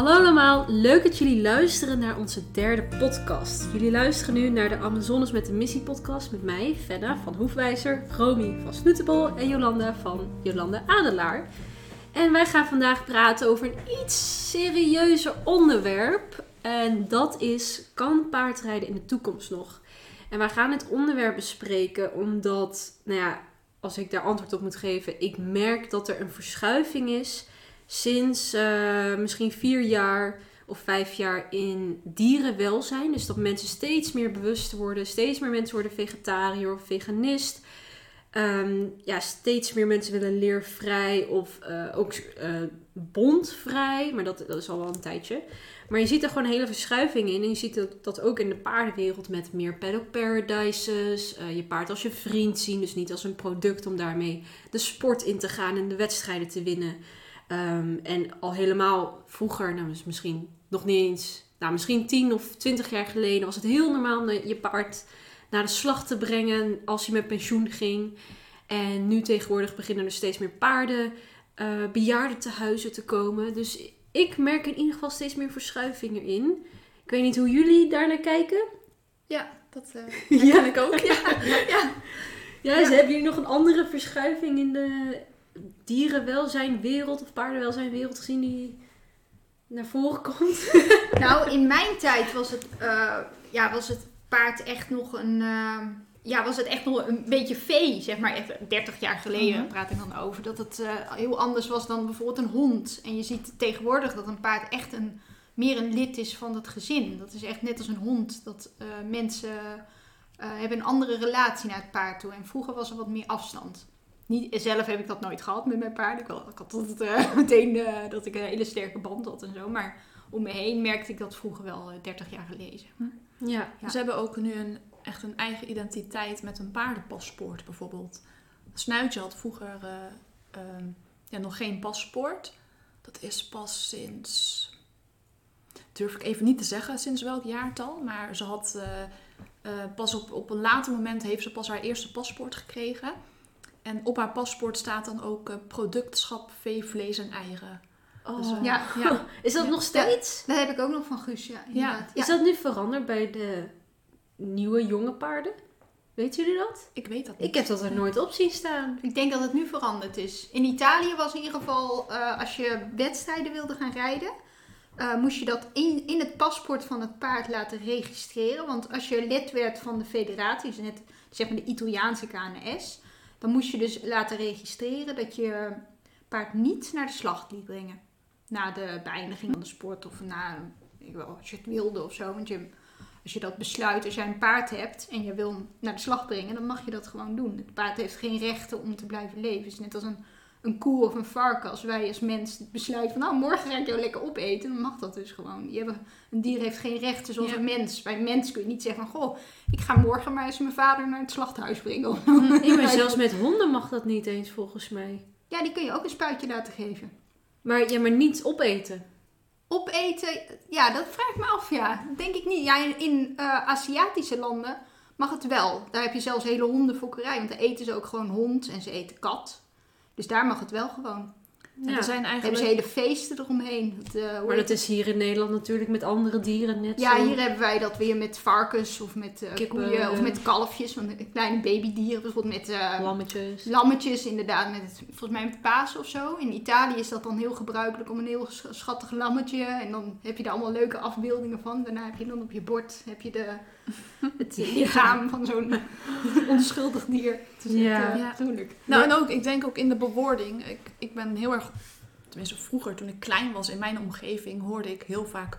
Hallo allemaal, leuk dat jullie luisteren naar onze derde podcast. Jullie luisteren nu naar de Amazones met de Missie podcast met mij, Fenna van Hoefwijzer, Romy van Snoetebol en Jolanda van Jolanda Adelaar. En wij gaan vandaag praten over een iets serieuzer onderwerp. En dat is, kan paardrijden in de toekomst nog? En wij gaan het onderwerp bespreken omdat, nou ja, als ik daar antwoord op moet geven, ik merk dat er een verschuiving is sinds uh, misschien vier jaar of vijf jaar in dierenwelzijn. Dus dat mensen steeds meer bewust worden, steeds meer mensen worden vegetariër of veganist. Um, ja, steeds meer mensen willen leervrij of uh, ook uh, bondvrij, maar dat, dat is al wel een tijdje. Maar je ziet er gewoon een hele verschuiving in. En je ziet dat, dat ook in de paardenwereld met meer paddock paradises. Je paard als je vriend zien, dus niet als een product om daarmee de sport in te gaan en de wedstrijden te winnen. Um, en al helemaal vroeger, nou dus misschien nog niet eens, nou misschien 10 of 20 jaar geleden was het heel normaal om je paard naar de slag te brengen als je met pensioen ging. En nu tegenwoordig beginnen er steeds meer paarden, uh, bejaarden te huizen te komen. Dus ik merk in ieder geval steeds meer verschuiving erin. Ik weet niet hoe jullie daar naar kijken. Ja, dat uh, ja. ik ook. Ja, ja. ja. ja dus hebben jullie nog een andere verschuiving in de dierenwelzijnwereld of paardenwelzijnwereld gezien die naar voren komt? nou, in mijn tijd was het, uh, ja, was het paard echt nog een. Uh, ja, was het echt nog een beetje vee, zeg maar. Echt 30 jaar geleden mm -hmm. praat ik dan over. Dat het uh, heel anders was dan bijvoorbeeld een hond. En je ziet tegenwoordig dat een paard echt een, meer een lid is van het gezin. Dat is echt net als een hond. Dat mensen hebben een andere relatie naar het paard toe. En vroeger was er wat meer afstand. Niet, zelf heb ik dat nooit gehad met mijn paard. Ik had, ik had altijd uh, meteen uh, dat ik een hele sterke band had en zo. Maar om me heen merkte ik dat vroeger wel uh, 30 jaar geleden. Ja. ja. Ze hebben ook nu een, echt een eigen identiteit met een paardenpaspoort bijvoorbeeld. Snuitje had vroeger ehm, ja, nog geen paspoort. Dat is pas sinds... Durf ik even niet te zeggen sinds welk jaartal. Maar ze had pas op, op een later moment heeft ze pas haar eerste paspoort gekregen. En op haar paspoort staat dan ook uh, productschap vee, vlees en eieren. Oh. Dus, uh, ja. ja. Is dat ja. nog steeds? Ja, dat heb ik ook nog van Guus, ja. ja. Is dat nu veranderd bij de nieuwe jonge paarden? Weten jullie dat? Ik weet dat niet. Ik heb dat er nooit op zien staan. Ik denk dat het nu veranderd is. In Italië was in ieder geval, uh, als je wedstrijden wilde gaan rijden, uh, moest je dat in, in het paspoort van het paard laten registreren. Want als je lid werd van de federatie, dus net zeg maar de Italiaanse KNS, dan moest je dus laten registreren dat je paard niet naar de slacht liet brengen. Na de beëindiging van de sport of na, ik wel, als je het wilde of zo. Want je, als je dat besluit, als jij een paard hebt en je wil hem naar de slag brengen, dan mag je dat gewoon doen. Het paard heeft geen rechten om te blijven leven. Het is net als een, een koe of een varken. Als wij als mens besluiten van, nou, morgen ga ik jou lekker opeten, dan mag dat dus gewoon. Je hebt, een dier heeft geen rechten zoals ja. een mens. Bij een mens kun je niet zeggen van, goh, ik ga morgen maar eens mijn vader naar het slachthuis brengen. Nee, maar zelfs met honden mag dat niet eens volgens mij. Ja, die kun je ook een spuitje laten geven. Maar, ja, maar niet opeten. Opeten, ja, dat vraag ik me af, ja. Denk ik niet. Ja, in, in uh, Aziatische landen mag het wel. Daar heb je zelfs hele hondenfokkerij. Want daar eten ze ook gewoon hond en ze eten kat. Dus daar mag het wel gewoon. Ja, er zijn eigenlijk... hebben ze hele feesten eromheen. Uh, maar dat is hier in Nederland natuurlijk met andere dieren net Ja, zo. hier hebben wij dat weer met varkens of met uh, Kippen, koeien of met kalfjes. Want kleine babydieren, bijvoorbeeld met lammetjes. Lammetjes, inderdaad. Met volgens mij met Pasen of zo. In Italië is dat dan heel gebruikelijk om een heel schattig lammetje. En dan heb je daar allemaal leuke afbeeldingen van. Daarna heb je dan op je bord heb je de, het lichaam van zo'n onschuldig dier. Dus ja, ja. Tuurlijk. Nou, en ook, ik denk ook in de bewoording. Ik, ik ben heel erg tenminste vroeger toen ik klein was in mijn omgeving, hoorde ik heel vaak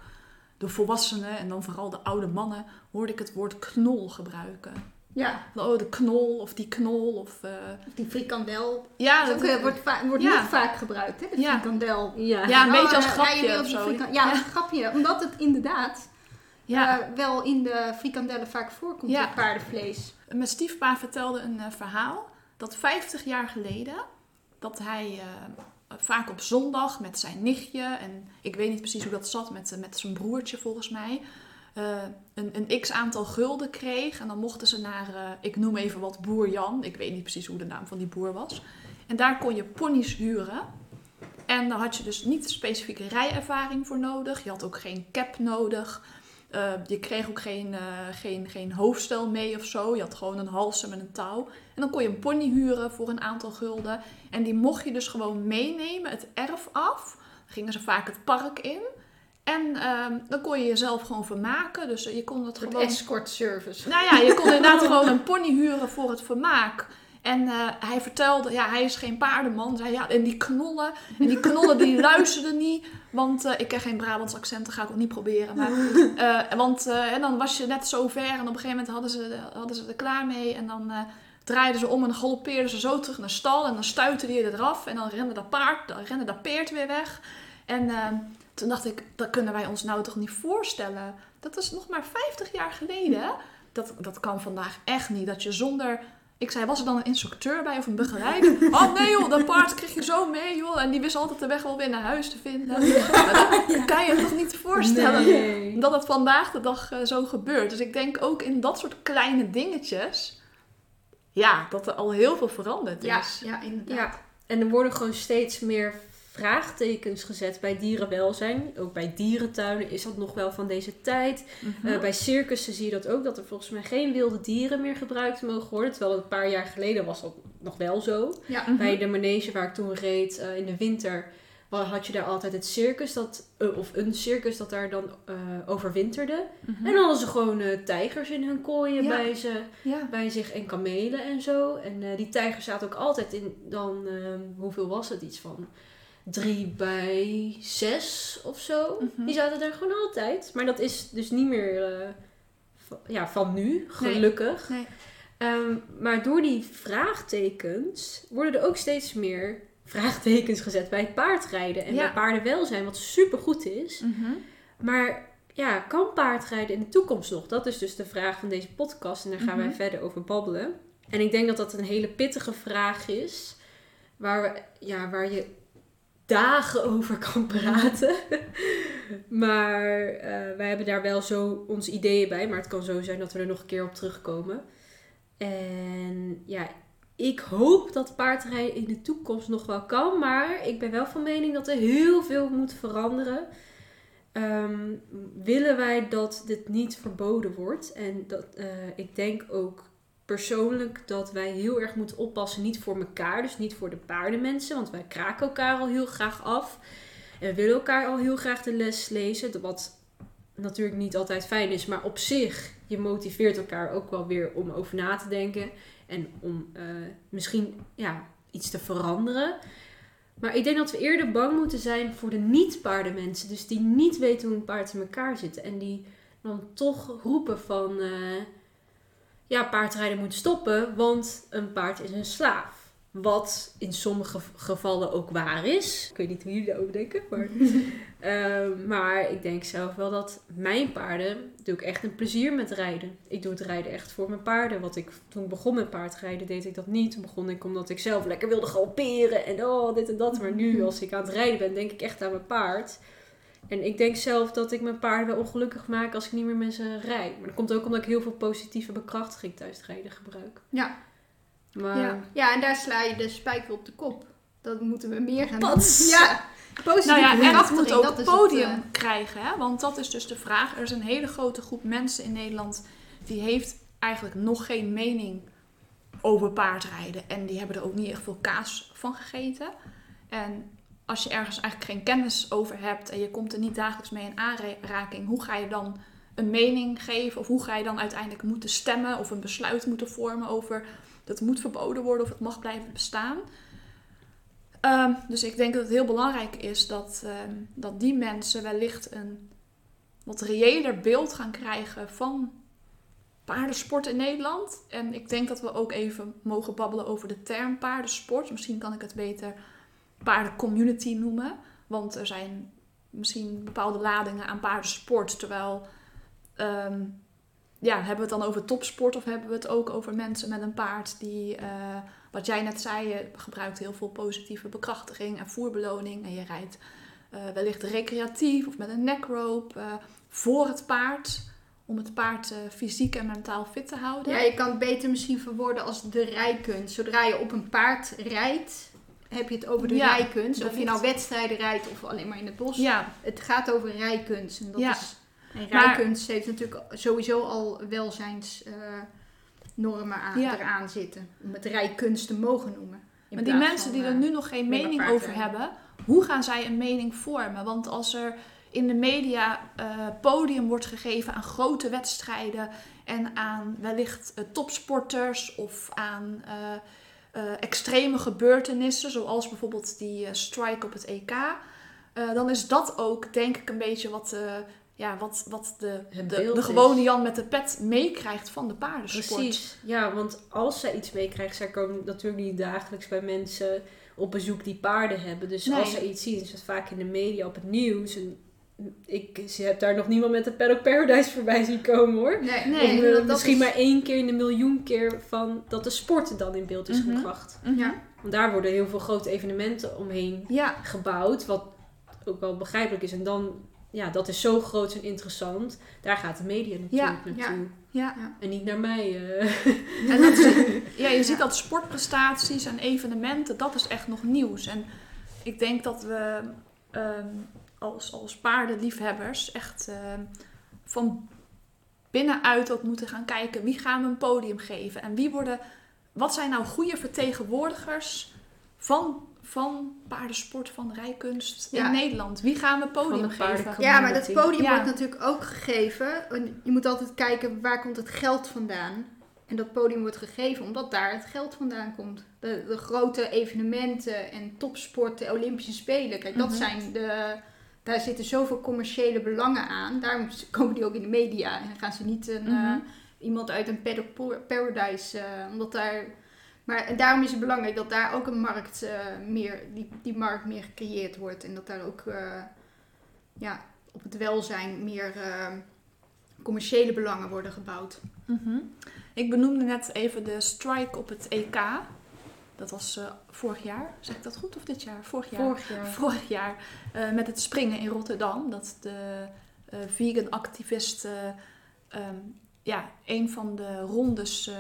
de volwassenen en dan vooral de oude mannen, hoorde ik het woord knol gebruiken. Ja. Oh, de knol of die knol of... Uh... of die frikandel. Ja. Dat, dat wordt, va wordt ja. niet vaak gebruikt, hè? De ja. frikandel. Ja, ja een oh, beetje als grapje of zo. Ja, ja, als grapje. Omdat het inderdaad ja. Uh, wel in de frikandellen vaak voorkomt, ja. paardenvlees. Mijn stiefpa vertelde een uh, verhaal dat 50 jaar geleden, dat hij vaak op zondag met zijn nichtje. En ik weet niet precies hoe dat zat met, met zijn broertje volgens mij. Uh, een, een x aantal gulden kreeg. En dan mochten ze naar, uh, ik noem even wat, boer Jan. Ik weet niet precies hoe de naam van die boer was. En daar kon je ponies huren. En daar had je dus niet specifieke rijervaring voor nodig. Je had ook geen cap nodig. Uh, je kreeg ook geen, uh, geen, geen hoofdstel mee of zo. Je had gewoon een halsen met een touw. En dan kon je een pony huren voor een aantal gulden. En die mocht je dus gewoon meenemen, het erf af. Dan gingen ze vaak het park in. En uh, dan kon je jezelf gewoon vermaken. Dus je kon het gewoon... escort service. Nou ja, je kon inderdaad gewoon een pony huren voor het vermaak. En uh, hij vertelde, ja, hij is geen paardenman. Zei, ja, en die knollen, en die knollen die luisterden niet. Want uh, ik ken geen Brabants accent, dat ga ik ook niet proberen. Maar, uh, want en dan was je net zo ver en op een gegeven moment hadden ze, hadden ze er klaar mee. En dan draaiden ze om en galoppeerden ze zo terug naar stal. En dan stuitte die eraf en dan rende dat paard, dan rende dat peert weer weg. En toen dacht ik, dat kunnen wij ons nou toch niet voorstellen. Dat is nog maar 50 jaar geleden. Dat, dat kan vandaag echt niet. Dat je zonder ik zei, was er dan een instructeur bij of een begeleider? Oh nee joh, dat paard kreeg je zo mee joh. En die wist altijd de weg wel weer naar huis te vinden. dat kan je je toch niet voorstellen dat het vandaag de dag uh, zo gebeurt. Dus ik denk ook in dat soort kleine dingetjes, ja, dat er al heel veel veranderd is. Ja, ja inderdaad. Ja. En er worden gewoon steeds meer vraagtekens gezet bij dierenwelzijn. Ook bij dierentuinen is dat nog wel van deze tijd. Mm bij circussen zie je dat ook, dat er volgens mij geen wilde dieren meer gebruikt mogen worden. Terwijl een paar jaar geleden was dat nog wel zo. Ja. Bij de manege waar ik toen reed uh, in de winter had je daar altijd het circus, dat, uh, of een circus dat daar dan uh, overwinterde. Mm -hmm. En dan hadden ze gewoon uh, tijgers in hun kooien ja. bij, ze, ja. bij zich en kamelen en zo. En die tijgers zaten ook altijd in, dan, ehm, hoeveel was het? Iets van drie bij zes of zo. Mm -hmm. Die zaten daar gewoon altijd. Maar dat is dus niet meer ja, van nu, gelukkig. Nee. Nee. Um, maar door die vraagtekens worden er ook steeds meer vraagtekens gezet bij het paardrijden en Ja. bij paardenwelzijn, wat super goed is. Mhm. Maar ja, kan paardrijden in de toekomst nog? Dat is dus de vraag van deze podcast en daar gaan Mhm. wij verder over babbelen. En ik denk dat dat een hele pittige vraag is, waar, we, ja, waar je dagen over kan praten. maar eh, wij hebben daar wel zo onze ideeën bij, maar het kan zo zijn dat we er nog een keer op terugkomen. En ja, ik hoop dat paardrijden in de toekomst nog wel kan, maar ik ben wel van mening dat er heel veel moet veranderen. Ehm, willen wij dat dit niet verboden wordt? En dat, eh, ik denk ook persoonlijk dat wij heel erg moeten oppassen, niet voor elkaar, dus niet voor de paardenmensen, want wij kraken elkaar al heel graag af. En we willen elkaar al heel graag de les lezen, wat natuurlijk niet altijd fijn is, maar op zich, je motiveert elkaar ook wel weer om over na te denken. En om eh, misschien ja, iets te veranderen. Maar ik denk dat we eerder bang moeten zijn voor de niet-paardenmensen. Dus die niet weten hoe een paard in elkaar zit. En die dan toch roepen van... eh, ja, paardrijden moet stoppen, want een paard is een slaaf. Wat in sommige gevallen ook waar is. Ik weet niet hoe jullie daarover denken. Maar, Ehm, maar ik denk zelf wel dat mijn paarden... doe ik echt een plezier met rijden. Ik doe het rijden echt voor mijn paarden. Wat ik, toen ik begon met paardrijden deed ik dat niet. Toen begon ik omdat ik zelf lekker wilde galopperen. En oh, dit en dat. Maar nu als ik aan het rijden ben, denk ik echt aan mijn paard. En ik denk zelf dat ik mijn paarden wel ongelukkig maak als ik niet meer met ze rijd. Maar dat komt ook omdat ik heel veel positieve bekrachtiging tijdens het rijden gebruik. Ja. Maar Ja. Ja, en daar sla je de spijker op de kop. Dat moeten we meer gaan Pats. doen. Ja, positieve Nou ja, en het bekrachtiging, moet ook dat podium het, eh, krijgen, hè? want dat is dus de vraag. Er is een hele grote groep mensen in Nederland die heeft eigenlijk nog geen mening over paardrijden. En die hebben er ook niet echt veel kaas van gegeten. En als je ergens eigenlijk geen kennis over hebt en je komt er niet dagelijks mee in aanraking, hoe ga je dan een mening geven? Of hoe ga je dan uiteindelijk moeten stemmen of een besluit moeten vormen over dat moet verboden worden of het mag blijven bestaan? Ehm, dus ik denk dat het heel belangrijk is dat, ehm, dat die mensen wellicht een wat reëler beeld gaan krijgen van paardensport in Nederland. En ik denk dat we ook even mogen babbelen over de term paardensport. Misschien kan ik het beter paardencommunity noemen. Want er zijn misschien bepaalde ladingen aan paardensport. Terwijl, ehm, ja, hebben we het dan over topsport of hebben we het ook over mensen met een paard die, eh, wat jij net zei, je gebruikt heel veel positieve bekrachtiging en voerbeloning. En je rijdt eh, wellicht recreatief of met een neckrope eh, voor het paard. Om het paard fysiek en mentaal fit te houden. Ja, je kan het beter misschien verwoorden als de rijkunst. Zodra je op een paard rijdt, heb je het over de Ja, rijkunst. Of je nou wedstrijden rijdt of alleen maar in het bos. Ja, Het gaat over rijkunst. En, dat Ja. is, en Maar- rijkunst heeft natuurlijk sowieso al welzijnsnormen aan, Ja. eraan zitten. Om het rijkunst te mogen noemen. Maar die mensen die er eh, nu nog geen mening over hebben, hoe gaan zij een mening vormen? Want als er in de media eh, podium wordt gegeven aan grote wedstrijden en aan wellicht eh, topsporters of aan eh, eh, extreme gebeurtenissen, zoals bijvoorbeeld die eh, strike op het EK, eh, dan is dat ook denk ik een beetje wat, ja, wat, wat de, de, gewone Jan met de pet meekrijgt van de paardensport. Precies, ja, want als zij iets meekrijgt, zij komen natuurlijk niet dagelijks bij mensen op bezoek die paarden hebben. Dus Nee. als zij iets zien, is het vaak in de media, op het nieuws. En ik heb daar nog niemand met de Paddock Paradise voorbij zien komen hoor. Nee, Nee, nee, Of, eh, dat misschien is- maar één keer in de miljoen keer van dat de sport dan in beeld is Mhm. gebracht. Mhm. Ja. Want daar worden heel veel grote evenementen omheen Ja, gebouwd, wat ook wel begrijpelijk is. En dan, ja, dat is zo groot en interessant. Daar gaat de media natuurlijk Ja, naartoe. ja. En niet naar mij. eh. En dat is- ja, je ziet dat sportprestaties en evenementen, dat is echt nog nieuws. En ik denk dat we ehm, als, als paardenliefhebbers echt ehm, van binnenuit ook moeten gaan kijken wie gaan we een podium geven. En wie worden, wat zijn nou goede vertegenwoordigers van, van paardensport, van rijkunst Ja. in Nederland? Wie gaan we podium geven? Ja, maar dat podium Ja. wordt natuurlijk ook gegeven. En Je moet altijd kijken waar komt het geld vandaan. En dat podium wordt gegeven omdat daar het geld vandaan komt. De, de grote evenementen en topsport, de Olympische Spelen. Kijk, dat Mhm. zijn de. Daar zitten zoveel commerciële belangen aan. Daarom komen die ook in de media. En gaan ze niet een, Mhm. eh, iemand uit een paddock pa- paradise. eh, omdat daar. Maar en daarom is het belangrijk dat daar ook een markt eh, meer, die, die markt meer gecreëerd wordt. En dat daar ook ja, op het welzijn meer commerciële belangen worden gebouwd. Mhm. Ik benoemde net even de strike op het EK. Dat was eh, vorig jaar. Zeg ik dat goed of dit jaar? Vorig jaar. Vorig jaar. Vorig jaar. eh, met het springen in Rotterdam. Dat de eh, vegan activist eh, ehm, ja, een van de rondes eh,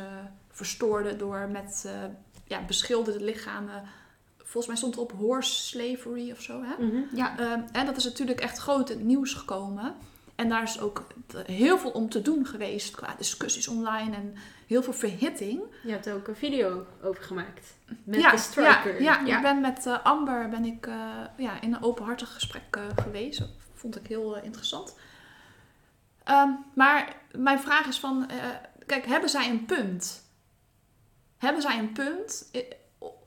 verstoorde door met eh, ja, beschilderde lichamen. Volgens mij stond er op horse slavery of zo. Hè? Mhm. Ja, Ehm, en dat is natuurlijk echt groot in het nieuws gekomen. En daar is ook heel veel om te doen geweest qua discussies online en heel veel verhitting. Je hebt er ook een video over gemaakt. Met ja, de striker. Ja, ja, ik ben met eh, Amber ben ik, eh, ja, in een openhartig gesprek eh, geweest. Dat vond ik heel interessant. Ehm, maar mijn vraag is van, kijk, hebben zij een punt? Hebben zij een punt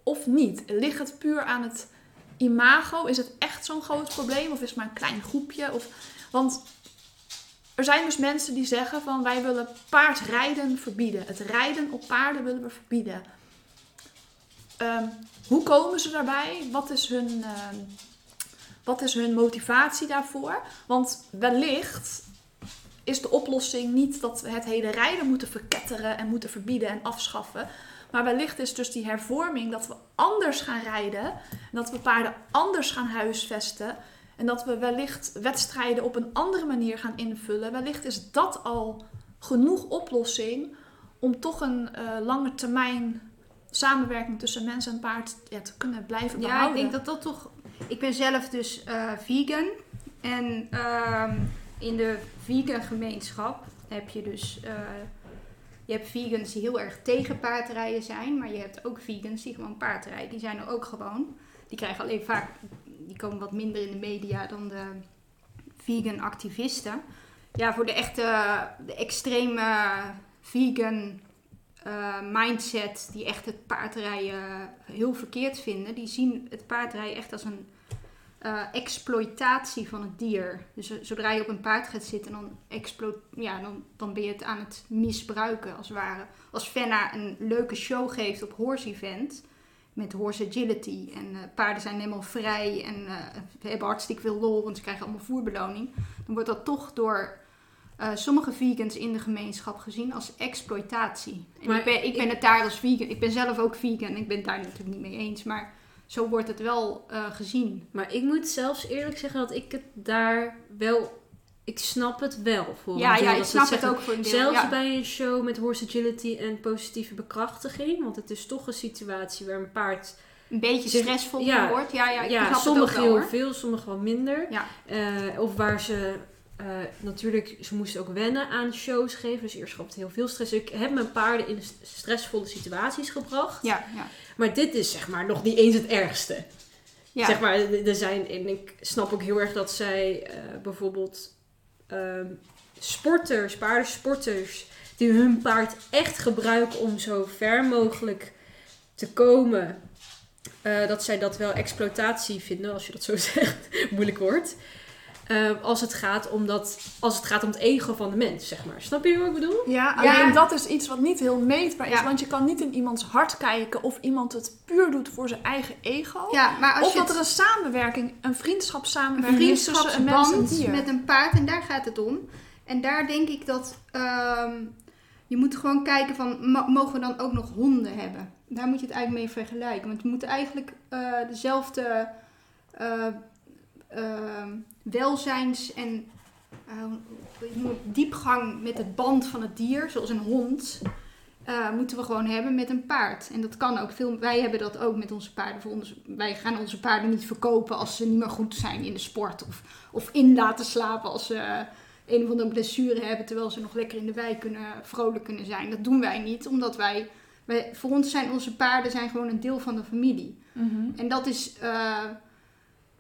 of niet? Ligt het puur aan het imago? Is het echt zo'n groot probleem of is het maar een klein groepje? Of, want er zijn dus mensen die zeggen van wij willen paardrijden verbieden. Het rijden op paarden willen we verbieden. Ehm, hoe komen ze daarbij? Wat is hun, ehm, wat is hun motivatie daarvoor? Want wellicht is de oplossing niet dat we het hele rijden moeten verketteren en moeten verbieden en afschaffen. Maar wellicht is dus die hervorming dat we anders gaan rijden. En dat we paarden anders gaan huisvesten. En dat we wellicht wedstrijden op een andere manier gaan invullen. Wellicht is dat al genoeg oplossing om toch een eh, lange termijn samenwerking tussen mens en paard ja, te kunnen blijven ja ik behouden. denk dat dat toch... Ik ben zelf dus eh, vegan. En ehm, in de vegan gemeenschap heb je dus... eh, je hebt vegans die heel erg tegen paardrijden zijn. Maar je hebt ook vegans die gewoon paardrijden. Die zijn er ook gewoon. Die krijgen alleen vaak... Die komen wat minder in de media dan de vegan activisten. Ja, voor de echte... De extreme vegan eh, mindset die echt het paardrijden heel verkeerd vinden, die zien het paardrijden echt als een eh, exploitatie van het dier. Dus eh, zodra je op een paard gaat zitten, dan, explo ja, dan, dan ben je het aan het misbruiken als het ware. Als Fenna een leuke show geeft op horse event met horse agility en paarden zijn helemaal vrij en hebben hartstikke veel lol, want ze krijgen allemaal voerbeloning, dan wordt dat toch door eh, sommige vegans in de gemeenschap gezien als exploitatie. En Maar ik, ben, ik ben ik- het daar als vegan. Ik ben zelf ook vegan. Ik ben het daar natuurlijk niet mee eens. Maar zo wordt het wel eh, gezien. Maar ik moet zelfs eerlijk zeggen dat ik het daar wel... Ik snap het wel voor. ja, ja, ik snap het ook voor een deel. Zelfs ja. bij een show met horse agility en positieve bekrachtiging. Want het is toch een situatie waar een paard een beetje stressvol ja, wordt. Ja, ja, ik ja, snap sommige het ook wel, heel veel, sommige wat minder. Ja. Eh, of waar ze eh, natuurlijk, ze moesten ook wennen aan shows geven. Dus eerst gaf het heel veel stress. Ik heb mijn paarden in st- stressvolle situaties gebracht. Ja, ja. Maar dit is zeg maar nog niet eens het ergste. ja. Zeg maar, er zijn, en ik snap ook heel erg dat zij eh, bijvoorbeeld ehm, sporters, paardensporters, die hun paard echt gebruiken om zo ver mogelijk te komen, eh, dat zij dat wel exploitatie vinden, als je dat zo zegt, moeilijk woord. Eh, als, het gaat om dat, als het gaat om het ego van de mens, zeg maar. Snap je wat ik bedoel? Ja, Ja. alleen dat is iets wat niet heel meetbaar is. Ja. Want je kan niet in iemands hart kijken of iemand het puur doet voor zijn eigen ego. ja, maar als of je dat het- er een samenwerking, een een vriendschapssamenwerking is tussen een mens en vriendschapsband een dier. met een paard en daar gaat het om. En daar denk ik dat ehm, je moet gewoon kijken van mo- mogen we dan ook nog honden hebben? Daar moet je het eigenlijk mee vergelijken, want je moet eigenlijk eh, dezelfde eh, ehm, welzijns en eh, diepgang met het band van het dier, zoals een hond. eh, moeten we gewoon hebben met een paard. En dat kan ook veel. Wij hebben dat ook met onze paarden. Voor ons, wij gaan onze paarden niet verkopen als ze niet meer goed zijn in de sport. Of, of in laten slapen als ze eh, een of andere blessure hebben. Terwijl ze nog lekker in de wei kunnen, vrolijk kunnen zijn. Dat doen wij niet. Omdat wij, wij. Voor ons zijn onze paarden zijn gewoon een deel van de familie. Mhm. En dat is.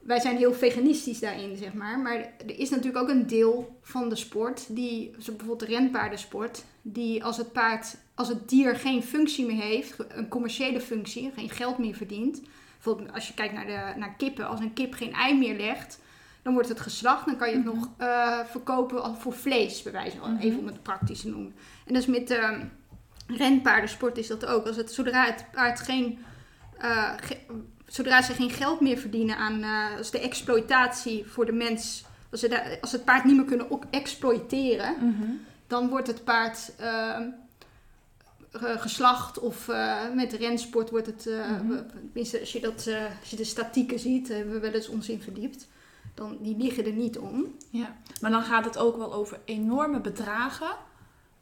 Wij zijn heel veganistisch daarin, zeg maar. Maar er is natuurlijk ook een deel van de sport, die, bijvoorbeeld de renpaardensport, die als het paard, als het dier geen functie meer heeft, een commerciële functie, geen geld meer verdient. Bijvoorbeeld als je kijkt naar, de, naar kippen, als een kip geen ei meer legt, dan wordt het geslacht. Dan kan je het Mhm. nog eh, verkopen voor vlees, bij wijze van, Mhm. even om het praktisch te noemen. En dat is met eh, renpaardensport is dat ook. Als het, zodra het paard geen eh, zodra ze geen geld meer verdienen aan eh, als de exploitatie voor de mens, als, ze daar- als het paard niet meer kunnen exploiteren, Mhm. dan wordt het paard eh, ge- geslacht of eh, met rensport wordt het, eh, we- tenminste als je, dat, eh, als je de statieken ziet, hebben we wel eens ons in verdiept, dan die liggen er niet om. Ja, maar dan gaat het ook wel over enorme bedragen.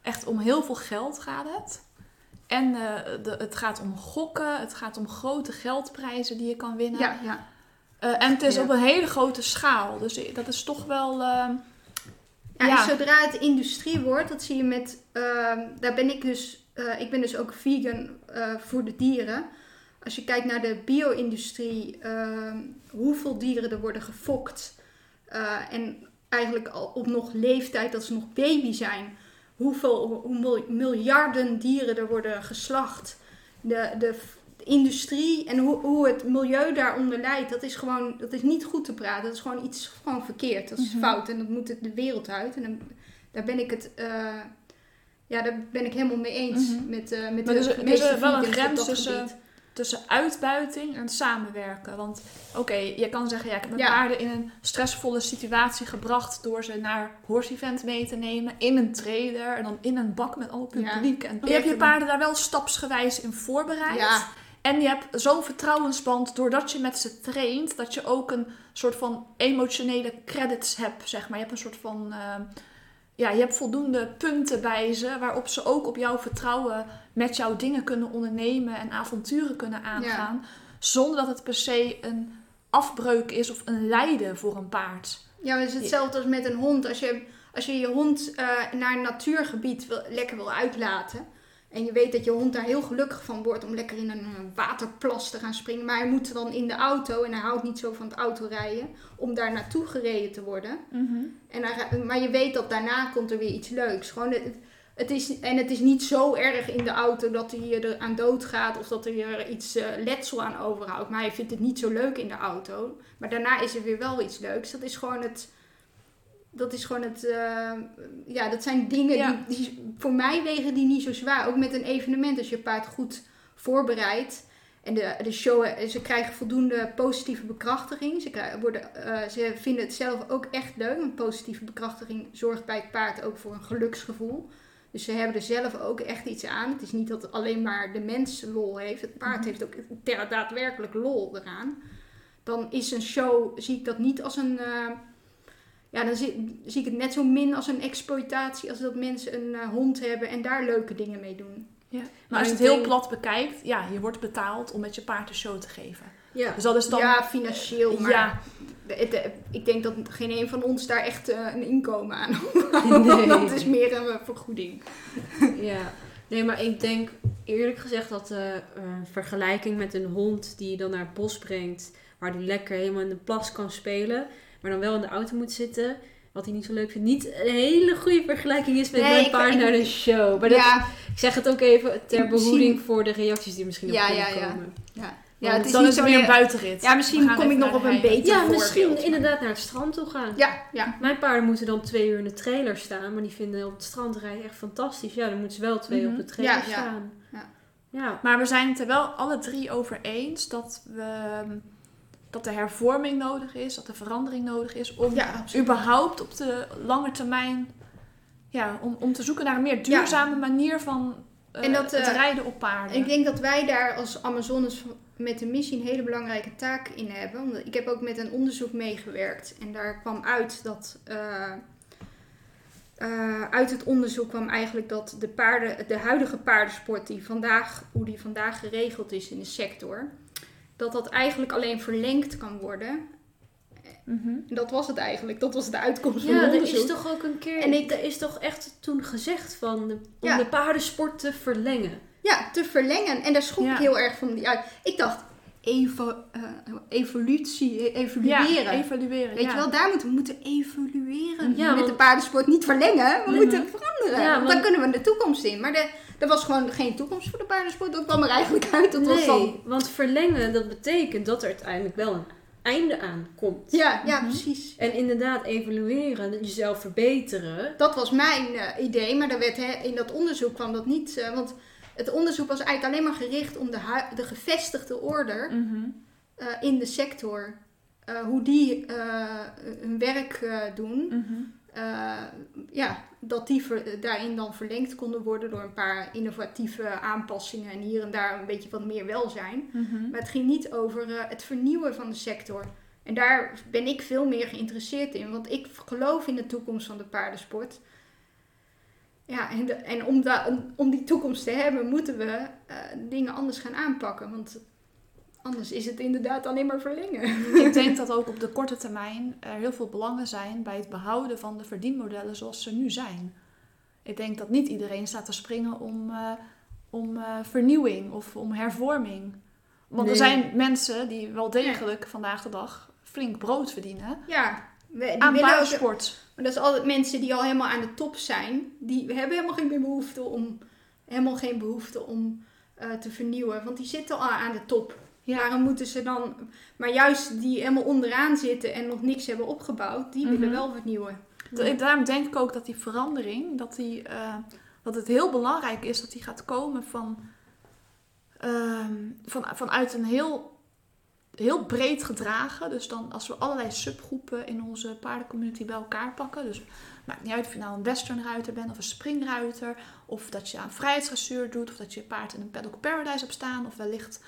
Echt om heel veel geld gaat het. En eh, de, het gaat om gokken, het gaat om grote geldprijzen die je kan winnen. Ja, ja. Eh, en het is Ja. op een hele grote schaal. Dus dat is toch wel. eh, Ja, Ja. En zodra het industrie wordt, dat zie je met, ehm, daar ben ik dus, eh, ik ben dus ook vegan voor de dieren. Als je kijkt naar de bio-industrie, ehm, hoeveel dieren er worden gefokt. en eigenlijk al op nog leeftijd dat ze nog baby zijn. Hoeveel hoe mil- miljarden dieren er worden geslacht. De, de, de industrie en hoe, hoe het milieu daaronder leidt, dat is gewoon dat is niet goed te praten. Dat is gewoon iets gewoon verkeerd. Dat is Mhm. fout en dat moet het de wereld uit. En dan, daar ben ik het. eh, ja, daar ben ik helemaal mee eens Mhm. met, eh met Maar de dus- meeste er wel een grens dat tussen- gebied. Tussen uitbuiting en samenwerken. Want oké, je kan zeggen, ja, ik heb mijn Ja. paarden in een stressvolle situatie gebracht door ze naar horse event mee te nemen, in een trailer en dan in een bak met al publiek. En je hebt je paarden daar wel stapsgewijs in voorbereid. Ja, En je hebt zo'n vertrouwensband doordat je met ze traint, dat je ook een soort van emotionele credits hebt, zeg maar. Je hebt een soort van, eh, ja, je hebt voldoende punten bij ze waarop ze ook op jouw vertrouwen met jou dingen kunnen ondernemen en avonturen kunnen aangaan, zonder dat het per se een afbreuk is of een lijden voor een paard. ja, maar het is hetzelfde als met een hond. Als je als je, je hond eh, naar een natuurgebied wil, lekker wil uitlaten. En je weet dat je hond daar heel gelukkig van wordt om lekker in een eh, waterplas te gaan springen. Maar hij moet dan in de auto en hij houdt niet zo van het autorijden om daar naartoe gereden te worden. En hij maar je weet dat daarna komt er weer iets leuks. Gewoon het, het is, en het is niet zo erg in de auto dat hij er aan dood gaat of dat hij er iets eh, letsel aan overhoudt. Maar hij vindt het niet zo leuk in de auto. Maar daarna is er weer wel iets leuks. Dat is gewoon het. Dat is gewoon het. eh, ja, dat zijn dingen Ja. die, die. Voor mij wegen die niet zo zwaar. Ook met een evenement, als je paard goed voorbereidt. En de, de show, ze krijgen voldoende positieve bekrachtiging. Ze, krijgen, worden, eh, ze vinden het zelf ook echt leuk. Want positieve bekrachtiging zorgt bij het paard ook voor een geluksgevoel. Dus ze hebben er zelf ook echt iets aan. Het is niet dat alleen maar de mens lol heeft. Het paard Mhm. heeft ook ter- daadwerkelijk lol eraan. Dan is een show, zie ik dat niet als een... eh, ja, dan zie, zie ik het net zo min als een exploitatie. Als dat mensen een eh, hond hebben en daar leuke dingen mee doen. Ja. Maar Maar als je het heel denk- plat bekijkt, ja, je wordt betaald om met je paard een show te geven. Ja. Dus dat is dan... Ja, financieel. Maar Ja. het- ik denk dat geen een van ons daar echt eh, een inkomen aan Nee. Dat is meer een eh, vergoeding. Ja, nee, maar ik denk eerlijk gezegd dat de vergelijking met een hond die je dan naar het bos brengt, waar die lekker helemaal in de plas kan spelen, maar dan wel in de auto moet zitten, wat hij niet zo leuk vindt, niet een hele goede vergelijking is met Nee, mijn paard naar de show. Maar dat, ik zeg het ook even ter behoeding voor de reacties die misschien nog Ja, kunnen ja, ja. komen. ja. Ja, ja, het is dan niet is het zo meer een buitenrit. Ja, misschien kom ik nog op een beter Ja, misschien inderdaad naar het strand toe gaan. Ja, ja. Mijn paarden moeten dan twee uur in de trailer staan, maar die vinden op het strand rijden echt fantastisch. Ja, dan moeten ze wel twee uur Mhm. op de trailer Ja, ja. staan. Ja. ja. Maar we zijn het er wel alle drie over eens dat, we, dat er hervorming nodig is, dat er verandering nodig is om Ja, überhaupt op de lange termijn, ja, om, om te zoeken naar een meer duurzame manier van eh, En dat, het eh, rijden op paarden. Ik denk dat wij daar als Amazones met de missie een hele belangrijke taak in hebben. Omdat ik heb ook met een onderzoek meegewerkt. En daar kwam uit dat. eh, uit het onderzoek kwam eigenlijk dat de, paarden, de huidige paardensport, die vandaag, hoe die vandaag geregeld is in de sector, dat dat eigenlijk alleen verlengd kan worden. Mhm. En dat was het eigenlijk. Dat was de uitkomst van Ja, het er onderzoek. is toch ook een keer. En ik- er is toch echt toen gezegd van de, om Ja. de paardensport te verlengen. Ja, te verlengen. En daar schrok Ja. ik heel erg van. Ja, ik dacht, evo, eh, evolutie, evalueren. Ja, evalueren. Weet ja. je wel, daar moeten we moeten evalueren. Ja, Met want- de paardensport niet verlengen, we Mhm. moeten veranderen. Ja, want- dan kunnen we de toekomst in. Maar de, er was gewoon geen toekomst voor de paardensport. Dat kwam er eigenlijk uit. Dat was nee, dan... want verlengen dat betekent dat er uiteindelijk wel een einde aan komt. Ja, ja Mhm. precies. En inderdaad, evalueren, jezelf verbeteren. Dat was mijn eh, idee, maar daar werd, hè, in dat onderzoek kwam dat niet. eh, want het onderzoek was eigenlijk alleen maar gericht om de, hu- de gevestigde orde Mhm. eh, in de sector, eh, hoe die eh, hun werk eh, doen. Mhm. eh, ja, dat die ver- daarin dan verlengd konden worden door een paar innovatieve aanpassingen en hier en daar een beetje wat meer welzijn. Mhm. Maar het ging niet over eh, het vernieuwen van de sector. En daar ben ik veel meer geïnteresseerd in, want ik geloof in de toekomst van de paardensport. Ja, en, de- en om, da- om, om die toekomst te hebben, moeten we eh, dingen anders gaan aanpakken. Want anders is het inderdaad alleen maar verlengen. Ik denk dat ook op de korte termijn er heel veel belangen zijn bij het behouden van de verdienmodellen zoals ze nu zijn. Ik denk dat niet iedereen staat te springen om, eh, om eh, vernieuwing of om hervorming. Want er zijn mensen die wel degelijk vandaag de dag flink brood verdienen Ja, we, die aan paardensport. Maar dat is altijd mensen die al helemaal aan de top zijn. Die hebben helemaal geen behoefte om, helemaal geen behoefte om eh, te vernieuwen. Want die zitten al aan de top. Ja. Waarom moeten ze dan... Maar juist die helemaal onderaan zitten en nog niks hebben opgebouwd, die willen Mhm. wel vernieuwen. Da- Daarom denk ik ook dat die verandering, dat, die, eh, dat het heel belangrijk is dat die gaat komen van, ehm, van, vanuit een heel, heel breed gedragen. Dus dan als we allerlei subgroepen in onze paardencommunity bij elkaar pakken. Dus maakt niet uit of je nou een westernruiter bent of een springruiter. Of dat je aan vrijheidsdressuur doet. Of dat je je paard in een paddock paradise hebt staan. Of wellicht,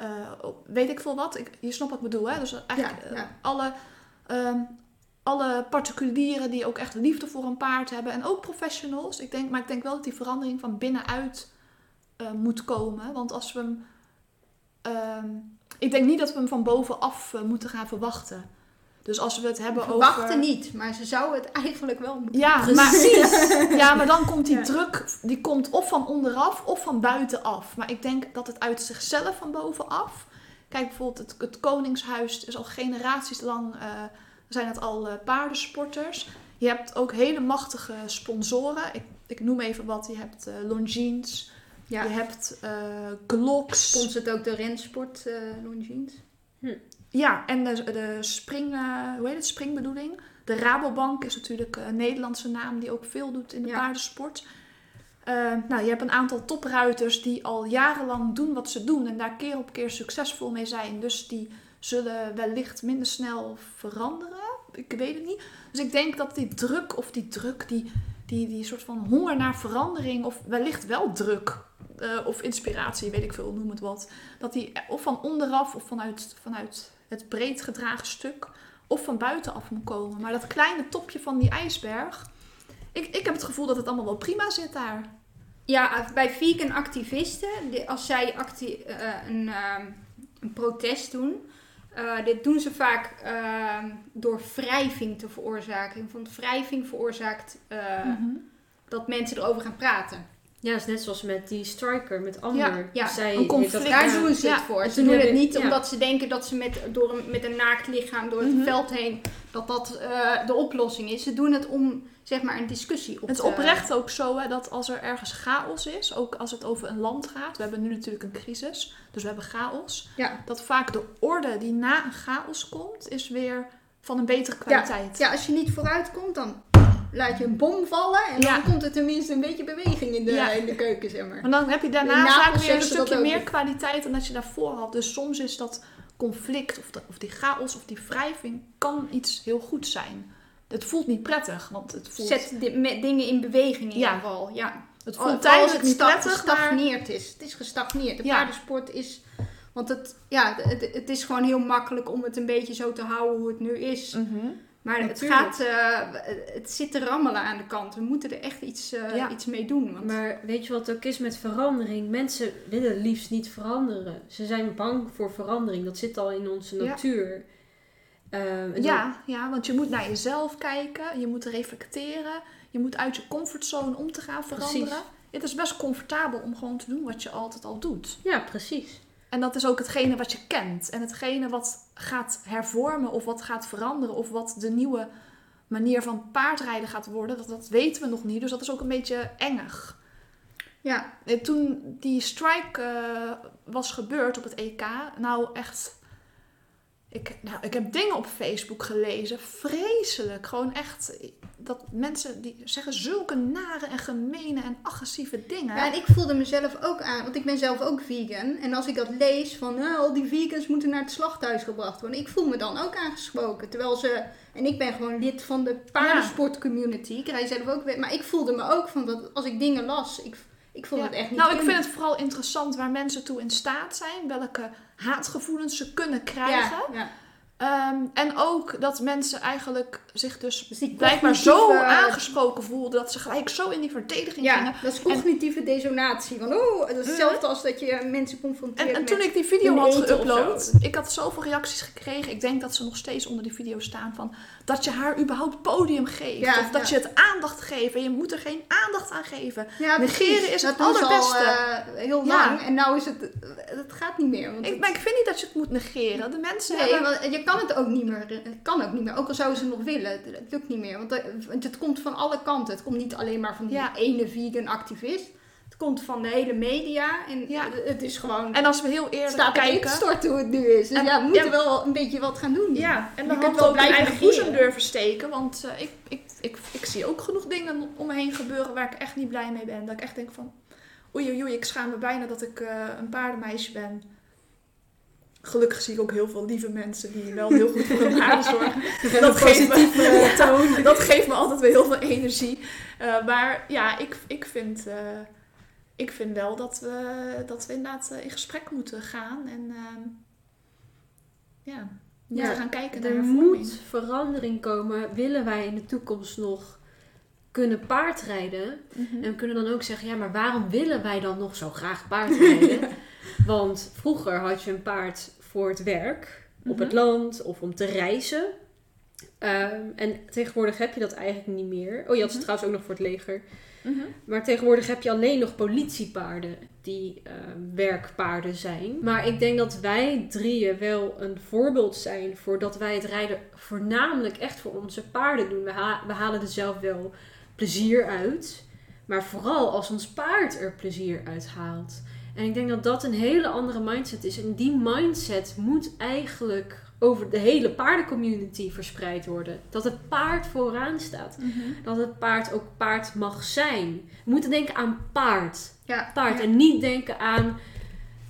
eh, weet ik veel wat. Ik, je snapt wat ik bedoel hè. Dus eigenlijk Ja, eh, ja. alle... ehm, alle particulieren die ook echt liefde voor een paard hebben. En ook professionals. Ik denk, maar ik denk wel dat die verandering van binnenuit eh, moet komen. Want als we hem... ehm, ik denk niet dat we hem van bovenaf moeten gaan verwachten. Dus als we het hebben Verwachten over... niet, maar ze zouden het eigenlijk wel moeten. Ja, Precies. maar, ja, maar dan komt die Ja. druk, die komt of van onderaf of van buitenaf. Maar ik denk dat het uit zichzelf van bovenaf. Kijk bijvoorbeeld, het, het Koningshuis is al generaties lang, eh, zijn het al eh, paardensporters. Je hebt ook hele machtige sponsoren. Ik, ik noem even wat. Je hebt eh Longines, Ja, je hebt eh Glocks. sponsort ook de rensport eh Longines. Ja, en de, de spring, eh, hoe heet het, springbedoeling. De Rabobank is natuurlijk een Nederlandse naam die ook veel doet in de Ja. paardensport. Eh, nou, je hebt een aantal topruiters die al jarenlang doen wat ze doen en daar keer op keer succesvol mee zijn. Dus die zullen wellicht minder snel veranderen. Ik weet het niet. Dus ik denk dat die druk of die druk, die, die, die soort van honger naar verandering of wellicht wel druk eh, of inspiratie, weet ik veel, noem het wat. Dat die of van onderaf of vanuit, vanuit het breed gedragen stuk of van buitenaf moet komen. Maar dat kleine topje van die ijsberg, ik, ik heb het gevoel dat het allemaal wel prima zit daar. Ja, bij vegan activisten, als zij acti- eh, een, ehm, een protest doen, eh, dit doen ze vaak ehm, door wrijving te veroorzaken. Want wrijving veroorzaakt eh, Mhm. dat mensen erover gaan praten. Ja, is net zoals met die striker, met Amber. ja, Zij een conflict. dat Daar doen ze Ja, het voor. Ze doen het niet ja. omdat ze denken dat ze met, door een, met een naakt lichaam door het Mhm. veld heen, dat dat eh, de oplossing is. Ze doen het om, zeg maar, een discussie op Het is oprecht ook zo hè, dat als er ergens chaos is, ook als het over een land gaat, we hebben nu natuurlijk een crisis, dus we hebben chaos, Ja. dat vaak de orde die na een chaos komt, is weer van een betere kwaliteit. Ja, als je niet vooruit komt, dan laat je een bom vallen en Ja. dan komt er tenminste een beetje beweging in de, Ja. in de keuken, zeg maar. Maar dan heb je daarna vaak weer een stukje meer kwaliteit dan dat je daarvoor had. Dus soms is dat conflict of, de- of die chaos of die wrijving kan iets heel goed zijn. Het voelt niet prettig, want het voelt, Zet di- met dingen in beweging in Ja. ieder geval. Ja. het Oh, voelt als tijdelijk het niet prettig, maar gestagneerd is. Het is gestagneerd. De Ja. paardensport is... Want het, ja, het, het is gewoon heel makkelijk om het een beetje zo te houden hoe het nu is. Mhm. Maar het, gaat, eh, het zit te rammelen aan de kant. We moeten er echt iets, eh, Ja. iets mee doen. Want Maar weet je wat het ook is met verandering? Mensen willen liefst niet veranderen. Ze zijn bang voor verandering. Dat zit al in onze Ja. natuur. En dan- Ja, ja, want je moet naar jezelf kijken, je moet reflecteren, je moet uit je comfortzone om te gaan veranderen. Precies. Het is best comfortabel om gewoon te doen wat je altijd al doet. ja, precies. En dat is ook hetgene wat je kent. En hetgene wat gaat hervormen of wat gaat veranderen of wat de nieuwe manier van paardrijden gaat worden, dat, dat weten we nog niet. Dus dat is ook een beetje engig. ja, En toen die strike eh, was gebeurd op het EK, nou echt. Ik, nou, ik heb dingen op Facebook gelezen, vreselijk. Gewoon echt, dat mensen die zeggen zulke nare en gemene en agressieve dingen. Ja, en ik voelde mezelf ook aan, want ik ben zelf ook vegan. En als ik dat lees van nou, al die vegans moeten naar het slachthuis gebracht worden, ik voel me dan ook aangesproken. Terwijl ze, en ik ben gewoon lid van de paardensportcommunity, ik rij zelf ook, maar ik voelde me ook van dat als ik dingen las, ik, ik vond Ja. het echt niet nou, ik vind het vooral interessant waar mensen toe in staat zijn, welke haatgevoelens ze kunnen krijgen. Ja, Ehm, en ook dat mensen eigenlijk zich dus Dus blijkbaar zo aangesproken voelden dat ze gelijk zo in die verdediging Ja, gingen. dat is cognitieve desonatie. Van, oh, dat is hetzelfde als dat je mensen confronteert En, en toen ik die video had geüpload, ik had zoveel reacties gekregen. Ik denk dat ze nog steeds onder die video staan van dat je haar überhaupt podium geeft. Ja, of dat ja. je het aandacht geeft en je moet er geen aandacht aan geven. Ja, Negeren is het dat allerbeste. Al, eh, heel lang. En nou is het... Het gaat niet meer. Want Ik, het- maar ik vind niet dat je het moet negeren. De mensen Nee, hebben... je kan het ook niet meer. Het kan ook niet meer. Ook al zouden ze nog willen. Het, het lukt niet meer. Want het, want het komt van alle kanten. Het komt niet alleen maar van die Ja. ene vegan activist. Het komt van de hele media. En Ja. het, is gewoon... En als we heel eerlijk staat kijken... te storten hoe het nu is. Dus En- ja, we moeten ja. wel een beetje wat gaan doen. Ja, en Je dan kunt had wel blijven eigen boezem durven steken. Want eh, ik, ik, ik, ik zie ook genoeg dingen om me heen gebeuren waar ik echt niet blij mee ben. Dat ik echt denk van, oei oei oei, ik schaam me bijna dat ik eh, een paardenmeisje ben. Gelukkig zie ik ook heel veel lieve mensen die wel heel goed voor hun zorgen. Dat geeft, me, toon. dat geeft me altijd weer heel veel energie. Eh, maar ja, ik, ik, vind, eh, ik vind wel dat we, dat we inderdaad eh, in gesprek moeten gaan. En ehm, ja, moeten Ja, gaan kijken naar Er moet verandering komen. Willen wij in de toekomst nog kunnen paardrijden? Mhm. En we kunnen dan ook zeggen, ja, maar waarom willen wij dan nog zo graag paardrijden? Want vroeger had je een paard voor het werk, op Mhm. het land of om te reizen. Ehm, en tegenwoordig heb je dat eigenlijk niet meer. Oh, je had ze Mhm. trouwens ook nog voor het leger. Mhm. Maar tegenwoordig heb je alleen nog politiepaarden die eh, werkpaarden zijn. Maar ik denk dat wij drieën wel een voorbeeld zijn voor dat wij het rijden voornamelijk echt voor onze paarden doen. We, ha- we halen er zelf wel plezier uit. Maar vooral als ons paard er plezier uit haalt. En ik denk dat dat een hele andere mindset is. En die mindset moet eigenlijk over de hele paardencommunity verspreid worden. Dat het paard vooraan staat Mhm. dat het paard ook paard mag zijn. We moeten denken aan paard. Ja, paard ja. En niet denken aan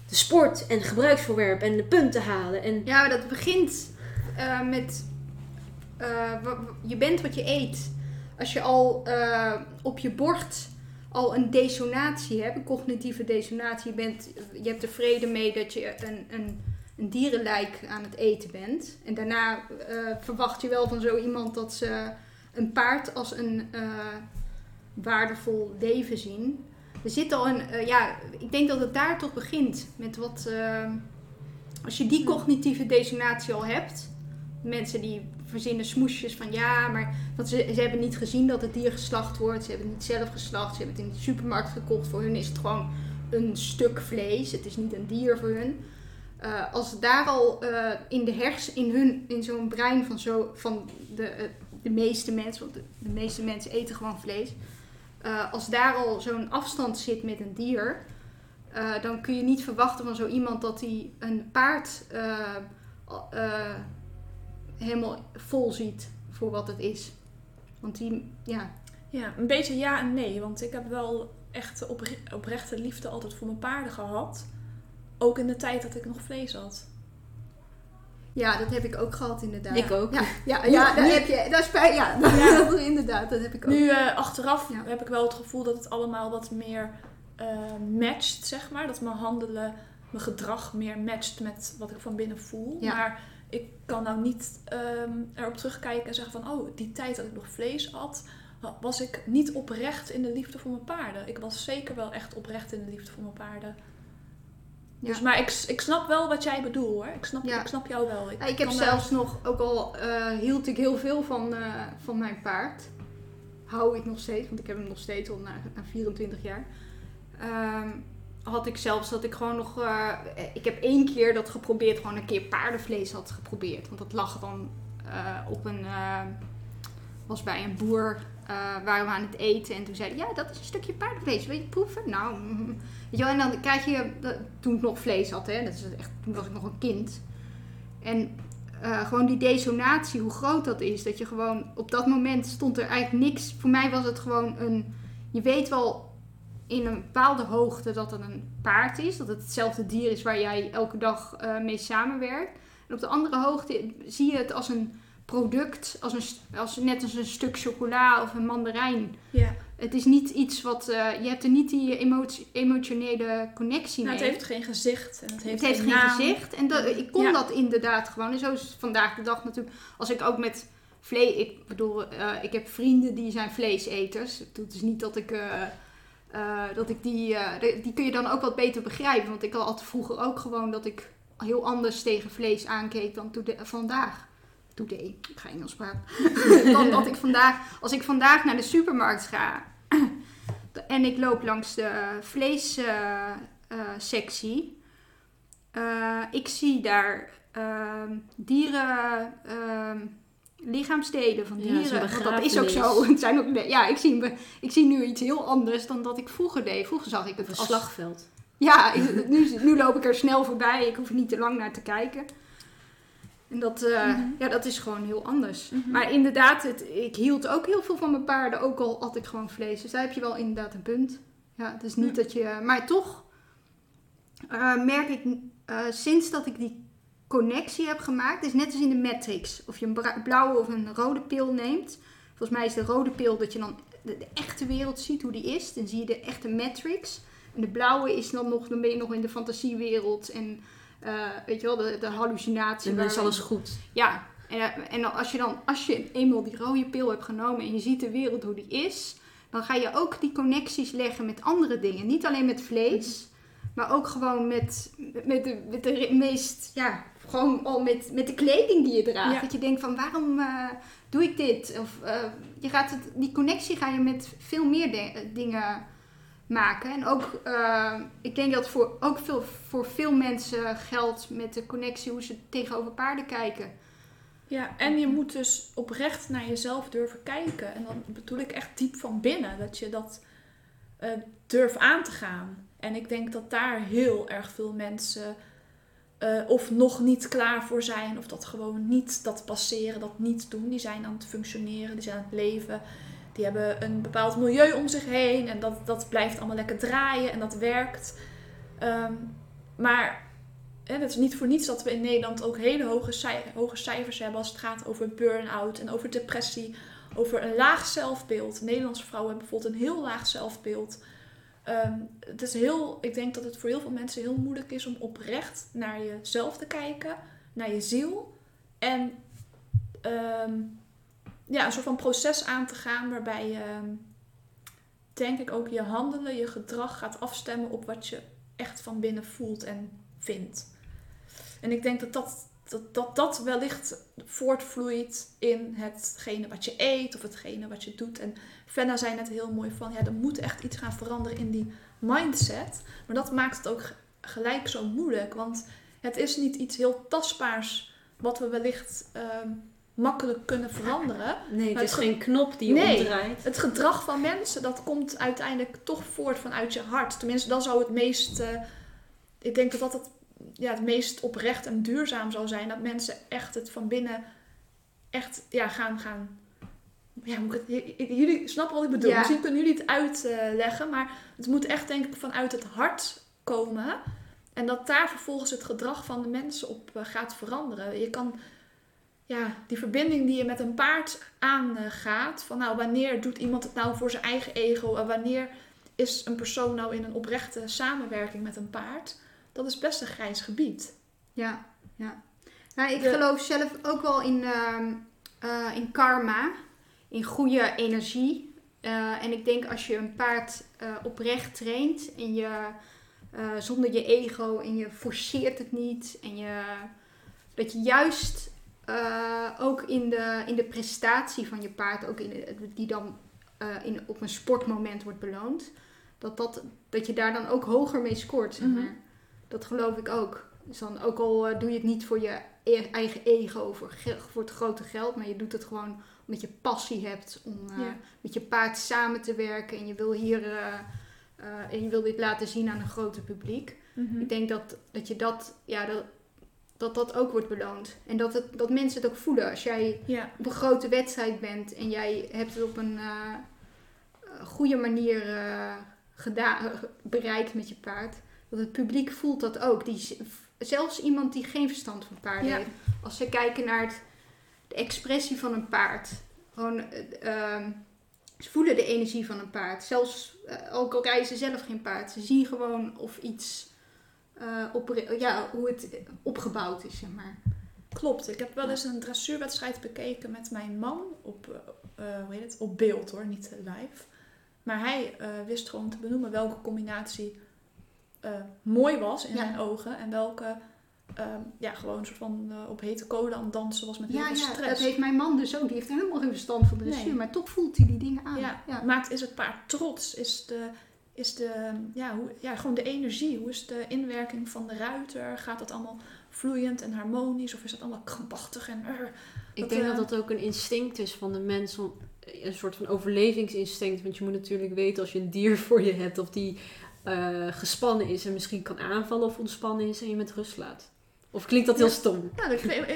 de sport en gebruiksvoorwerp en de punten halen. En Ja, dat begint eh, met. eh, je bent wat je eet. Als je al eh, op je bord al een desonatie hebt, een cognitieve desonatie, je, bent, je hebt er vrede mee dat je een, een, een dierenlijk aan het eten bent. En daarna eh, verwacht je wel van zo iemand dat ze een paard als een eh, waardevol leven zien. er zit al een, eh, ja, ik denk dat het daar toch begint met wat, als je die cognitieve desonatie al hebt, mensen die verzinnen smoesjes van ja, maar dat ze, ze hebben niet gezien dat het dier geslacht wordt, ze hebben het niet zelf geslacht, ze hebben het in de supermarkt gekocht, voor hun is het gewoon een stuk vlees, het is niet een dier voor hun. Uh, als daar al uh, in de hers, in hun, in zo'n brein van, zo, van de, uh, de meeste mensen, want de, de, meeste mensen eten gewoon vlees. als daar al zo'n afstand zit met een dier, dan kun je niet verwachten van zo iemand dat hij een paard helemaal vol ziet voor wat het is. Want die, ja. Ja, een beetje ja en nee. Want ik heb wel echt opre oprechte liefde altijd voor mijn paarden gehad. Ook in de tijd dat ik nog vlees had. Ja, dat heb ik ook gehad inderdaad. Ik ook. Ja, ja, ja daar heb je, dat is bij, ja, ja. inderdaad, dat heb ik ook. Nu uh, achteraf ja. heb ik wel het gevoel dat het allemaal wat meer uh, matcht, zeg maar. Dat mijn handelen, mijn gedrag meer matcht met wat ik van binnen voel. Ja. Maar ik kan nou niet um, erop terugkijken en zeggen van... oh, die tijd dat ik nog vlees at, was ik niet oprecht in de liefde voor mijn paarden. Ik was zeker wel echt oprecht in de liefde voor mijn paarden. Ja. Dus, maar ik, ik snap wel wat jij bedoelt hoor. Ik snap, Ja. ik snap jou wel. Ik, Ja, ik heb zelfs nog, ook al eh, hield ik heel veel van, eh, van mijn paard, hou ik nog steeds, want ik heb hem nog steeds al na, na 24 jaar. Ehm, had ik zelfs dat ik gewoon nog, eh, ik heb één keer dat geprobeerd, gewoon een keer paardenvlees had geprobeerd. Want dat lag dan eh, op een, eh, was bij een boer, waren we aan het eten. En toen zei hij, ja dat is een stukje paardenvlees, wil je proeven? Nou, mm, weet je en dan krijg je, toen ik nog vlees had, hè, dat is echt, toen was ik nog een kind. En gewoon die desonatie, hoe groot dat is. Dat je gewoon, op dat moment stond er eigenlijk niks. Voor mij was het gewoon een, je weet wel in een bepaalde hoogte dat het een paard is. Dat het hetzelfde dier is waar jij elke dag eh, mee samenwerkt. En op de andere hoogte zie je het als een product, als een, als, net als een stuk chocola of een mandarijn. Ja. Het is niet iets wat, eh, je hebt er niet die emotie- emotionele connectie Nou, mee. het heeft geen gezicht en het heeft, Het heeft geen naam. gezicht. En dat, ik kon Ja. dat inderdaad gewoon. En zo is het vandaag de dag natuurlijk. Als ik ook met vlees... Ik bedoel, eh, ik heb vrienden die zijn vleeseters. Het is niet dat ik... eh, dat ik die... eh, die kun je dan ook wat beter begrijpen. Want ik had vroeger ook gewoon dat ik heel anders tegen vlees aankeek dan vandaag. Today. Ik ga Engels praten. dan dat ik vandaag... Als ik vandaag naar de supermarkt ga... en ik loop langs de vleessectie... Eh, ik zie daar ehm, dieren, ehm, lichaamsdelen van Ja, dieren. want dat is ook zo. Het zijn ook, ja, ik zie, ik zie nu iets heel anders dan dat ik vroeger deed. Vroeger zag ik het een als... slagveld. Ja, nu, nu loop ik er snel voorbij. Ik hoef niet te lang naar te kijken. En dat, eh, Mhm. ja, dat is gewoon heel anders. Mhm. Maar inderdaad, het, ik hield ook heel veel van mijn paarden. Ook al at ik gewoon vlees. Dus daar heb je wel inderdaad een punt. Ja, het is niet Ja. dat je... Maar toch eh, merk ik eh, sinds dat ik die connectie heb gemaakt... Het is net als in de Matrix. Of je een blauwe of een rode pil neemt. Volgens mij is de rode pil dat je dan de, de echte wereld ziet hoe die is. Dan zie je de echte Matrix. En de blauwe is dan nog... Dan ben je nog in de fantasiewereld en... eh, weet je wel, de, de hallucinatie. En dan is alles goed. ja, en, eh, en als je dan als je eenmaal die rode pil hebt genomen en je ziet de wereld hoe die is, dan ga je ook die connecties leggen met andere dingen. Niet alleen met vlees, maar ook gewoon met, met, de, met de meest, ja, gewoon al met, met de kleding die je draagt. Ja. Dat je denkt van waarom eh, doe ik dit? Of eh, je gaat het, die connectie ga je met veel meer de- dingen maken. En ook, eh, ik denk dat voor, ook veel, voor veel mensen geldt met de connectie hoe ze tegenover paarden kijken. Ja, en je moet dus oprecht naar jezelf durven kijken. En dan bedoel ik echt diep van binnen. Dat je dat durft aan te gaan. En ik denk dat daar heel erg veel mensen eh, of nog niet klaar voor zijn. Of dat gewoon niet dat passeren, dat niet doen. Die zijn aan het functioneren, die zijn aan het leven. Die hebben een bepaald milieu om zich heen. En dat, dat blijft allemaal lekker draaien en dat werkt. Ehm, maar het is niet voor niets dat we in Nederland ook hele hoge, cij- hoge cijfers hebben als het gaat over burn-out en over depressie, over een laag zelfbeeld. Nederlandse vrouwen hebben bijvoorbeeld een heel laag zelfbeeld. Ehm, het is heel, ik denk dat het voor heel veel mensen heel moeilijk is om oprecht naar jezelf te kijken, naar je ziel. En ehm, ja, een soort van proces aan te gaan waarbij je denk ik ook je handelen, je gedrag gaat afstemmen op wat je echt van binnen voelt en vindt. En ik denk dat dat, dat, dat, dat wellicht voortvloeit in hetgene wat je eet of hetgene wat je doet. En Fenna zei net heel mooi van, ja, er moet echt iets gaan veranderen in die mindset. Maar dat maakt het ook gelijk zo moeilijk, want het is niet iets heel tastbaars wat we wellicht ehm, makkelijk kunnen veranderen. Nee, het is geen knop die je Nee. omdraait. Het gedrag van mensen, dat komt uiteindelijk toch voort vanuit je hart. Tenminste, dan zou het meest... eh, ik denk dat dat het, ja, het meest oprecht en duurzaam zou zijn. Dat mensen echt het van binnen echt ja, gaan... gaan ja, moet ik het- j- j- jullie snappen wat ik bedoel. Ja. Misschien kunnen jullie het uitleggen. Maar het moet echt denk ik vanuit het hart komen. En dat daar vervolgens het gedrag van de mensen op eh, gaat veranderen. Je kan ja, die verbinding die je met een paard aangaat. Van nou, wanneer doet iemand het nou voor zijn eigen ego? En wanneer is een persoon nou in een oprechte samenwerking met een paard? Dat is best een grijs gebied. Ja, ja. Nou, ik De- geloof zelf ook wel in, ehm, eh, in karma, in goede energie. Eh, en ik denk als je een paard eh, oprecht traint en je eh, zonder je ego en je forceert het niet en je, dat je juist ook in de, in de prestatie van je paard, ook in de- die dan in, op een sportmoment wordt beloond, dat, dat, dat je daar dan ook hoger mee scoort. Zeg Mhm. Dat geloof ik ook. Dus dan ook al doe je het niet voor je e- eigen ego, voor, voor het grote geld, maar je doet het gewoon omdat je passie hebt om eh, Ja. met je paard samen te werken en je wil hier eh, eh, en je wil dit laten zien aan een groter publiek. Ik denk dat, dat je dat, ja, dat, dat dat ook wordt beloond. En dat, het, dat mensen het ook voelen. Als jij Ja, op een grote wedstrijd bent en jij hebt het op een goede manier gedaan, bereikt met je paard. Dat het publiek voelt dat ook. Die, zelfs iemand die geen verstand van paarden Ja. heeft. Als ze kijken naar het, de expressie van een paard. Gewoon, eh, ehm, ze voelen de energie van een paard. Zelfs, eh, ook al rijden ze zelf geen paard. Ze zien gewoon of iets, eh, op, ja, hoe het opgebouwd is, zeg maar. klopt. Ik heb wel eens een dressuurwedstrijd bekeken met mijn man op, hoe heet het? op beeld hoor, niet live. Maar hij wist gewoon te benoemen welke combinatie mooi was in Ja. zijn ogen. En welke ehm, ja, gewoon een soort van eh, op hete kolen aan het dansen was met heel Ja, veel ja, stress. dat heeft mijn man dus ook. Die heeft helemaal geen verstand van dressuur, Nee. maar toch voelt hij die dingen aan. Ja, ja. maakt is het paard trots? Is de, is de ja, hoe, ja, gewoon de energie? Hoe is de inwerking van de ruiter? Gaat dat allemaal vloeiend en harmonisch? Of is dat allemaal krampachtig en... uh, Ik Dat, denk eh, dat dat ook een instinct is van de mens. om- Een soort van overlevingsinstinct. Want je moet natuurlijk weten als je een dier voor je hebt. Of die eh, gespannen is en misschien kan aanvallen of ontspannen is. En je met rust laat. Of klinkt dat heel Ja. stom? Ja, dat klinkt,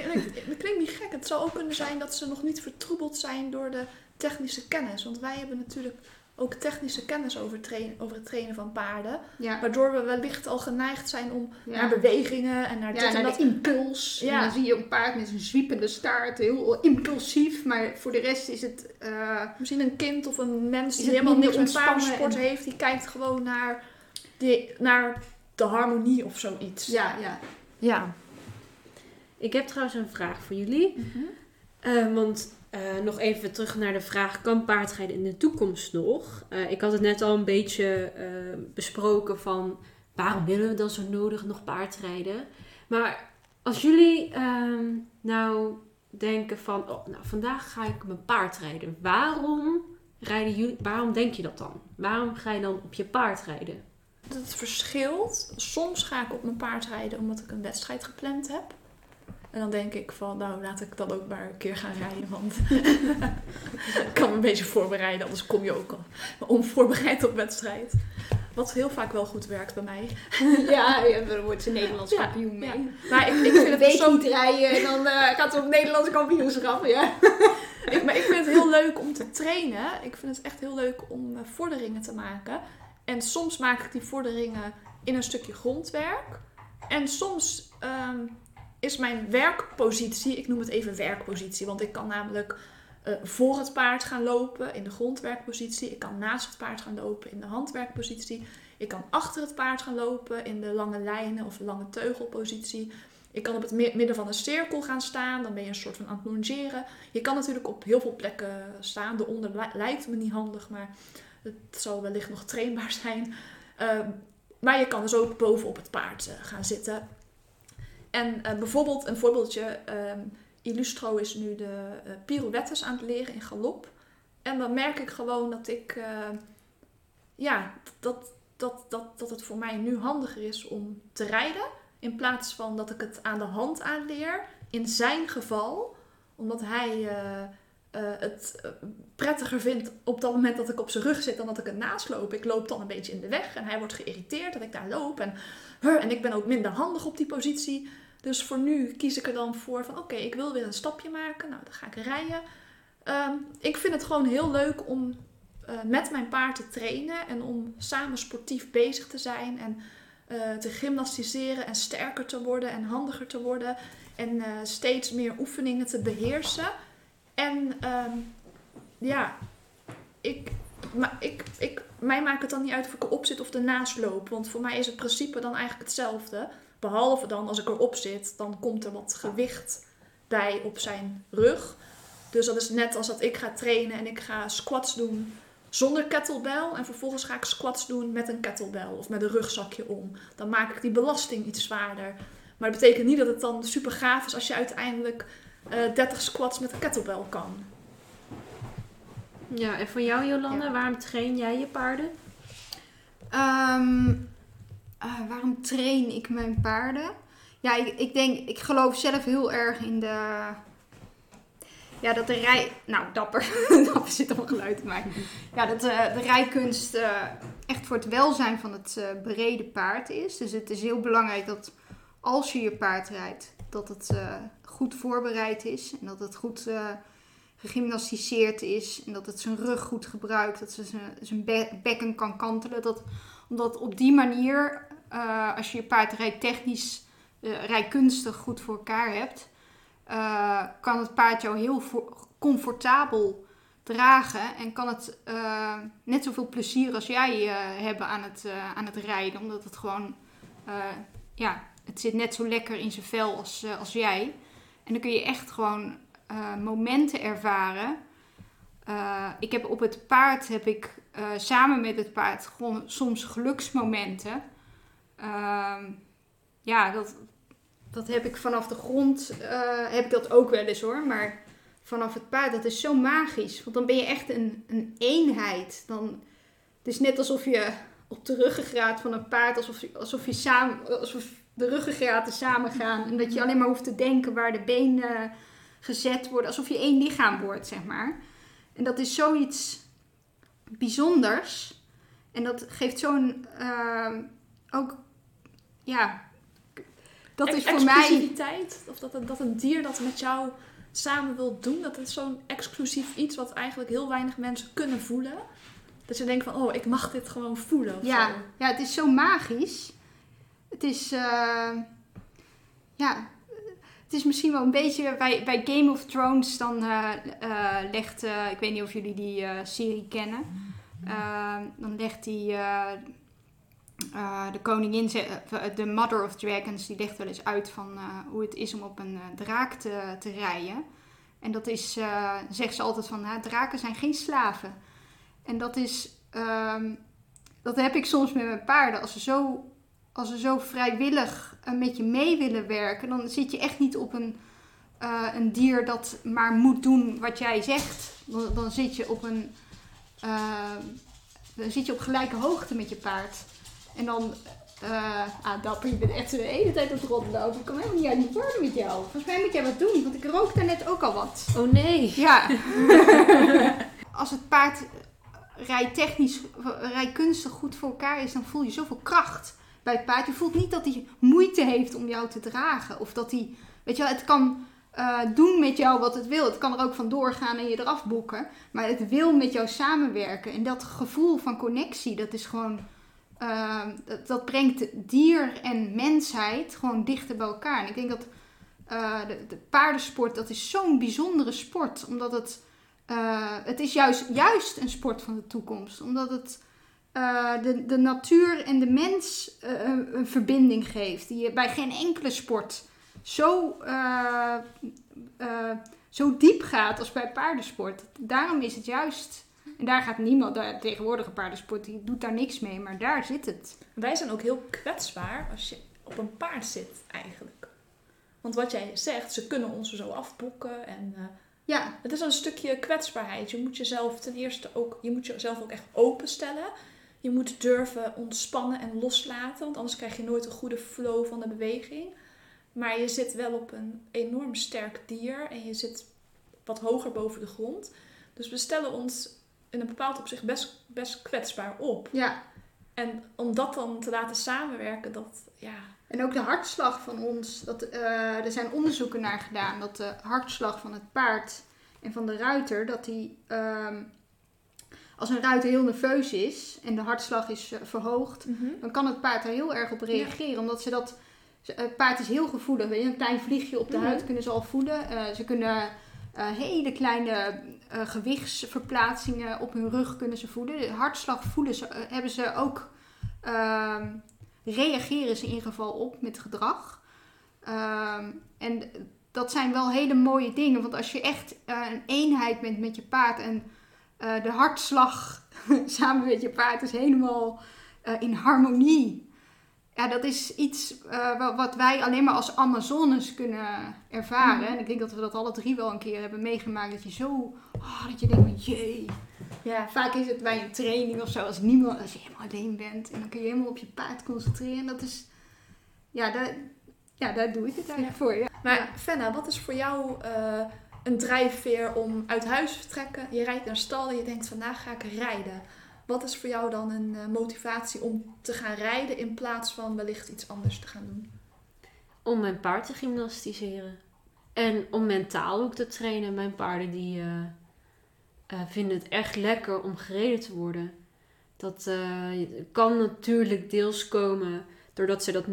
dat klinkt niet gek. Het zou ook kunnen zijn dat ze nog niet vertroebeld zijn door de technische kennis. Want wij hebben natuurlijk ook technische kennis over, trainen, over het trainen van paarden. Ja. Waardoor we wellicht al geneigd zijn om Ja. naar bewegingen en naar Ja, dit en naar dat. de impuls. Ja. En dan zie je een paard met zijn zwiepende staart, heel impulsief. Maar voor de rest is het... eh, Misschien een kind of een mens die helemaal niks met paardensport en- heeft. Die kijkt gewoon naar, die, naar de harmonie of zoiets. ja, ja. Ja. Ik heb trouwens een vraag voor jullie. Eh, want eh, nog even terug naar de vraag: kan paardrijden in de toekomst nog? Eh, ik had het net al een beetje besproken van waarom willen we dan zo nodig nog paardrijden? Maar als jullie ehm, nou denken van, oh, nou vandaag ga ik mijn paard rijden. Waarom rijden jullie? Waarom denk je dat dan? Waarom ga je dan op je paard rijden? Het verschilt. Soms ga ik op mijn paard rijden omdat ik een wedstrijd gepland heb. En dan denk ik van, nou laat ik dan ook maar een keer gaan rijden. Want ik kan me een beetje voorbereiden, anders kom je ook al onvoorbereid op wedstrijd. Wat heel vaak wel goed werkt bij mij. ja, ja, dan wordt ze Nederlands Ja, kampioen mee. ja. Maar ik, ik vind het persoonlijk niet rijden en dan eh, gaat ze op Nederlands kampioenschap. Ja. Ik, maar ik vind het heel leuk om te trainen. Ik vind het echt heel leuk om eh, vorderingen te maken. En soms maak ik die vorderingen in een stukje grondwerk. En soms ehm, is mijn werkpositie, ik noem het even werkpositie, want ik kan namelijk eh, voor het paard gaan lopen in de grondwerkpositie. Ik kan naast het paard gaan lopen in de handwerkpositie. Ik kan achter het paard gaan lopen in de lange lijnen of lange teugelpositie. Ik kan op het mi- midden van een cirkel gaan staan. Dan ben je een soort van aan het. Je kan natuurlijk op heel veel plekken staan. De onder li- lijkt me niet handig, maar Het zal wellicht nog trainbaar zijn. Ehm, maar je kan dus ook bovenop het paard eh, gaan zitten. En eh, bijvoorbeeld een voorbeeldje. ehm, Illustro is nu de eh, pirouettes aan het leren in galop. En dan merk ik gewoon dat ik... eh, ja, dat, dat, dat, dat het voor mij nu handiger is om te rijden. In plaats van dat ik het aan de hand aanleer. In zijn geval. Omdat hij het prettiger vindt op dat moment dat ik op zijn rug zit dan dat ik ernaast loop. Ik loop dan een beetje in de weg en hij wordt geïrriteerd dat ik daar loop. En, en ik ben ook minder handig op die positie. Dus voor nu kies ik er dan voor van oké, ik wil weer een stapje maken. Nou, dan ga ik rijden. Ehm, ik vind het gewoon heel leuk om eh, met mijn paard te trainen en om samen sportief bezig te zijn en eh, te gymnastiseren en sterker te worden en handiger te worden en eh, steeds meer oefeningen te beheersen. En ehm, ja, ik, maar ik, ik, mij maakt het dan niet uit of ik erop zit of ernaast loop, want voor mij is het principe dan eigenlijk hetzelfde. Behalve dan als ik erop zit, dan komt er wat gewicht bij op zijn rug. Dus dat is net als dat ik ga trainen en ik ga squats doen zonder kettlebell. En vervolgens ga ik squats doen met een kettlebell of met een rugzakje om. Dan maak ik die belasting iets zwaarder. Maar dat betekent niet dat het dan super gaaf is als je uiteindelijk eh 30 squats met een kettlebell kan. Ja, en voor jou Jolanda, Ja. waarom train jij je paarden? Ehm, eh, waarom train ik mijn paarden? Ja, ik, ik denk, ik geloof zelf heel erg in de. Ja, dat de rij. Nou, dapper. dapper zit een geluid in mij. Ja, dat eh, de rijkunst eh, echt voor het welzijn van het eh, bereden paard is. Dus het is heel belangrijk dat als je je paard rijdt, dat het eh, goed voorbereid is. En dat het goed gegymnasticeerd is. En dat het zijn rug goed gebruikt. Dat ze zijn, zijn be- bekken kan kantelen. Dat, omdat op die manier, eh, als je je paard rijtechnisch, eh rijkunstig goed voor elkaar hebt, eh, kan het paard jou heel comfortabel dragen. En kan het net zoveel plezier als jij hebben aan het, aan het rijden. Omdat het gewoon, ja, het zit net zo lekker in zijn vel als, als jij. En dan kun je echt gewoon momenten ervaren. Ik heb op het paard heb ik samen met het paard gewoon soms geluksmomenten. Ehm, ja, dat, dat heb ik vanaf de grond, eh, heb ik dat ook wel eens hoor. Maar vanaf het paard, dat is zo magisch. Want dan ben je echt een, een eenheid. Dan, het is net alsof je op de ruggengraat van een paard, alsof, alsof, je samen, alsof de ruggengraten samen gaan. En dat je alleen maar hoeft te denken waar de benen gezet worden. Alsof je één lichaam wordt, zeg maar. En dat is zoiets bijzonders. En dat geeft zo'n, eh, ook, ja, dat is voor mij... Exclusiviteit, of dat, een- dat een dier dat met jou samen wil doen, dat is zo'n exclusief iets wat eigenlijk heel weinig mensen kunnen voelen. Dat je denkt van, oh, ik mag dit gewoon voelen. Ja, zo. ja, het is zo magisch. Het is, eh, ja, het is misschien wel een beetje bij, bij Game of Thrones dan eh, eh, legt, eh, ik weet niet of jullie die eh, serie kennen, Eh, dan legt die eh, de koningin, eh, de Mother of Dragons, die legt wel eens uit van eh, hoe het is om op een draak te, te rijden. En dat is, zegt ze altijd van, nou, draken zijn geen slaven. En dat is, ehm, dat heb ik soms met mijn paarden. Als ze zo, als ze zo vrijwillig met je mee willen werken, dan zit je echt niet op een, een dier dat maar moet doen wat jij zegt. Dan, dan zit je op een, dan zit je op gelijke hoogte met je paard. En dan, eh ah dapper, je bent echt de hele tijd op het rondlopen. Ik kan helemaal niet uit woorden met jou. Volgens mij moet jij wat doen, want ik rook daar net ook al wat. Oh nee. Ja. Als het paard rijtechnisch, rijkunstig goed voor elkaar is, dan voel je zoveel kracht bij het paard. Je voelt niet dat hij moeite heeft om jou te dragen. Of dat hij, weet je wel, het kan eh, doen met jou wat het wil. Het kan er ook van doorgaan en je eraf boeken. Maar het wil met jou samenwerken. En dat gevoel van connectie, dat is gewoon... eh, dat, dat brengt dier en mensheid gewoon dichter bij elkaar. En ik denk dat eh, de, de paardensport, dat is zo'n bijzondere sport. Omdat het, eh, het is juist, juist een sport van de toekomst. Omdat het eh, de, de natuur en de mens een, een verbinding geeft. Die je bij geen enkele sport zo, zo diep gaat als bij paardensport. Daarom is het juist En daar gaat niemand, de tegenwoordige paardensport, die doet daar niks mee, maar daar zit het. Wij zijn ook heel kwetsbaar als je op een paard zit eigenlijk. Want wat jij zegt, ze kunnen ons er zo afbokken en... eh, Ja, Het is een stukje kwetsbaarheid. Je moet jezelf ten eerste ook, je moet jezelf ook echt openstellen. Je moet durven ontspannen en loslaten, want anders krijg je nooit een goede flow van de beweging. Maar je zit wel op een enorm sterk dier en je zit wat hoger boven de grond. Dus we stellen ons in een bepaald opzicht best, best kwetsbaar op. ja. En om dat dan te laten samenwerken, dat ja. En ook de hartslag van ons, dat, eh, er zijn onderzoeken naar gedaan, dat de hartslag van het paard en van de ruiter, dat die, ehm, als een ruiter heel nerveus is en de hartslag is eh, verhoogd, dan kan het paard daar heel erg op reageren. Omdat ze dat, het paard is heel gevoelig, weet je, een klein vliegje op de Mhm. huid kunnen ze al voelen. Eh, ze kunnen eh, hele kleine eh, gewichtsverplaatsingen op hun rug kunnen ze voelen. De hartslag voelen ze, eh, hebben ze ook, ehm, reageren ze in geval op met gedrag. Ehm, en dat zijn wel hele mooie dingen, want als je echt een eenheid bent met je paard en de hartslag samen met je paard is helemaal in harmonie. Ja, dat is iets eh, wa- wat wij alleen maar als Amazones kunnen ervaren. Mhm. En ik denk dat we dat alle drie wel een keer hebben meegemaakt. Dat je zo, oh, dat je denkt, van, jee. Ja, Vaak is het bij een training of zo, als, niemand, als je helemaal alleen bent. En dan kun je helemaal op je paard concentreren. Dat is, ja, daar, ja, daar doe ik het eigenlijk voor. Ja. Maar Ja. Fenna, wat is voor jou eh, een drijfveer om uit huis te vertrekken? Je rijdt naar stal en je denkt vandaag ga ik rijden. Wat is voor jou dan een eh, motivatie om te gaan rijden in plaats van wellicht iets anders te gaan doen? Om mijn paard te gymnastiseren. En om mentaal ook te trainen. Mijn paarden die eh, eh, vinden het echt lekker om gereden te worden. Dat kan natuurlijk deels komen doordat ze dat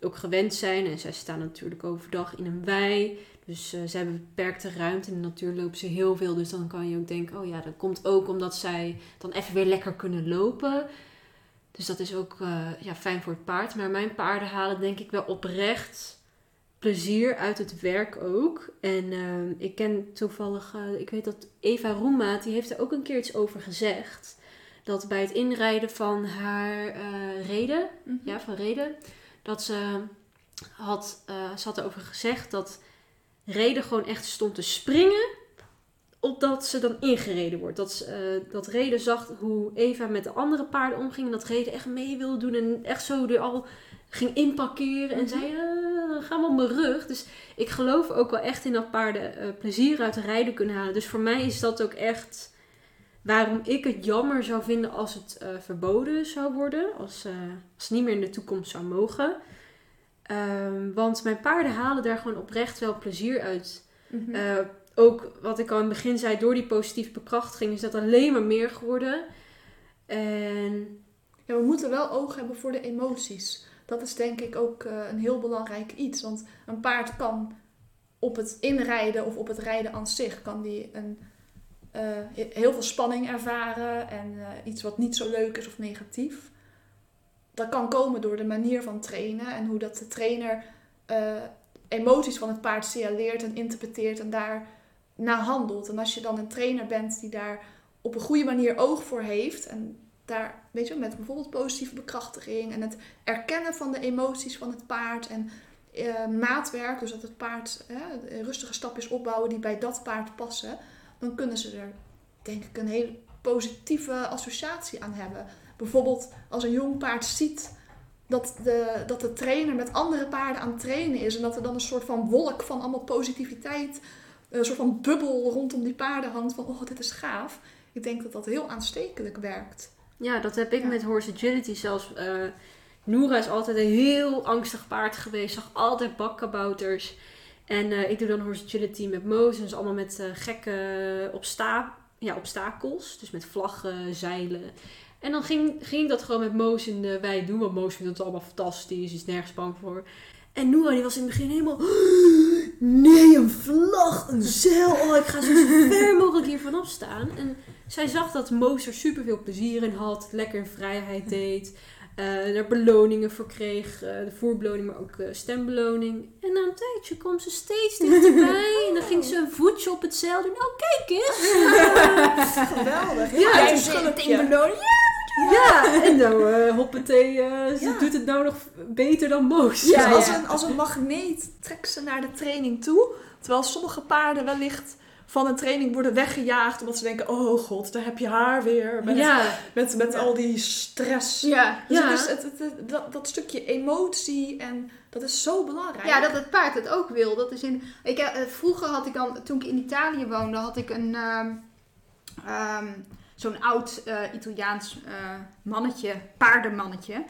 ook gewend zijn. En zij staan natuurlijk overdag in een wei. Dus eh, ze hebben beperkte ruimte. In de natuur lopen ze heel veel. Dus dan kan je ook denken, oh ja, dat komt ook omdat zij dan even weer lekker kunnen lopen. Dus dat is ook eh, ja, fijn voor het paard. Maar mijn paarden halen denk ik wel oprecht plezier uit het werk ook. En eh, ik ken toevallig, ik weet dat Eva Roemaat, die heeft er ook een keer iets over gezegd. Dat bij het inrijden van haar reden, ja, van reden, dat ze had, ze had erover gezegd dat reden gewoon echt stond te springen opdat ze dan ingereden wordt. Dat, ze, eh, dat reden zag hoe Eva met de andere paarden omging en dat reden echt mee wilde doen en echt zo er al ging inparkeren en Mhm. zei, dan gaan we op mijn rug. Dus ik geloof ook wel echt in dat paarden eh, plezier uit het rijden kunnen halen. Dus voor mij is dat ook echt waarom ik het jammer zou vinden als het verboden zou worden. Als, als het niet meer in de toekomst zou mogen. Ehm, want mijn paarden halen daar gewoon oprecht wel plezier uit. Mhm. Eh, ook wat ik al in het begin zei, door die positieve bekrachtiging is dat alleen maar meer geworden. En Ja, we moeten wel oog hebben voor de emoties. Dat is denk ik ook eh, een heel belangrijk iets. Want een paard kan op het inrijden of op het rijden aan zich... kan die een, eh, heel veel spanning ervaren en iets wat niet zo leuk is of negatief. Dat kan komen door de manier van trainen en hoe dat de trainer eh, emoties van het paard signaleert en interpreteert en daar naar handelt. En als je dan een trainer bent die daar op een goede manier oog voor heeft en daar, weet je, met bijvoorbeeld positieve bekrachtiging en het erkennen van de emoties van het paard en eh, maatwerk, dus dat het paard rustige stapjes opbouwen die bij dat paard passen, dan kunnen ze er denk ik een hele positieve associatie aan hebben. Bijvoorbeeld als een jong paard ziet dat de, dat de trainer met andere paarden aan het trainen is en dat er dan een soort van wolk van allemaal positiviteit, een soort van bubbel rondom die paarden hangt van oh dit is gaaf. Ik denk dat dat heel aanstekelijk werkt. ja, dat heb ik Ja. met Horse Agility zelfs. eh Noora is altijd een heel angstig paard geweest. Zag altijd bakkabouters. En eh, ik doe dan Horse Agility met Moos. Dus allemaal met eh, gekke obsta ja, obstakels. Dus met vlaggen, zeilen. En dan ging, ging dat gewoon met Moos in de wei doen. Want Moos vindt het allemaal fantastisch. Is nergens bang voor. En Noora die was in het begin helemaal... Nee, een vlag, een zeil. Oh, ik ga zo ver mogelijk hier vanaf staan. En zij zag dat Moos er super veel plezier in had. Lekker in vrijheid deed. Eh er beloningen voor kreeg. eh, de voerbeloning, maar ook eh, stembeloning. En na een tijdje kwam ze steeds dichterbij. En dan ging ze een voetje op het zeil doen. Oh, kijk eens. Geweldig. Ja, Ja, het een is schulpje. Ja, en nou, eh hoppatee, eh, ze Ja. doet het nou nog beter dan Moos. Ja, Ja, als, ja. Een, als een magneet trekt ze naar de training toe. Terwijl sommige paarden wellicht van een training worden weggejaagd. Omdat ze denken, oh god, daar heb je haar weer. Met, Ja, met, met al die stress. Ja. Dus Ja. het is het, het- het- dat, dat stukje emotie en dat is zo belangrijk. Ja, dat het paard het ook wil. Dat is in, ik, eh, vroeger had ik dan, toen ik in Italië woonde, had ik een ehm, ehm, zo'n oud eh, Italiaans eh, mannetje, paardenmannetje.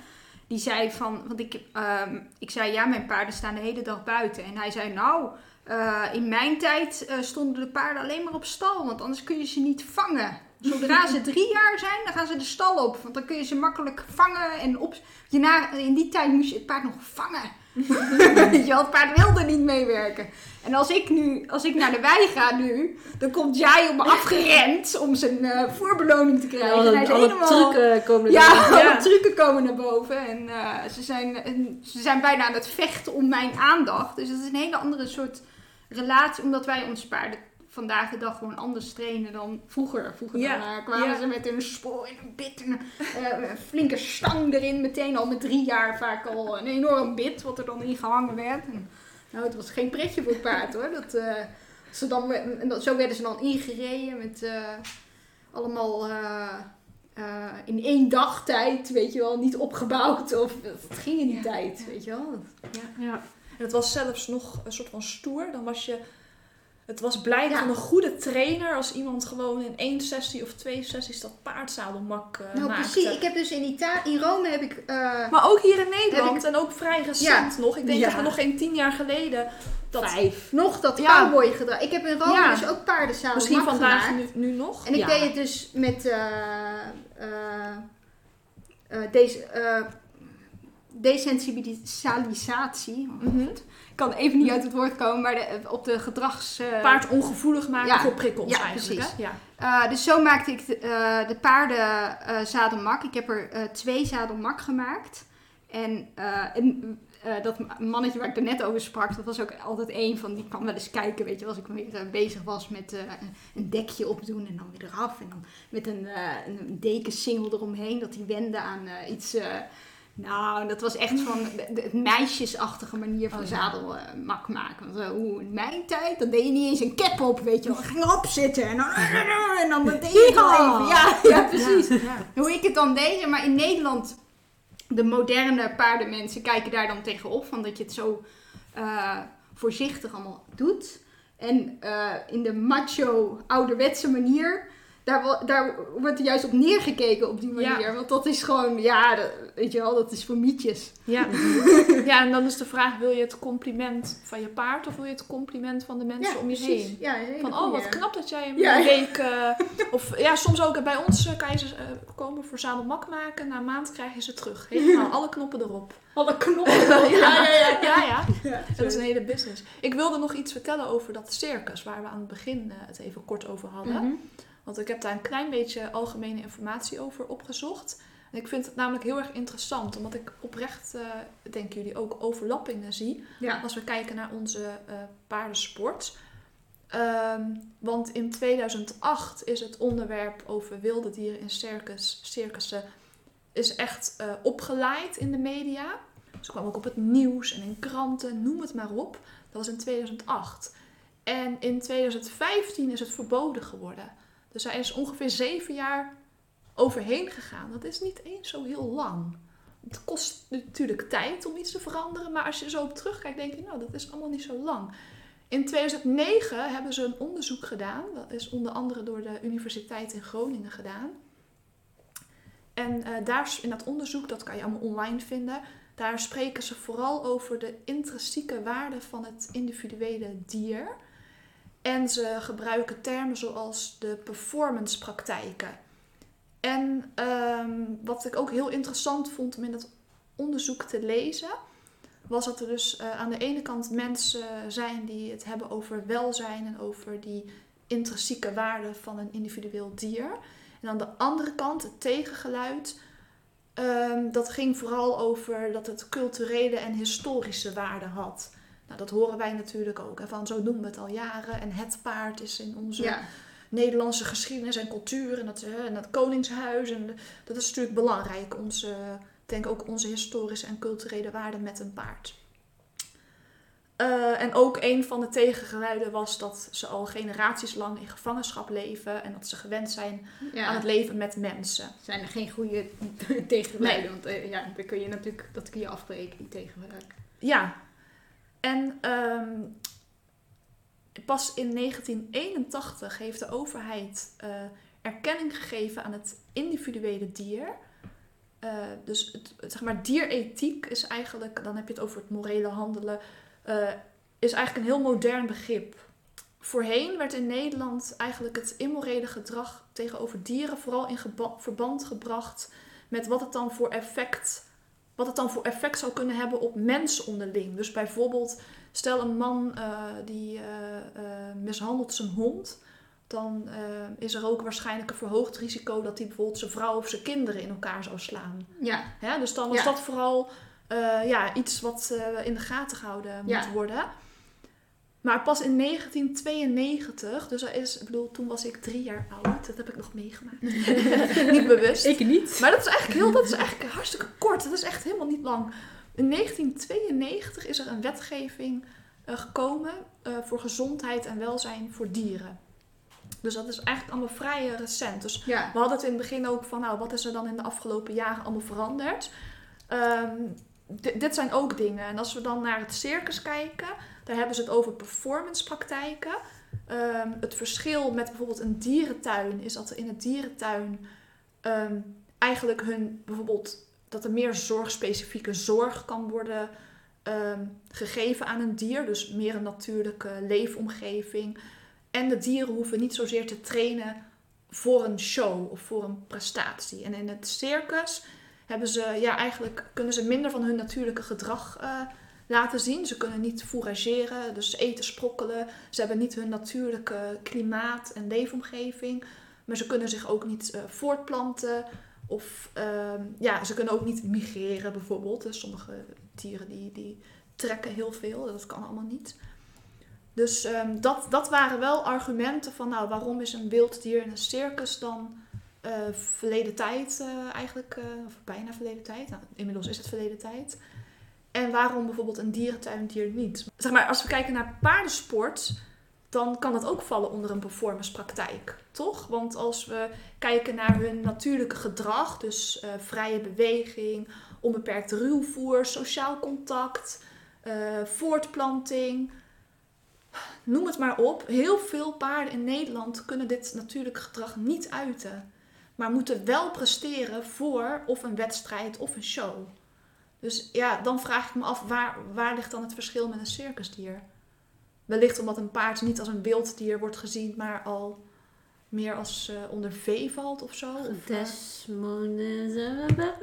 Die zei van, want ik, ehm, ik zei ja, mijn paarden staan de hele dag buiten. En hij zei nou, eh, in mijn tijd eh, stonden de paarden alleen maar op stal, want anders kun je ze niet vangen. Zodra ze drie jaar zijn, dan gaan ze de stal op. Want dan kun je ze makkelijk vangen en op. Je na, in die tijd moest je het paard nog vangen. Weet je wel, het paard wilde niet meewerken. En als ik nu, als ik naar de wei ga nu, dan komt jij op me afgerend om zijn eh voorbeloning te krijgen. en hij alle, alle helemaal... trucken komen er Ja, dan. alle trucken komen naar boven. En ze, zijn, en ze zijn bijna aan het vechten om mijn aandacht. Dus het is een hele andere soort relatie. Omdat wij ons paarden vandaag de dag gewoon anders trainen dan vroeger. Vroeger Ja, dan, eh, kwamen ja. ze met een spoor en een bit en een, eh, een flinke stang erin. Meteen al met drie jaar vaak al een enorm bit wat er dan in gehangen werd. En, nou, het was geen pretje voor het paard hoor. Dat, eh, ze dan, en dat, zo werden ze dan ingereden met eh, allemaal... eh, eh, in één dag tijd, weet je wel, niet opgebouwd. Of het ging in die Ja. tijd, weet je wel. Ja. En het was zelfs nog een soort van stoer. Dan was je... Het was blijk Ja. van een goede trainer als iemand gewoon in één sessie of twee sessies dat paardzadelmak uh, nou, maakte. precies. Ik heb dus in Italië, in Rome heb ik... eh, Maar ook hier in Nederland en ook vrij recent nog. Ik denk Ja. dat we nog geen tien jaar geleden dat Vijf. nog dat Ja. cowboy gedrag. Ik heb in Rome Ja. dus ook paardenzadel misschien vandaag nu, nu nog. En ik Ja. deed het dus met eh, eh, eh, deze eh, desensibilisatie. Oh, Mhm. Ik kan even niet uit het woord komen, maar de, op de gedrags... eh, Paard ongevoelig maken Ja. voor prikkels Ja, eigenlijk. precies. Hè? Ja. Eh, dus zo maakte ik de, eh, de paarden zadelmak. Ik heb er twee zadelmak gemaakt. En, en dat ma- mannetje waar ik er net over sprak, dat was ook altijd een van die kwam wel eens kijken, weet je, als ik weer bezig was met een- dekje opdoen en dan weer eraf. En dan met een, een dekensingel eromheen, dat die wende aan iets. Eh, nou, dat was echt van het meisjesachtige manier van Oh, zadelmak maken. Want, eh, oeh, in mijn tijd, dan deed je niet eens een cap op, weet je wel. Ging opzitten en dan, en dan deed je het even. Ja, ja, precies. Ja. Hoe ik het dan deed, maar in Nederland, de moderne paardenmensen kijken daar dan tegenop. Van dat je het zo eh, voorzichtig allemaal doet. En eh, in de macho, ouderwetse manier, daar, daar wordt er juist op neergekeken op die manier. Ja. Want dat is gewoon, ja, dat, weet je wel, dat is voor mietjes. Ja. ja, en dan is de vraag, wil je het compliment van je paard of wil je het compliment van de mensen om je heen? Ja, Van, oh, wat knap dat jij hem een week... eh, of ja, soms ook bij ons eh, kan je ze eh, komen voor zadelmak maken. Na een maand krijg je ze terug. Helemaal, alle knoppen erop. Alle knoppen. ja, ja, ja. ja, ja. Dat is een hele business. Ik wilde nog iets vertellen over dat circus, waar we aan het begin het even kort over hadden. Mhm. Want ik heb daar een klein beetje algemene informatie over opgezocht. En ik vind het namelijk heel erg interessant, omdat ik oprecht, eh denken jullie, ook overlappingen zie. Ja. Als we kijken naar onze eh, paardensport. Ehm, want in 2008 is het onderwerp over wilde dieren in circus, circussen is echt eh, opgeleid in de media. Ze kwam ook op het nieuws en in kranten, noem het maar op. Dat was in 2008. En in 2015 is het verboden geworden. Dus hij is ongeveer zeven jaar overheen gegaan. Dat is niet eens zo heel lang. Het kost natuurlijk tijd om iets te veranderen, maar als je zo op terugkijkt, denk je, nou, dat is allemaal niet zo lang. In 2009 hebben ze een onderzoek gedaan. Dat is onder andere door de Universiteit in Groningen gedaan. En eh, daar in dat onderzoek, dat kan je allemaal online vinden, daar spreken ze vooral over de intrinsieke waarde van het individuele dier. En ze gebruiken termen zoals de performancepraktijken. En ehm, wat ik ook heel interessant vond om in dat onderzoek te lezen, was dat er dus eh, aan de ene kant mensen zijn die het hebben over welzijn en over die intrinsieke waarde van een individueel dier. En aan de andere kant het tegengeluid, ehm, dat ging vooral over dat het culturele en historische waarde had. Nou, dat horen wij natuurlijk ook. Hè, van zo noemen we het al jaren. En het paard is in onze Ja, Nederlandse geschiedenis en cultuur en dat, eh, en dat koningshuis. En dat is natuurlijk belangrijk. Onze, ik denk ook onze historische en culturele waarden met een paard. Eh, en ook een van de tegengeluiden was dat ze al generaties lang in gevangenschap leven en dat ze gewend zijn ja. aan het leven met mensen. zijn er geen goede tegengeluiden. Want eh, ja, dan kun je natuurlijk, dat kun je afbreken, die tegengeluiden. Ja, en ehm, pas in 1981 heeft de overheid eh, erkenning gegeven aan het individuele dier. Eh, dus het, zeg maar dierethiek is eigenlijk, dan heb je het over het morele handelen, eh, is eigenlijk een heel modern begrip. Voorheen werd in Nederland eigenlijk het immorele gedrag tegenover dieren vooral in verband gebracht met wat het dan voor effect wat het dan voor effect zou kunnen hebben op mensen onderling. Dus bijvoorbeeld, stel een man eh, die eh, eh, mishandelt zijn hond, dan is er ook waarschijnlijk een verhoogd risico dat hij bijvoorbeeld zijn vrouw of zijn kinderen in elkaar zou slaan. Ja, Hè? Dus dan Ja. dat vooral ja, iets wat in de gaten gehouden moet Ja. worden. Maar pas in 1992, dus dat is, ik bedoel, toen was ik drie jaar oud, dat heb ik nog meegemaakt. Niet bewust. Ik niet. Maar dat is eigenlijk heel, dat is eigenlijk hartstikke kort. Dat is echt helemaal niet lang. In 1992 is er een wetgeving eh, gekomen eh, voor gezondheid en welzijn voor dieren. Dus dat is eigenlijk allemaal vrij eh, recent. Dus ja. we hadden het in het begin ook van, nou, wat is er dan in de afgelopen jaren allemaal veranderd? Ehm, di- dit zijn ook dingen. En als we dan naar het circus kijken, daar hebben ze het over performancepraktijken. Ehm, het verschil met bijvoorbeeld een dierentuin is dat er in het dierentuin ehm, eigenlijk hun bijvoorbeeld dat er meer zorgspecifieke zorg kan worden ehm, gegeven aan een dier. Dus meer een natuurlijke leefomgeving. En de dieren hoeven niet zozeer te trainen voor een show of voor een prestatie. En in het circus hebben ze, ja, eigenlijk kunnen ze minder van hun natuurlijke gedrag eh, laten zien. Ze kunnen niet fourageren, dus eten sprokkelen. Ze hebben niet hun natuurlijke klimaat en leefomgeving. Maar ze kunnen zich ook niet eh, voortplanten. Of ehm, ja, ze kunnen ook niet migreren bijvoorbeeld. Dus sommige dieren die, die trekken heel veel. Dat kan allemaal niet. Dus ehm, dat, dat waren wel argumenten van, nou, waarom is een wild dier in een circus dan eh, verleden tijd eh, eigenlijk, of bijna verleden tijd. Nou, inmiddels is het verleden tijd. En waarom bijvoorbeeld een dierentuindier niet? Zeg maar, als we kijken naar paardensport, dan kan dat ook vallen onder een performancepraktijk, toch? Want als we kijken naar hun natuurlijke gedrag, dus eh, vrije beweging, onbeperkt ruwvoer, sociaal contact, eh, voortplanting, noem het maar op. Heel veel paarden in Nederland kunnen dit natuurlijke gedrag niet uiten, maar moeten wel presteren voor of een wedstrijd of een show. Dus ja, dan vraag ik me af, waar, waar ligt dan het verschil met een circusdier? Wellicht omdat een paard niet als een wild dier wordt gezien, maar al meer als eh, onder vee valt of zo. Eh.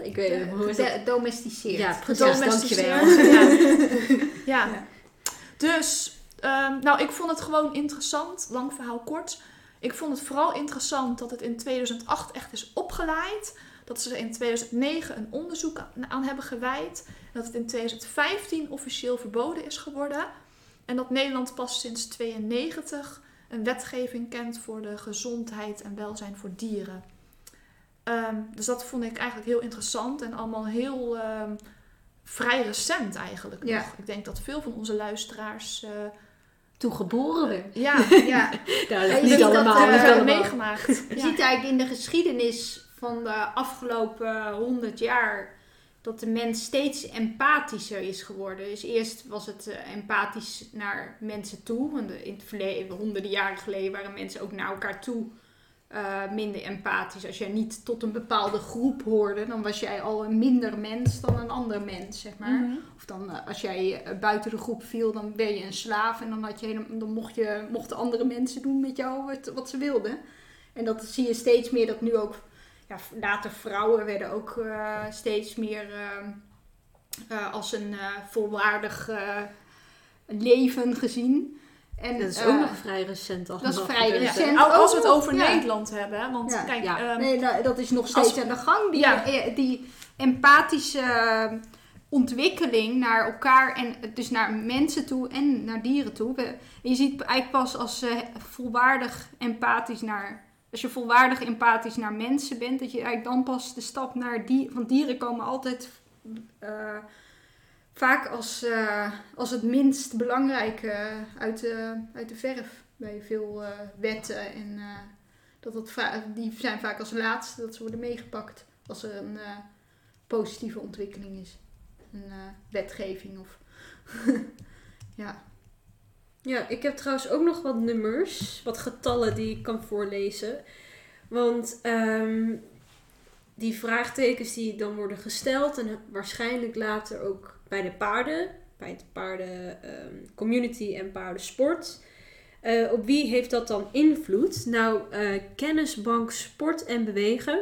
Ik weet niet hoe is dat? Gedomesticeerd. Ja, precies. Dankjewel. Ja. ja. Ja. Dus, ehm, nou, ik vond het gewoon interessant. Lang verhaal kort. Ik vond het vooral interessant dat het in 2008 echt is opgeleid. Dat ze er in 2009 een onderzoek aan- hebben gewijd. Dat het in 2015 officieel verboden is geworden. En dat Nederland pas sinds 92 een wetgeving kent voor de gezondheid en welzijn voor dieren. Ehm, dus dat vond ik eigenlijk heel interessant en allemaal heel ehm, vrij recent eigenlijk Ja. nog. Ik denk dat veel van onze luisteraars eh, Toen geboren werd. ja, Ja, Nou, je niet allemaal. dat, allemaal. meegemaakt. Je Ja. ziet eigenlijk in de geschiedenis van de afgelopen honderd jaar dat de mens steeds empathischer is geworden. Dus eerst was het eh, empathisch naar mensen toe. Want in het verleden, honderden jaren geleden, waren mensen ook naar elkaar toe eh, minder empathisch. Als jij niet tot een bepaalde groep hoorde, dan was jij al een minder mens dan een ander mens, zeg maar. Mhm. Of dan eh, als jij buiten de groep viel, dan ben je een slaaf en dan, had je helemaal, dan mocht je, mochten andere mensen doen met jou wat, wat ze wilden. En dat zie je steeds meer dat nu ook, ja, later vrouwen werden ook eh, steeds meer eh, eh, als een eh, volwaardig eh, leven gezien. En, Dat is ook nog vrij recent allemaal. dat is vrij recent. Al- Als we het over ja. Nederland hebben, hè, want Ja. kijk, Ja. ehm, Nee, nou, dat is nog steeds als- aan de gang. Die, Ja. die empathische ontwikkeling naar elkaar en dus naar mensen toe en naar dieren toe. We- je ziet eigenlijk pas als ze volwaardig empathisch naar. Als je volwaardig empathisch naar mensen bent, dat je eigenlijk dan pas de stap naar die. Want dieren komen altijd eh, vaak als, eh, als het minst belangrijke uit de, uit de verf. Bij veel eh, wetten en dat va- die zijn vaak als laatste dat ze worden meegepakt als er een positieve ontwikkeling is. Een wetgeving of. ja. Ja, ik heb trouwens ook nog wat nummers, wat getallen die ik kan voorlezen. Want ehm, die vraagtekens die dan worden gesteld en waarschijnlijk later ook bij de paarden, bij het paarden ehm, community en paardensport. Eh, op wie heeft dat dan invloed? Nou, eh, Kennisbank Sport en Bewegen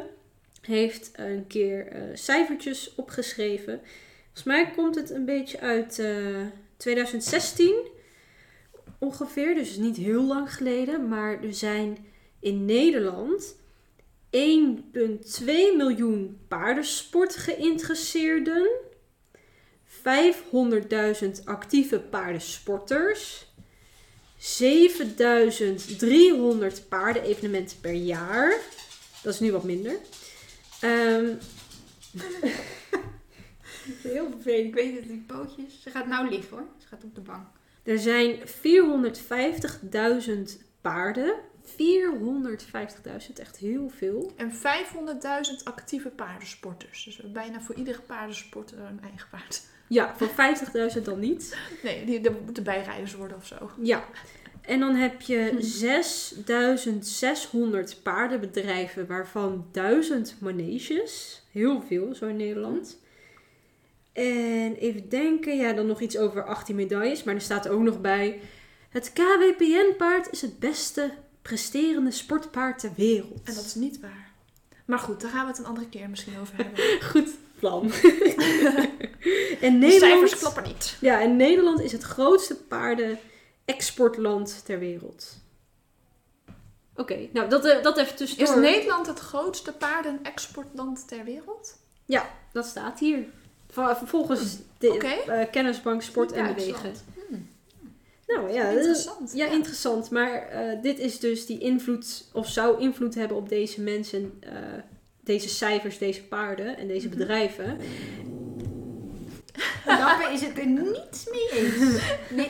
heeft een keer eh, cijfertjes opgeschreven. Volgens mij komt het een beetje uit eh, 2016 ongeveer, dus niet heel lang geleden. Maar er zijn in Nederland 1,2 miljoen paardensport geïnteresseerden. 500.000 actieve paardensporters. 7300 paardenevenementen per jaar. Dat is nu wat minder. Ehm, Heel vervelend. Ik weet het, die pootjes. Ze gaat nou liggen hoor. Ze gaat op de bank. Er zijn 450.000 paarden. 450.000, echt heel veel. En 500.000 actieve paardensporters. Dus bijna voor iedere paardensporter een eigen paard. Ja, voor 50.000 dan niet. Nee, die, dat moeten bijrijders worden of zo. Ja. En dan heb je 6600 paardenbedrijven, waarvan 1000 maneges. Heel veel, zo in Nederland. En even denken, ja, dan nog iets over 18 medailles. Maar er staat ook nog bij: Het KWPN-paard is het beste presterende sportpaard ter wereld. En dat is niet waar. Maar goed, daar gaan we het een andere keer misschien over hebben. Goed plan. en De Nederland. cijfers kloppen niet. Ja, en Nederland is het grootste paarden-exportland ter wereld. Oké, nou dat, eh, dat even tussendoor. Is Nederland het grootste paardenexportland ter wereld? Dat staat hier. Vol- Volgens de Oké. eh, Kennisbank Sport en. Bewegen. Hmm. Nou ja, dat- Interessant. ja, interessant. Maar eh, dit is dus die invloed, of zou invloed hebben op deze mensen, eh, deze cijfers, deze paarden en deze Mhm. bedrijven. Daarbij is het er niets mee eens. Nee.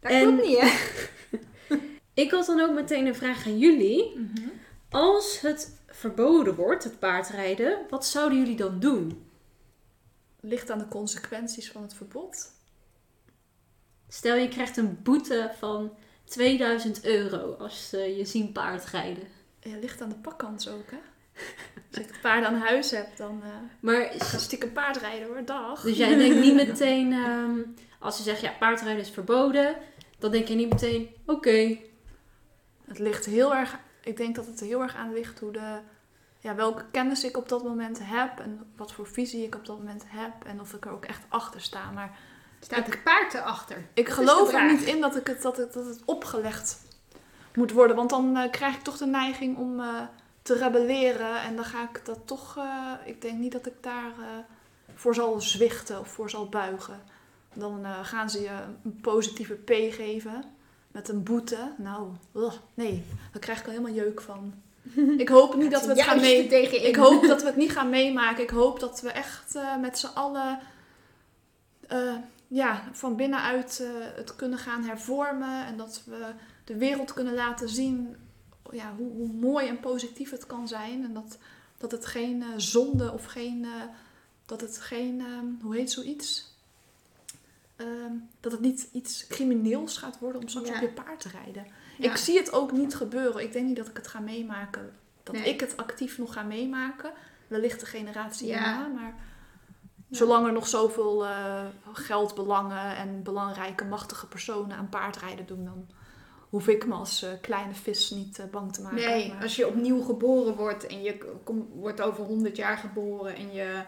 Dat En- klopt niet hè. Ik had dan ook meteen een vraag aan jullie. Mhm. Als het verboden wordt, het paardrijden, wat zouden jullie dan doen? Ligt aan de consequenties van het verbod. Stel je krijgt een boete van 2000 euro als eh, je zien paardrijden. Ja, ligt aan de pakkans ook, hè? Als ik het paard aan huis heb, dan eh Maar ga ik stiekem paardrijden hoor. Dag. Dus jij denkt niet meteen, ehm, als ze zeggen ja, paardrijden is verboden, dan denk je niet meteen, oké. Het ligt heel erg... Ik denk dat het heel erg aan ligt hoe de... Ja, welke kennis ik op dat moment heb en wat voor visie ik op dat moment heb en of ik er ook echt achter sta. Maar Staat het paard erachter? ik Dat geloof er niet in dat, ik het, dat, het, dat het opgelegd moet worden, want dan eh, krijg ik toch de neiging om eh, te rebelleren en dan ga ik dat toch... eh, ik denk niet dat ik daar voor zal zwichten of voor zal buigen. Dan gaan ze je een positieve P geven met een boete. Nou, ugh, nee, daar krijg ik al helemaal jeuk van. Ik hoop niet dat we het gaan Juist mee... tegen Ik hoop dat we het niet gaan meemaken. Ik hoop dat we echt eh, met z'n allen eh, ja, van binnenuit eh, het kunnen gaan hervormen. En dat we de wereld kunnen laten zien ja, hoe, hoe mooi en positief het kan zijn. En dat, dat het geen zonde of geen. dat het geen. ehm, hoe heet zoiets? Ehm, dat het niet iets crimineels gaat worden om straks Ja. op je paard te rijden. Ja. Ik zie het ook niet gebeuren. Ik denk niet dat ik het ga meemaken. Dat Nee. ik het actief nog ga meemaken. Wellicht de generatie Ja. hierna. Maar zolang er nog zoveel eh, geldbelangen en belangrijke, machtige personen aan paardrijden doen, dan hoef ik me als eh, kleine vis niet eh, bang te maken. Nee, Maar- als je opnieuw geboren wordt en je kom- wordt over 100 jaar geboren en je,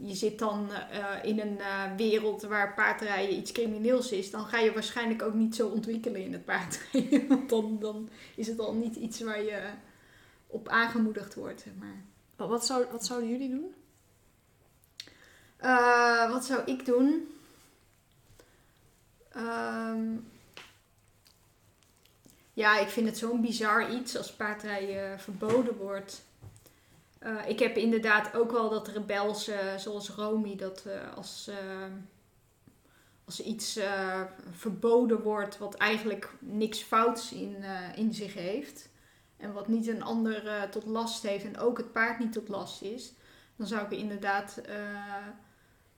je zit dan eh, in een eh, wereld waar paardrijden iets crimineels is, dan ga je waarschijnlijk ook niet zo ontwikkelen in het paardrijden. Want dan, dan is het al niet iets waar je op aangemoedigd wordt. Zeg maar. Wat, wat, zou, wat zouden jullie doen? Eh, wat zou ik doen? Ehm, ja, ik vind het zo'n bizar iets als paardrijden verboden wordt. Eh, ik heb inderdaad ook wel dat rebelse, zoals Romy, dat eh, als, eh, als iets eh, verboden wordt wat eigenlijk niks fouts in, eh, in zich heeft. En wat niet een ander eh, tot last heeft en ook het paard niet tot last is. Dan zou ik er inderdaad eh,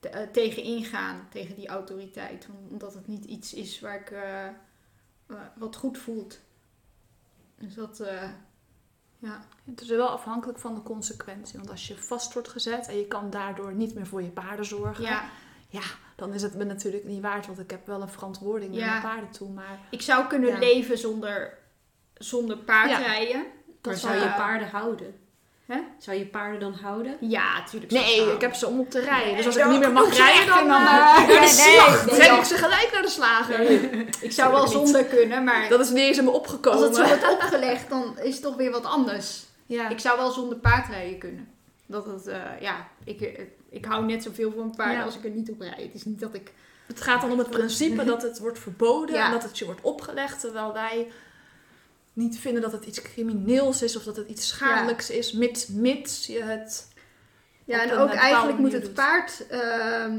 te- eh, tegen ingaan, tegen die autoriteit. Omdat het niet iets is waar ik, eh, eh, wat goed voelt. Dus dat, eh, ja. Het is wel afhankelijk van de consequentie. Want als je vast wordt gezet en je kan daardoor niet meer voor je paarden zorgen, ja, ja, dan is het me natuurlijk niet waard. Want ik heb wel een verantwoording naar Ja. mijn paarden toe. Maar ik zou kunnen Ja. leven zonder, zonder paardrijden. Dat zou je paarden houden? Hè? Zou je paarden dan houden? Ja, natuurlijk. nee, ik heb ze om op te rijden. dus als ik dan niet meer mag rijden, dan, een, eh, eh, naar de nee, slag. nee, Trek joh. ik ze gelijk naar de slager. Ik zou wel zonder kunnen, maar Dat is niet eens in me als opgekomen. het zo wordt opgelegd, dan is het toch weer wat anders. ja. Ik zou wel zonder paardrijden kunnen. Dat het, eh, ja, ik, ik hou net zoveel van paarden Ja. als ik er niet op rijd. Het is niet dat ik... Het gaat dan om het principe dat het wordt verboden Ja. en dat het je wordt opgelegd, terwijl wij niet vinden dat het iets crimineels is of dat het iets schadelijks is, mits, mits je het. Ja, en ook eigenlijk moet het doet. paard... ehm,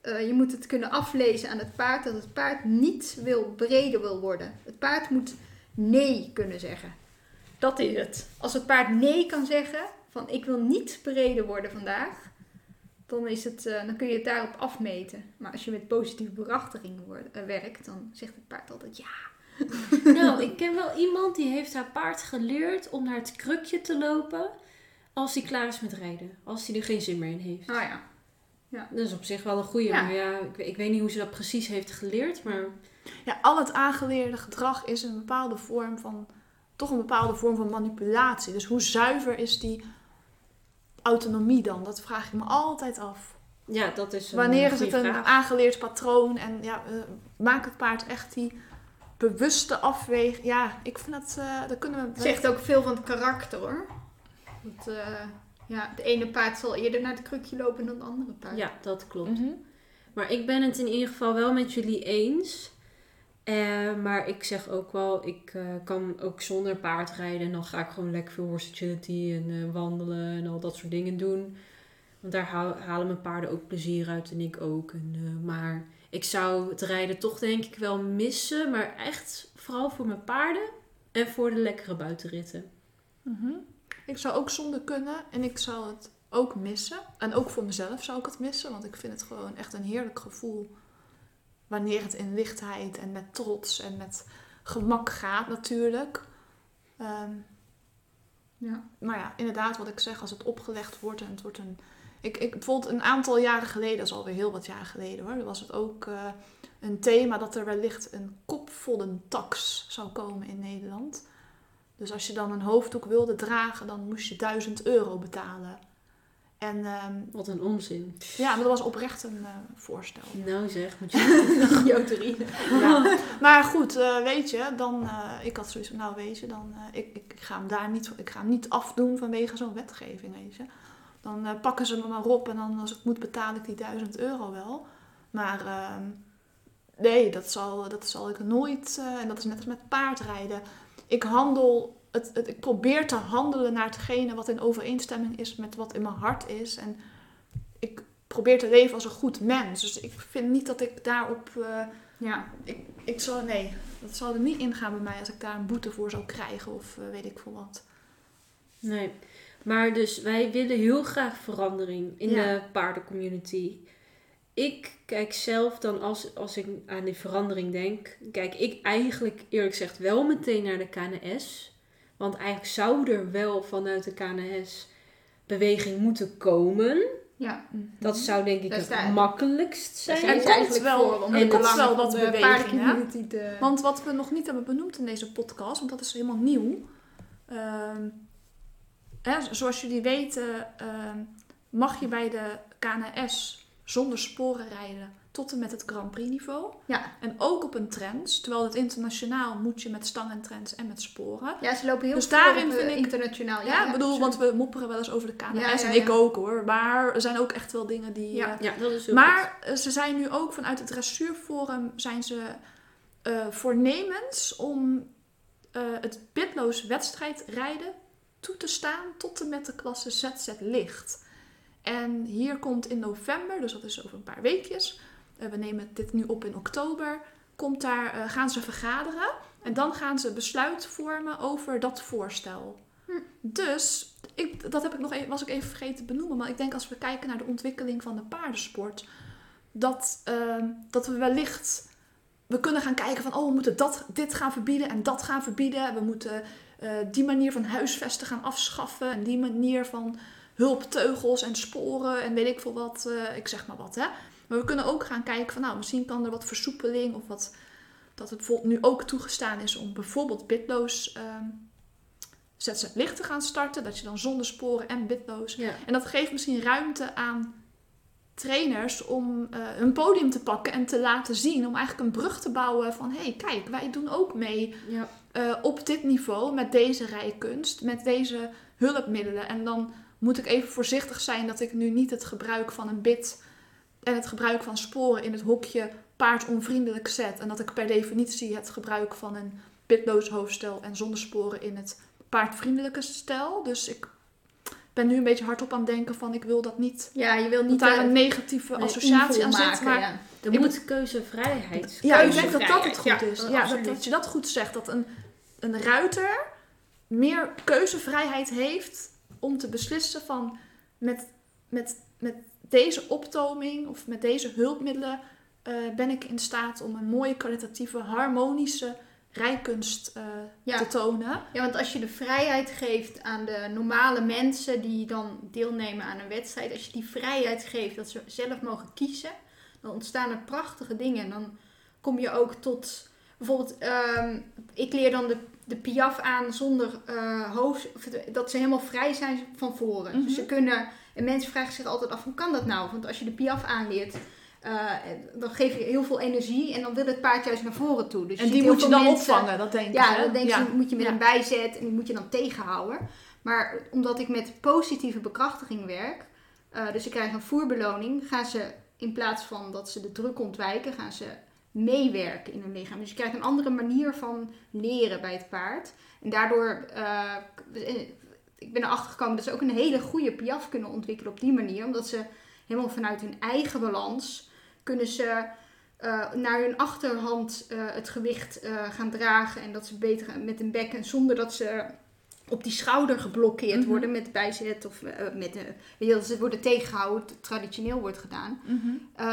eh, je moet het kunnen aflezen aan het paard dat het paard niet wil bereden wil worden. Het paard moet nee kunnen zeggen. Dat is het. Als het paard nee kan zeggen, van ik wil niet bereden worden vandaag, dan, is het, eh, dan kun je het daarop afmeten. Maar als je met positieve berachtiging wordt- eh, werkt, dan zegt het paard altijd ja. Nou, ik ken wel iemand die heeft haar paard geleerd om naar het krukje te lopen als hij klaar is met rijden. Als hij er geen zin meer in heeft. Nou ja. Dat is op zich wel een goeie, Ja. maar ja, ik, weet- ik weet niet hoe ze dat precies heeft geleerd, maar Ja, al het aangeleerde gedrag is een bepaalde vorm van, toch een bepaalde vorm van manipulatie. Dus hoe zuiver is die autonomie dan? Dat vraag ik me altijd af. ja, dat is een Wanneer is goede het een vraag. aangeleerd patroon en ja, eh, maakt het paard echt die bewuste afweging? Ja, ik vind dat, eh daar kunnen we... Het zegt ook veel van het karakter hoor. Dat, eh, ja, het ene paard zal eerder naar het krukje lopen dan het andere paard. Ja, dat klopt. Mhm. Maar ik ben het in ieder geval wel met jullie eens. Eh, maar ik zeg ook wel, ik eh, kan ook zonder paard rijden. En dan ga ik gewoon lekker veel horse agility en eh, wandelen en al dat soort dingen doen. Want daar halen mijn paarden ook plezier uit en ik ook. En, eh, maar ik zou het rijden toch denk ik wel missen. Maar echt vooral voor mijn paarden en voor de lekkere buitenritten. Mhm. Ik zou ook zonder kunnen en ik zou het ook missen. En ook voor mezelf zou ik het missen, want ik vind het gewoon echt een heerlijk gevoel. Wanneer het in lichtheid en met trots en met gemak gaat natuurlijk. Ehm, Ja. maar ja, inderdaad wat ik zeg, als het opgelegd wordt en het wordt een... Ik, ik, bijvoorbeeld een aantal jaren geleden, dat is alweer heel wat jaar geleden hoor, was het ook eh, een thema dat er wellicht een kopvoddentax zou komen in Nederland. Dus als je dan een hoofddoek wilde dragen, dan moest je 1000 euro betalen. En ehm, Wat een onzin. ja, maar dat was oprecht een eh, voorstel. Nou zeg, moet je... Ja. Maar goed, eh, weet je, dan, ik had zoiets van, nou weet je, dan, ik, ik, ik ga hem daar niet, ik ga hem niet afdoen vanwege zo'n wetgeving, weet je. Dan eh, pakken ze me maar op en dan als ik moet betaal ik die 1000 euro wel. Maar ehm, nee, dat zal, dat zal ik nooit, eh, en dat is net als met paardrijden. Ik handel, het, het, ik probeer te handelen naar hetgene wat in overeenstemming is met wat in mijn hart is. En ik probeer te leven als een goed mens. Dus ik vind niet dat ik daarop... eh, Ja. ik, ik zal, nee, dat zal er niet ingaan bij mij als ik daar een boete voor zou krijgen of weet ik veel wat. Nee, maar dus wij willen heel graag verandering in Ja. de paardencommunity. Ik kijk zelf dan als, als ik aan die verandering denk, kijk ik eigenlijk eerlijk gezegd wel meteen naar de KNS. Want eigenlijk zou er wel vanuit de KNS beweging moeten komen. ja. Dat zou denk ik het makkelijkst zijn. Er ze komt eigenlijk wel- voor om er de komt wel wat de beweging, paardencommunity te... Want wat we nog niet hebben benoemd in deze podcast, want dat is helemaal nieuw. ehm, hè, zoals jullie weten, ehm, mag je bij de KNS zonder sporen rijden tot en met het Grand Prix niveau. Ja. En ook op een trends. Terwijl het internationaal moet je met stang en trends en met sporen. Ja, ze lopen heel Dus veel daarin op, eh, vind ik- internationaal. Ja, ik bedoel, want we mopperen wel eens over de KNRS. Ja, ja, En ik ja. ook hoor. Maar er zijn ook echt wel dingen die... Ja. eh, Ja, dat is heel goed. maar eh, ze zijn nu ook vanuit het dressuurforum zijn ze eh, voornemens om eh, het bitloos wedstrijdrijden toe te staan tot en met de klasse ZZ licht. En hier komt in november, dus dat is over een paar weekjes, eh, we nemen dit nu op in oktober, komt daar, eh, gaan ze vergaderen en dan gaan ze besluit vormen over dat voorstel. Hm. Dus, ik, dat heb ik nog even, was ik even vergeten te benoemen, maar ik denk als we kijken naar de ontwikkeling van de paardensport, dat, ehm, dat we wellicht, we kunnen gaan kijken van, oh we moeten dat, dit gaan verbieden en dat gaan verbieden. We moeten eh, die manier van huisvesten gaan afschaffen en die manier van hulpteugels en sporen en weet ik veel wat, eh, ik zeg maar wat hè. Maar we kunnen ook gaan kijken van, nou misschien kan er wat versoepeling of wat, dat het bijvoorbeeld nu ook toegestaan is om bijvoorbeeld bitloos ehm ZZ licht te gaan starten. Dat je dan zonder sporen en bitloos Ja. en dat geeft misschien ruimte aan trainers om eh, een podium te pakken en te laten zien. Om eigenlijk een brug te bouwen van... hé, hey, kijk, wij doen ook mee Ja. Eh, op dit niveau met deze rijkunst, met deze hulpmiddelen. En dan moet ik even voorzichtig zijn dat ik nu niet het gebruik van een bit en het gebruik van sporen in het hokje paardonvriendelijk zet. En dat ik per definitie het gebruik van een bitloos hoofdstel en zonder sporen in het paardvriendelijke stijl. Dus ik ben nu een beetje hardop aan het denken van ik wil dat niet... Ja, je wil Dat niet daar eh, een negatieve nee, associatie aan zit. maken, Maar ja. Er moet keuzevrijheid. ja, ik denk dat dat het goed ja, is. Ja, dat, dat je dat goed zegt. Dat een, een ruiter meer keuzevrijheid heeft om te beslissen van met, met, met deze optoming of met deze hulpmiddelen eh, ben ik in staat om een mooie, kwalitatieve, harmonische rijkunst eh, Ja. te tonen. Ja, want als je de vrijheid geeft aan de normale mensen die dan deelnemen aan een wedstrijd, als je die vrijheid geeft dat ze zelf mogen kiezen, dan ontstaan er prachtige dingen. En dan kom je ook tot, bijvoorbeeld, ehm, ik leer dan de, de piaf aan zonder eh, hoofd, dat ze helemaal vrij zijn van voren. Mhm. Dus ze kunnen, en mensen vragen zich altijd af, hoe kan dat nou? Want als je de piaf aanleert, eh, dan geef je heel veel energie en dan wil het paard juist naar voren toe. Dus en die moet je dan mensen- opvangen, dat denk ik. ja, hè? dan denk je, Ja. moet je met Ja. een bijzet en die moet je dan tegenhouden. Maar omdat ik met positieve bekrachtiging werk, eh, dus ik krijg een voerbeloning, gaan ze in plaats van dat ze de druk ontwijken, gaan ze meewerken in hun lichaam. Dus je krijgt een andere manier van leren bij het paard. En daardoor, eh, ik ben erachter gekomen dat ze ook een hele goede piaf kunnen ontwikkelen op die manier. Omdat ze helemaal vanuit hun eigen balans kunnen ze eh, naar hun achterhand eh, het gewicht gaan dragen. En dat ze beter met hun bekken, zonder dat ze op die schouder geblokkeerd Mhm. worden met bijzet of met de, weet je, dat ze worden tegengehouden, traditioneel wordt gedaan. Mhm.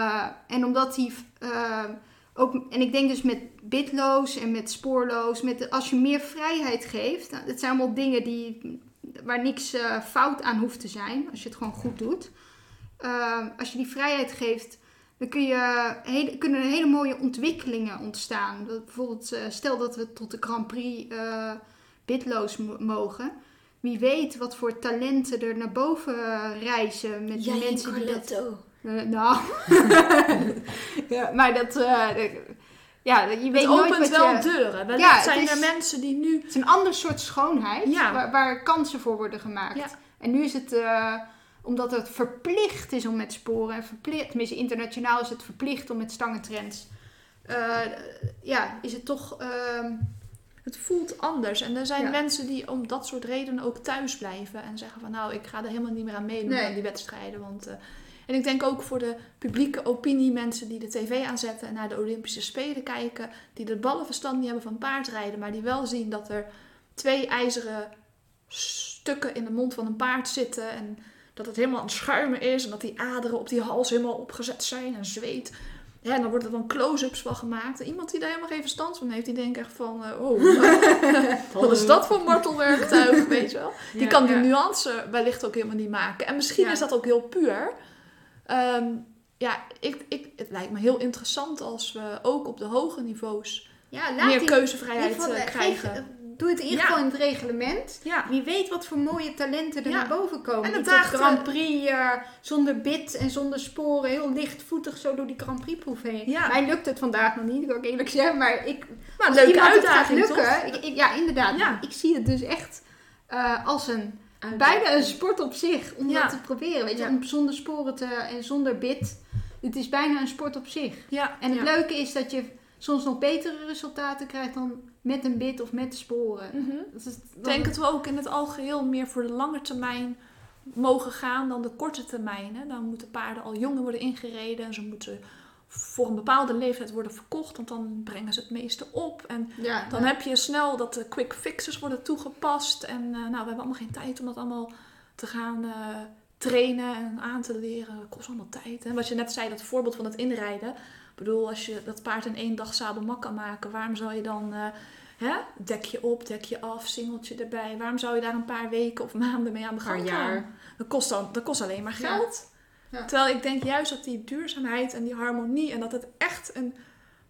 En omdat die ook, en ik denk dus met bitloos en met spoorloos, met, als je meer vrijheid geeft, nou, het zijn allemaal dingen die, waar niks eh, fout aan hoeft te zijn, als je het gewoon goed doet. Eh, als je die vrijheid geeft, dan kun je hele, kunnen er hele mooie ontwikkelingen ontstaan. Dat bijvoorbeeld, eh, stel dat we tot de Grand Prix eh, bitloos mo- mogen. Wie weet wat voor talenten er naar boven reizen met die mensen die dat nou. ja, maar dat. eh, ja, je weet Het nooit opent wel je... deuren. Wellicht Ja, zijn is- er mensen die nu Het is een ander soort schoonheid Ja. waar, waar kansen voor worden gemaakt. Ja. En nu is het, eh, omdat het verplicht is om met sporen, en verplicht, tenminste internationaal is het verplicht om met stangentrends, eh, ja, is het toch. ehm, Het voelt anders. En er zijn mensen die om dat soort redenen ook thuis blijven. En zeggen van nou, ik ga er helemaal niet meer aan meedoen Nee. aan die wedstrijden. Want, eh, en ik denk ook voor de publieke opinie, mensen die de tv aanzetten en naar de Olympische Spelen kijken. Die de ballenverstand niet hebben van paardrijden. Maar die wel zien dat er twee ijzeren stukken in de mond van een paard zitten. En dat het helemaal aan het schuimen is. En dat die aderen op die hals helemaal opgezet zijn en zweet. Ja, en dan wordt er dan close-ups van gemaakt. En iemand die daar helemaal geen verstand van heeft, die denkt echt van... eh, oh, wat is dat voor martelwerktuig, weet je wel? Die Ja, kan die ja. nuance wellicht ook helemaal niet maken. En misschien Ja. is dat ook heel puur. Ehm, ja, ik, ik, het lijkt me heel interessant als we ook op de hoge niveaus ja, laat meer die- keuzevrijheid geval, eh, eh, geef- krijgen. eh, doe het in ieder Ja. geval in het reglement. Ja. Wie weet wat voor mooie talenten er naar boven komen. En daagt, Grand Prix zonder bit en zonder sporen, heel lichtvoetig zo door die Grand Prix proef heen. Mij lukt het vandaag nog niet, ik ook eerlijk zeggen, maar ik, Maar leuke iemand het gaat uitdaging, toch? lukken, ik- ik- ja inderdaad, ik zie het dus echt als een Bijna een sport op zich om Ja. dat te proberen. Weet je, om zonder sporen te en zonder bit. Het is bijna een sport op zich. Ja. En het leuke is dat je soms nog betere resultaten krijgt dan met een bit of met sporen. Mhm. Dat is, Ik denk dat we ook in het algeheel meer voor de lange termijn mogen gaan dan de korte termijn. Hè. Dan moeten paarden al jonger worden ingereden en ze moeten voor een bepaalde leeftijd worden verkocht, want dan brengen ze het meeste op. En ja, dan heb je snel dat de quick fixes worden toegepast. En eh, nou, we hebben allemaal geen tijd om dat allemaal te gaan eh, trainen en aan te leren. Dat kost allemaal tijd. En wat je net zei, dat voorbeeld van het inrijden. Ik bedoel, als je dat paard in één dag zadelmak kan maken, waarom zou je dan... eh, Hè? Dek je op, dek je af, singeltje erbij. Waarom zou je daar een paar weken of maanden mee aan de gang gaan? Dat kost, dan, dat kost alleen maar geld. Ja. Terwijl ik denk juist dat die duurzaamheid en die harmonie en dat het echt een,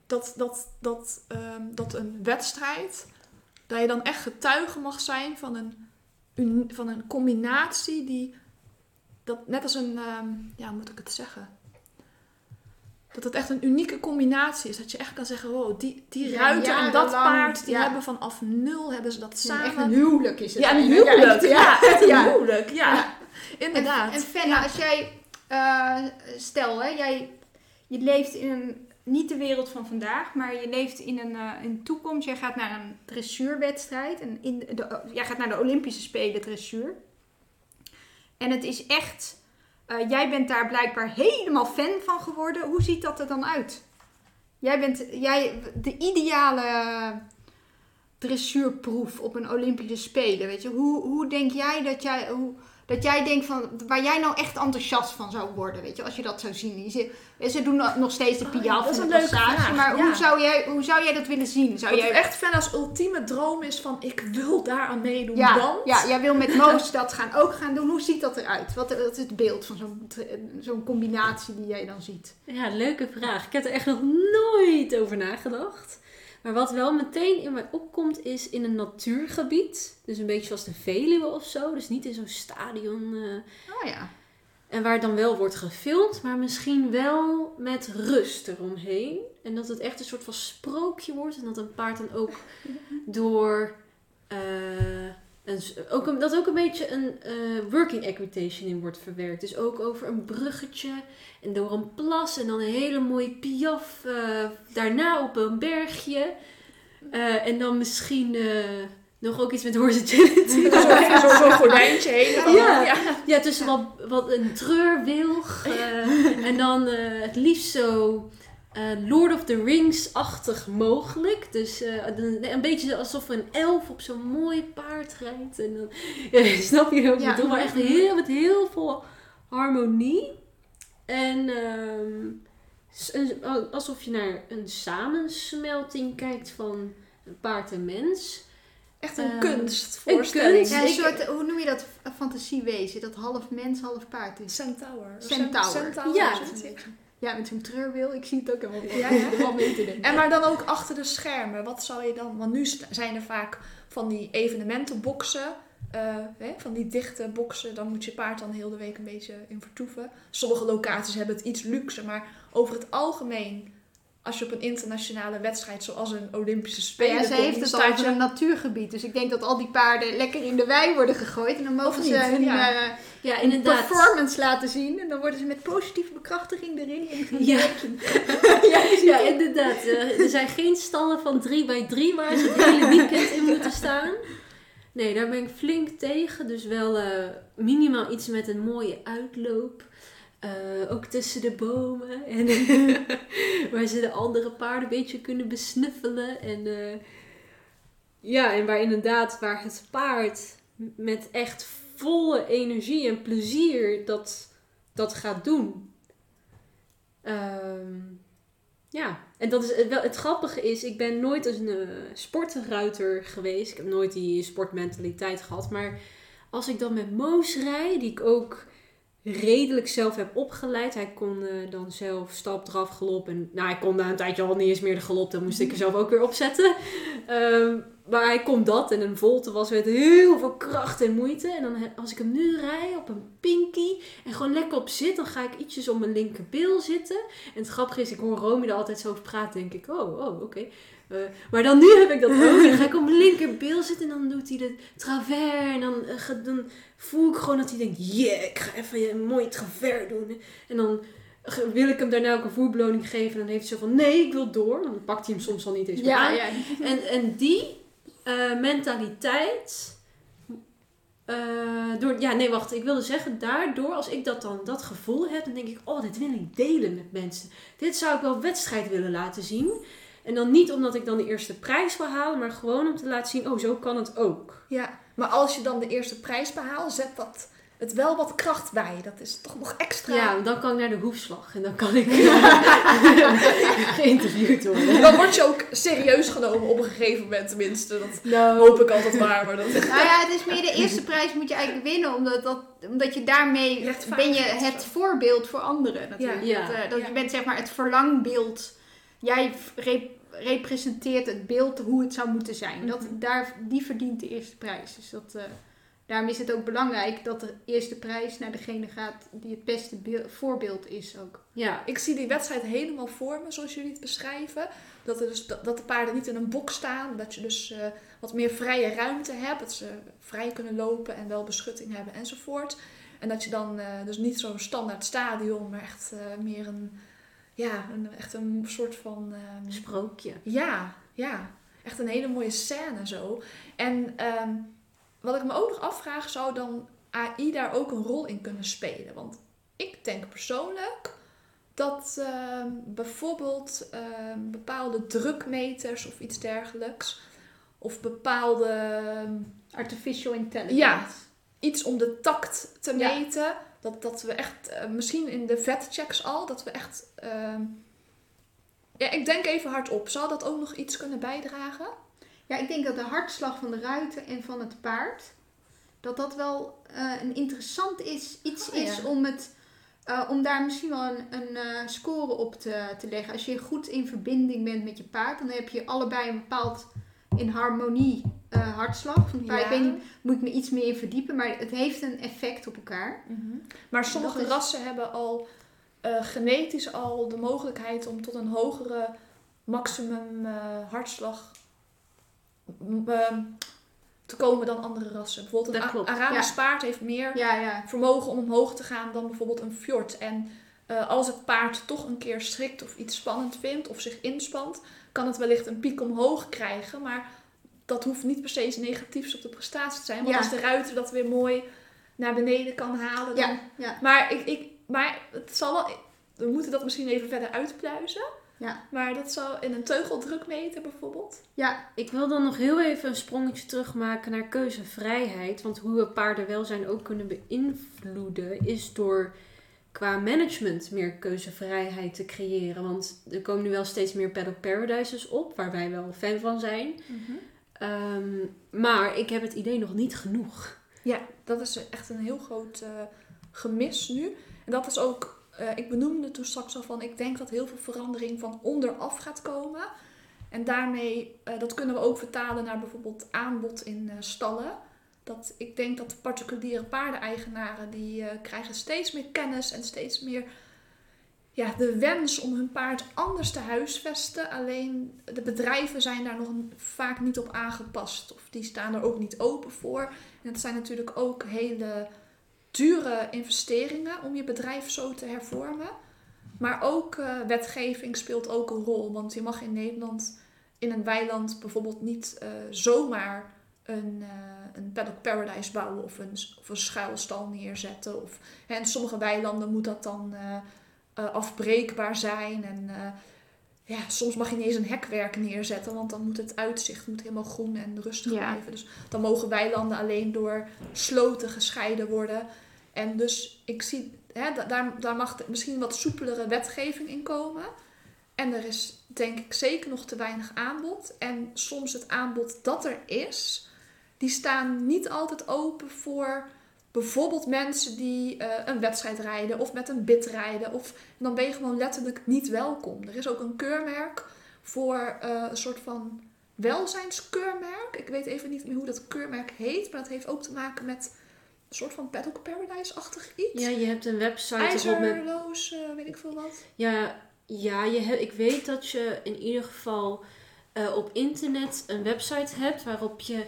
dat, dat, dat, ehm, dat een wedstrijd, dat je dan echt getuige mag zijn van een, van een combinatie die, dat net als een, ehm, ja, hoe moet ik het zeggen? Dat het echt een unieke combinatie is. Dat je echt kan zeggen, wow, die, die Ja, ruiter en dat paard, die ja. hebben vanaf nul, hebben ze dat samen. echt een huwelijk is het. Ja, een huwelijk. Ja, echt een Ja. huwelijk. Ja, Ja. inderdaad. En, en Fenna, als jij, eh, stel hè, jij je leeft in een, niet de wereld van vandaag, maar je leeft in een, eh, toekomst. Jij gaat naar een dressuurwedstrijd. In de, de- jij gaat naar de Olympische Spelen dressuur. En het is echt, eh, jij bent daar blijkbaar helemaal fan van geworden. Hoe ziet dat er dan uit? Jij bent jij, de ideale dressuurproef op een Olympische Spelen. Weet je? Hoe, hoe denk jij dat jij, hoe, dat jij denkt van waar jij nou echt enthousiast van zou worden, weet je, als je dat zou zien. Zit- ze doen nog steeds de Oh ja, piaf dat is en een de leuke passage, vraag, maar ja. hoe, zou jij, hoe zou jij dat willen zien? Zou Wat jij, echt Fenna's ultieme droom is van ik wil daar aan meedoen. ja, want ja, jij wil met Moos dat gaan, ook gaan doen. Hoe ziet dat eruit? Wat, wat is het beeld van zo'n zo'n combinatie die jij dan ziet? Ja, leuke vraag. Ik heb er echt nog nooit over nagedacht. Maar wat wel meteen in mij opkomt is in een natuurgebied. Dus een beetje zoals de Veluwe of zo. Dus niet in zo'n stadion. eh, Oh ja. en waar dan wel wordt gefilmd, maar misschien wel met rust eromheen. En dat het echt een soort van sprookje wordt. En dat een paard dan ook door. eh, ook een, dat ook een beetje een eh, working equitation in wordt verwerkt. Dus ook over een bruggetje en door een plas. En dan een hele mooie piaf eh, daarna op een bergje. Eh, en dan misschien nog ook iets met horse agility. Zo'n zo, zo gordijntje heen. Ja. ja. Ja, tussen wat, wat een treurwilg. en dan het liefst zo eh, Lord of the Rings-achtig mogelijk. Dus eh, een, een beetje alsof een elf op zo'n mooi paard rijdt. En dan, ja, snap je ik Ja. bedoel? Maar echt heel, met heel veel harmonie. En ehm, alsof je naar een samensmelting kijkt van paard en mens. Echt een Ehm, kunstvoorstelling. kunst. Ja, een ik- soort, hoe noem je dat? Fantasiewezen. Dat half mens, half paard is. Centaur. Centaur. Centaur. Ja. is het een beetje. Ja, met zo'n treurwil. Ik zie het ook helemaal Ja, ja. wel mee. En maar dan ook achter de schermen. Wat zou je dan... Want nu zijn er vaak van die evenementenboxen. eh, hè, van die dichte boxen. Dan moet je paard dan heel de week een beetje in vertoeven. Sommige locaties hebben het iets luxe. Maar over het algemeen... Als je op een internationale wedstrijd zoals een Olympische Spelen Ja, ze heeft het over een natuurgebied. Dus ik denk dat al die paarden lekker in de wei worden gegooid. En dan mogen ze hun, ja. eh, Ja, hun performance laten zien. En dan worden ze met positieve bekrachtiging erin. Ja. ja, inderdaad. Eh, er zijn geen stallen van 3 bij 3 waar ze het hele weekend in moeten staan. Nee, daar ben ik flink tegen. Dus wel eh, minimaal iets met een mooie uitloop. Eh, ook tussen de bomen. En waar ze de andere paarden een beetje kunnen besnuffelen. En eh, ja, en waar inderdaad, waar het paard met echt volle energie en plezier dat, dat gaat doen. Ehm, ja, en dat is wel, het grappige is, ik ben nooit als een eh, sportruiter geweest. Ik heb nooit die sportmentaliteit gehad. Maar als ik dan met Moos rijd, die ik ook redelijk zelf heb opgeleid. Hij kon eh, dan zelf stap, galop. En nou, hij kon na een tijdje al niet eens meer de galop. Dan moest ik er zelf ook weer opzetten. Ehm, maar hij komt dat en een volte was met heel veel kracht en moeite. En dan als ik hem nu rij op een pinky en gewoon lekker op zit, dan ga ik ietsjes om mijn linkerbil zitten. En het grappige is, ik hoor Romy er altijd zo over praten, denk ik, oh, oh, oké. Eh, maar dan nu heb ik dat ook. Dan ga ik op mijn linkerbil zitten en dan doet hij de travers. En dan, eh, dan voel ik gewoon dat hij denkt, yeah, ik ga even een mooi travers doen. En dan wil ik hem daarna ook een voerbeloning geven. En dan heeft hij zo van, nee, ik wil door. Dan pakt hij hem soms al niet eens meer Ja, aan. ja. En, en die eh, mentaliteit. door, ja, nee, wacht. Ik wilde zeggen, daardoor, als ik dat dan, dat gevoel heb, dan denk ik, oh, dit wil ik delen met mensen. Dit zou ik wel wedstrijd willen laten zien. En dan niet omdat ik dan de eerste prijs wil halen, maar gewoon om te laten zien, oh, zo kan het ook. Ja, maar als je dan de eerste prijs behaalt, zet dat het wel wat kracht bij. Dat is toch nog extra. Ja, dan kan ik naar de hoefslag en dan kan ik geïnterviewd worden. Dan word je ook serieus genomen op een gegeven moment tenminste. Dat hoop ik altijd maar. maar dat... Nou ja, het is meer de eerste prijs moet je eigenlijk winnen, omdat, dat, omdat je daarmee ben je het voorbeeld voor anderen natuurlijk. Ja. Dat, eh, dat Ja. Je bent zeg maar het verlangbeeld. Jij representeert het beeld hoe het zou moeten zijn. Dat, Mhm. daar, die verdient de eerste prijs. Dus dat, eh, daarom is het ook belangrijk dat de eerste prijs naar degene gaat die het beste beel- voorbeeld is ook. ja, Ik zie die wedstrijd helemaal voor me, zoals jullie het beschrijven. Dat, er dus, dat dat de paarden niet in een bok staan. Dat je dus eh, wat meer vrije ruimte hebt. Dat ze vrij kunnen lopen en wel beschutting hebben enzovoort. En dat je dan eh, dus niet zo'n standaard stadion, maar echt meer een, ja, een, echt een soort van... ehm, sprookje. ja, ja. Echt een hele mooie scène zo. En ehm, wat ik me ook nog afvraag, zou dan AI daar ook een rol in kunnen spelen? Want ik denk persoonlijk dat ehm, bijvoorbeeld bepaalde drukmeters of iets dergelijks, of bepaalde Artificial intelligence. Ja. iets om de tact te Ja. Dat, dat we echt, eh, misschien in de vetchecks al, dat we echt. ehm, ja, ik denk even hardop. Zou dat ook nog iets kunnen bijdragen? Ja, ik denk dat de hartslag van de ruiter en van het paard, dat dat wel eh, een interessant is, iets Oh, ja. is om, het, eh, om daar misschien wel een, een score op te, te leggen. Als je goed in verbinding bent met je paard, dan heb je allebei een bepaald in harmonie eh, hartslag. Ja. Ik weet niet, moet ik me iets meer in verdiepen, maar het heeft een effect op elkaar. Maar sommige Dat is- rassen hebben al eh, genetisch al de mogelijkheid om tot een hogere maximum eh, hartslag m- ehm, te komen dan andere rassen. Bijvoorbeeld een Dat Arabisch paard heeft meer Ja, ja. vermogen om omhoog te gaan dan bijvoorbeeld een fjord. En eh, als het paard toch een keer schrikt of iets spannend vindt of zich inspant, kan het wellicht een piek omhoog krijgen. Maar dat hoeft niet per se iets negatiefs op de prestatie te zijn. Want Ja. als de ruiter dat weer mooi naar beneden kan halen. Dan... Ja, ja. Maar, ik, ik, maar het zal wel, we moeten dat misschien even verder uitpluizen. Ja. Maar dat zou in een teugeldrukmeter bijvoorbeeld. ja. Ik wil dan nog heel even een sprongetje terugmaken naar keuzevrijheid. Want hoe we paardenwelzijn ook kunnen beïnvloeden, is door qua management meer keuzevrijheid te creëren. Want er komen nu wel steeds meer paddock paradises op, waar wij wel fan van zijn. Ehm, maar ik heb het idee nog niet genoeg. Ja, dat is echt een heel groot eh, gemis nu. En dat is ook, eh, ik benoemde toen straks al van, ik denk dat heel veel verandering van onderaf gaat komen. En daarmee, eh, dat kunnen we ook vertalen naar bijvoorbeeld aanbod in stallen. Dat, ik denk dat de particuliere paardeneigenaren, die eh, krijgen steeds meer kennis en steeds meer ja, de wens om hun paard anders te huisvesten. Alleen de bedrijven zijn daar nog vaak niet op aangepast. Of die staan er ook niet open voor. En het zijn natuurlijk ook hele dure investeringen om je bedrijf zo te hervormen. Maar ook eh, wetgeving speelt ook een rol. Want je mag in Nederland in een weiland bijvoorbeeld niet eh, zomaar een, een paddock paradise bouwen of een, of een schuilstal neerzetten. Of, hè, in sommige weilanden moet dat dan eh, eh, afbreekbaar zijn. En eh, ja, soms mag je niet eens een hekwerk neerzetten, want dan moet het uitzicht moet helemaal groen en rustig Ja. blijven. Dus dan mogen weilanden alleen door sloten gescheiden worden. En dus ik zie, hè, da- daar, daar mag misschien wat soepelere wetgeving in komen. En er is denk ik zeker nog te weinig aanbod. En soms het aanbod dat er is, die staan niet altijd open voor bijvoorbeeld mensen die eh, een wedstrijd rijden of met een bid rijden. Of dan ben je gewoon letterlijk niet welkom. Er is ook een keurmerk voor eh, een soort van welzijnskeurmerk. Ik weet even niet meer hoe dat keurmerk heet, maar dat heeft ook te maken met een soort van Paddock Paradise-achtig iets. Ja, je hebt een website erop met... IJzerloos, eh, weet ik veel wat. Ja, ja je hebt, ik weet dat je in ieder geval eh, op internet een website hebt waarop je...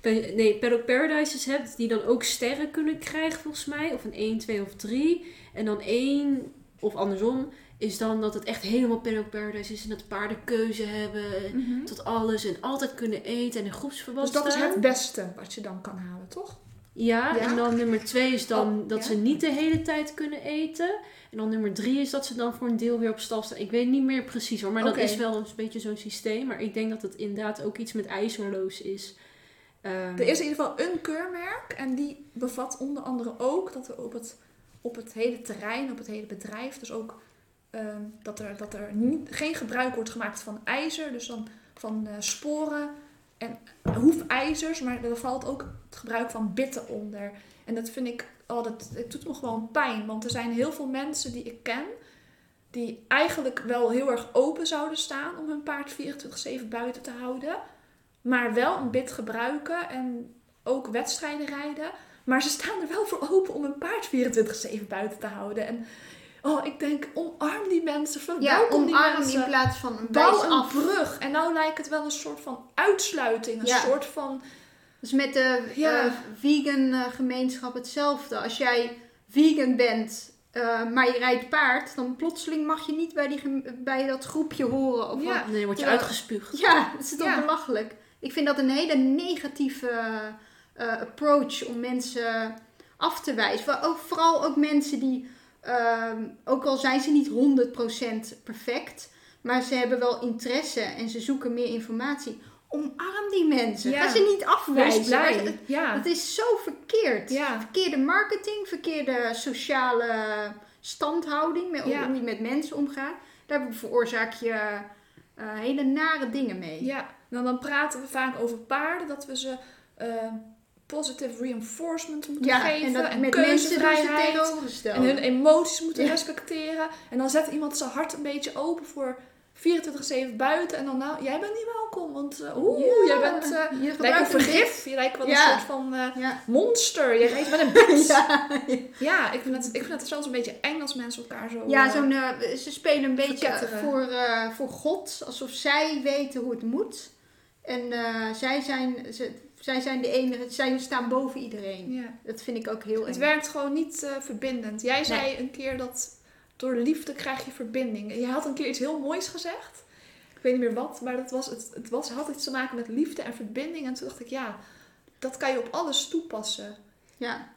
pe- nee, Paddock Paradises hebt die dan ook sterren kunnen krijgen volgens mij. Of een 1, 2 of 3. En dan 1 of andersom is dan dat het echt helemaal Paddock Paradise is. En dat paarden keuze hebben en tot alles. En altijd kunnen eten en in groepsverband Dus dat is het beste wat je dan kan halen, toch? Ja, Ja? en dan nummer twee is dan Oh, dat ja. ze niet de hele tijd kunnen eten. En dan nummer drie is dat ze dan voor een deel weer op stal staan. Ik weet niet meer precies hoor, maar dat is wel een beetje zo'n systeem. Maar ik denk dat het inderdaad ook iets met ijzerloos is. Ehm, Er is in ieder geval een keurmerk en die bevat onder andere ook dat er op het, op het hele terrein, op het hele bedrijf, dus ook ehm, dat er, dat er niet, geen gebruik wordt gemaakt van ijzer, dus dan van eh, sporen en hoefijzers, maar er valt ook het gebruik van bitten onder. En dat vind ik, oh, dat, het doet me gewoon pijn, want er zijn heel veel mensen die ik ken die eigenlijk wel heel erg open zouden staan om hun paard 24-7 buiten te houden maar wel een bit gebruiken en ook wedstrijden rijden. Maar ze staan er wel voor open om een paard 24-7 buiten te houden. En oh, ik denk, omarm die mensen, Ja, verwelkom die omarm mensen. in plaats van een Bouw een af. brug. En nou lijkt het wel een soort van uitsluiting. Een Ja. soort van... Dus met de Ja. eh, vegan eh, gemeenschap hetzelfde. Als jij vegan bent, eh, maar je rijdt paard, dan plotseling mag je niet bij, die, bij dat groepje horen. Of Ja. wat. nee, word je uitgespuugd. ja, dat is toch Ja. belachelijk. Ik vind dat een hele negatieve eh, approach om mensen af te wijzen. Ook, vooral ook mensen die, ehm, ook al zijn ze niet 100% perfect, maar ze hebben wel interesse en ze zoeken meer informatie. Omarm die mensen. Ja. Ga ze niet afwijzen. Het- Ja. het is zo verkeerd. Ja. Verkeerde marketing, verkeerde sociale standhouding, met, hoe je met mensen omgaat. Daar veroorzaak je eh, hele nare dingen mee. Ja, nou, dan praten we vaak over paarden, dat we ze eh, positive reinforcement moeten geven. en dat en met mensen keuzevrijheid. tegenovergesteld. En hun emoties moeten respecteren. En dan zet iemand zijn hart een beetje open voor 24-7 buiten. En dan, nou, jij bent niet welkom. Want, eh, oeh, jij bent, eh je gebruikt een vergif. Je lijkt wel een soort van eh, monster. Je rijdt met een bed. ja, Ja, ik, vind het, ik vind het zelfs een beetje eng als mensen elkaar zo... ja eh, zo'n, ze spelen een beetje voor, voor God, alsof zij weten hoe het moet. En zij, zijn, ze, zij zijn de enige, zij staan boven iedereen. Dat vind ik ook heel Het eng. werkt gewoon niet verbindend. Jij zei een keer dat door liefde krijg je verbinding. Je had een keer iets heel moois gezegd. Ik weet niet meer wat, maar dat was, het, het was, had iets te maken met liefde en verbinding. En toen dacht ik, ja, dat kan je op alles toepassen. Ja.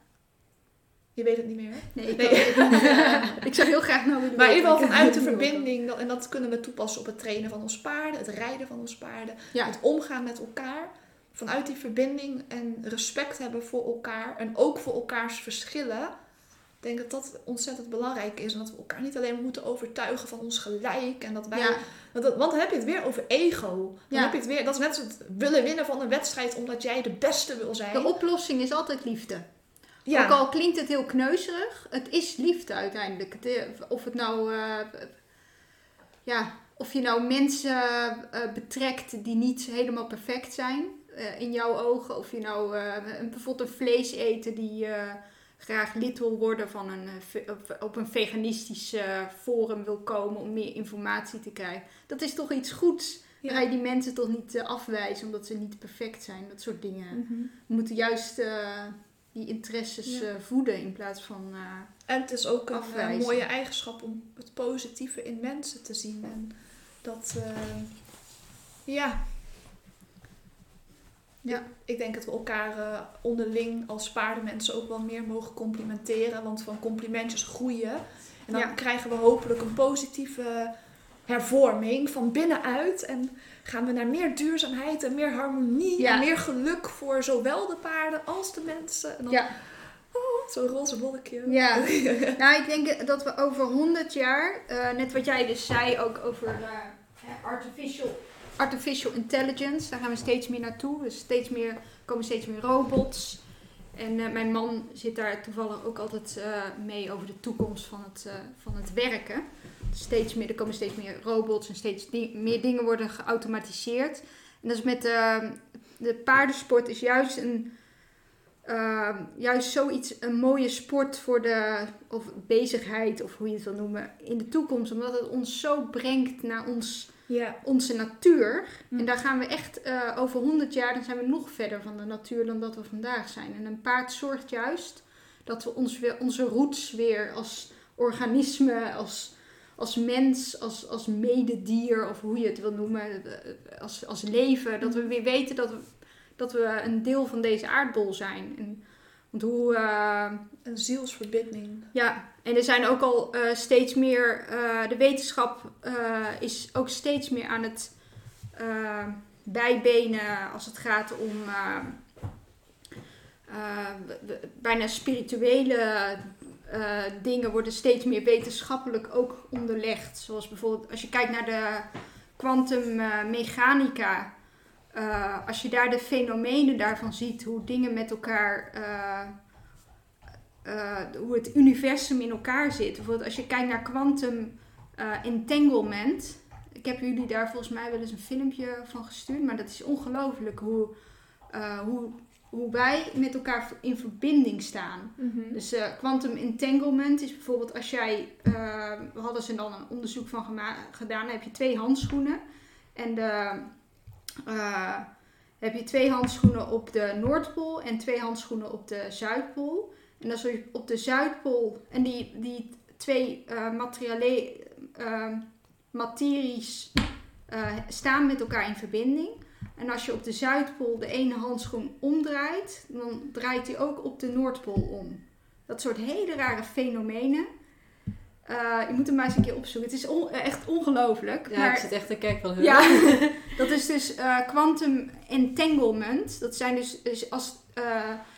Je weet het niet meer. hè? Nee, ik, Nee. het niet, ik zou heel graag nou willen Maar in ieder geval vanuit de verbinding. En dat kunnen we toepassen op het trainen van ons paarden, het rijden van ons paarden, Ja. het omgaan met elkaar. Vanuit die verbinding en respect hebben voor elkaar en ook voor elkaars verschillen. Ik denk dat dat ontzettend belangrijk is. En dat we elkaar niet alleen moeten overtuigen van ons gelijk. En dat wij, Ja. want, dat- want dan heb je het weer over ego. Dan Ja. heb je het weer, dat is net als het willen winnen van een wedstrijd omdat jij de beste wil zijn. De oplossing is altijd liefde. ja. Ook al klinkt het heel kneuzerig, het is liefde uiteindelijk. Eh, of het nou, eh, ja, of je nou mensen eh, betrekt die niet helemaal perfect zijn in jouw ogen. Of je nou bijvoorbeeld een vlees eten die graag lid wil worden van een, eh, op, een veganistisch eh, forum wil komen om meer informatie te krijgen. Dat is toch iets goeds. Ja. Ga je die mensen toch niet eh, afwijzen omdat ze niet perfect zijn. Dat soort dingen. Mhm. We moeten juist die interesses Ja. voeden in plaats van. En het is ook een Afwijzen. mooie eigenschap om het positieve in mensen te zien. En dat, ja. Ja. Ik, denk dat we elkaar eh, onderling als paardenmensen ook wel meer mogen complimenteren. Want van complimentjes groeien. En dan Ja. krijgen we hopelijk een positieve hervorming van binnenuit. En gaan we naar meer duurzaamheid en meer harmonie Ja. en meer geluk voor zowel de paarden als de mensen. En dan ja. zo'n roze wolkje. Ja. nou, ik denk dat we over 100 jaar, eh, net wat jij dus zei, ook over hè, artificial, artificial intelligence, daar gaan we steeds meer naartoe. Dus steeds meer, komen steeds meer robots. En eh, mijn man zit daar toevallig ook altijd eh, mee over de toekomst van het, eh, van het werken. steeds meer, er komen steeds meer robots en steeds meer dingen worden geautomatiseerd. En dat is met de, de paardensport is juist een juist zoiets een mooie sport voor de of bezigheid of hoe je het wil noemen in de toekomst, omdat het ons zo brengt naar ons Ja. onze natuur. Hm. En daar gaan we echt eh, over 100 jaar, dan zijn we nog verder van de natuur dan dat we vandaag zijn. En een paard zorgt juist dat we ons weer, onze roots weer als organisme, als, als mens, als, als mededier of hoe je het wil noemen, eh, als, als leven, dat we weer weten dat we, dat we een deel van deze aardbol zijn. En, want hoe, eh, Een zielsverbinding. ja, en er zijn ook al eh, steeds meer, eh, de wetenschap eh, is ook steeds meer aan het bijbenen als het gaat om bijna spirituele dingen worden steeds meer wetenschappelijk ook onderlegd. Zoals bijvoorbeeld als je kijkt naar de kwantummechanica. eh, als je daar de fenomenen daarvan ziet, hoe dingen met elkaar eh, hoe het universum in elkaar zit. Bijvoorbeeld als je kijkt naar quantum eh, entanglement. Ik heb jullie daar volgens mij wel eens een filmpje van gestuurd. Maar dat is ongelooflijk hoe, eh, hoe, hoe wij met elkaar in verbinding staan. Dus eh, quantum entanglement is bijvoorbeeld als jij, we hadden ze dan een onderzoek van gedaan, dan heb je twee handschoenen en de, heb je twee handschoenen op de Noordpool en twee handschoenen op de Zuidpool. En als je op de Zuidpool, en die, die twee eh, materies eh, staan met elkaar in verbinding. En als je op de Zuidpool de ene handschoen omdraait, dan draait die ook op de Noordpool om. Dat soort hele rare fenomenen. Eh, je moet hem maar eens een keer opzoeken. Het is on- echt ongelooflijk. Ja, maar ik zit echt te kijken van... ja, dat is dus quantum entanglement. Dat zijn dus, dus als.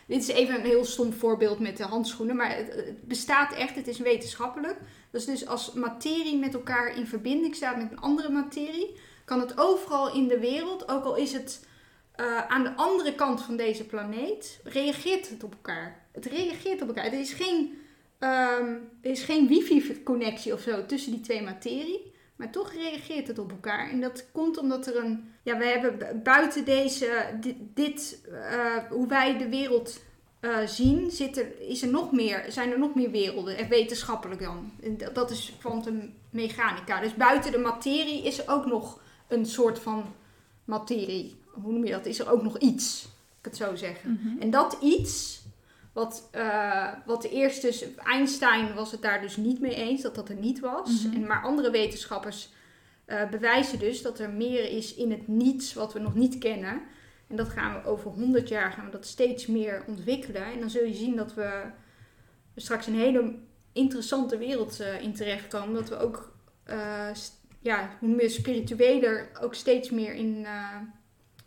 Dit is even een heel stom voorbeeld met de handschoenen, maar het, bestaat echt, het is wetenschappelijk. Dat is dus als materie met elkaar in verbinding staat met een andere materie, kan het overal in de wereld, ook al is het eh, aan de andere kant van deze planeet, reageert het op elkaar. Het reageert op elkaar. Er is geen, ehm, er is geen wifi-connectie of zo tussen die twee materie. Maar toch reageert het op elkaar. En dat komt omdat er een. Ja, we hebben bu- buiten deze. Dit. dit, eh, hoe wij de wereld eh, zien, zit er, is er nog meer, zijn er nog meer werelden. eh, Wetenschappelijk dan. En dat- dat is kwantummechanica. Dus buiten de materie is er ook nog een soort van materie. Hoe noem je dat? Is er ook nog iets. Ik het zo zeggen. Mhm. En dat iets, wat, eh, wat eerst dus, Einstein was het daar dus niet mee eens, dat dat er niet was. Mhm. en, maar andere wetenschappers eh, bewijzen dus dat er meer is in het niets wat we nog niet kennen. En dat gaan we over 100 jaar gaan we dat steeds meer ontwikkelen. En dan zul je zien dat we straks een hele interessante wereld eh, in terechtkomen. Dat we ook, eh, ja, hoe meer spiritueler, ook steeds meer in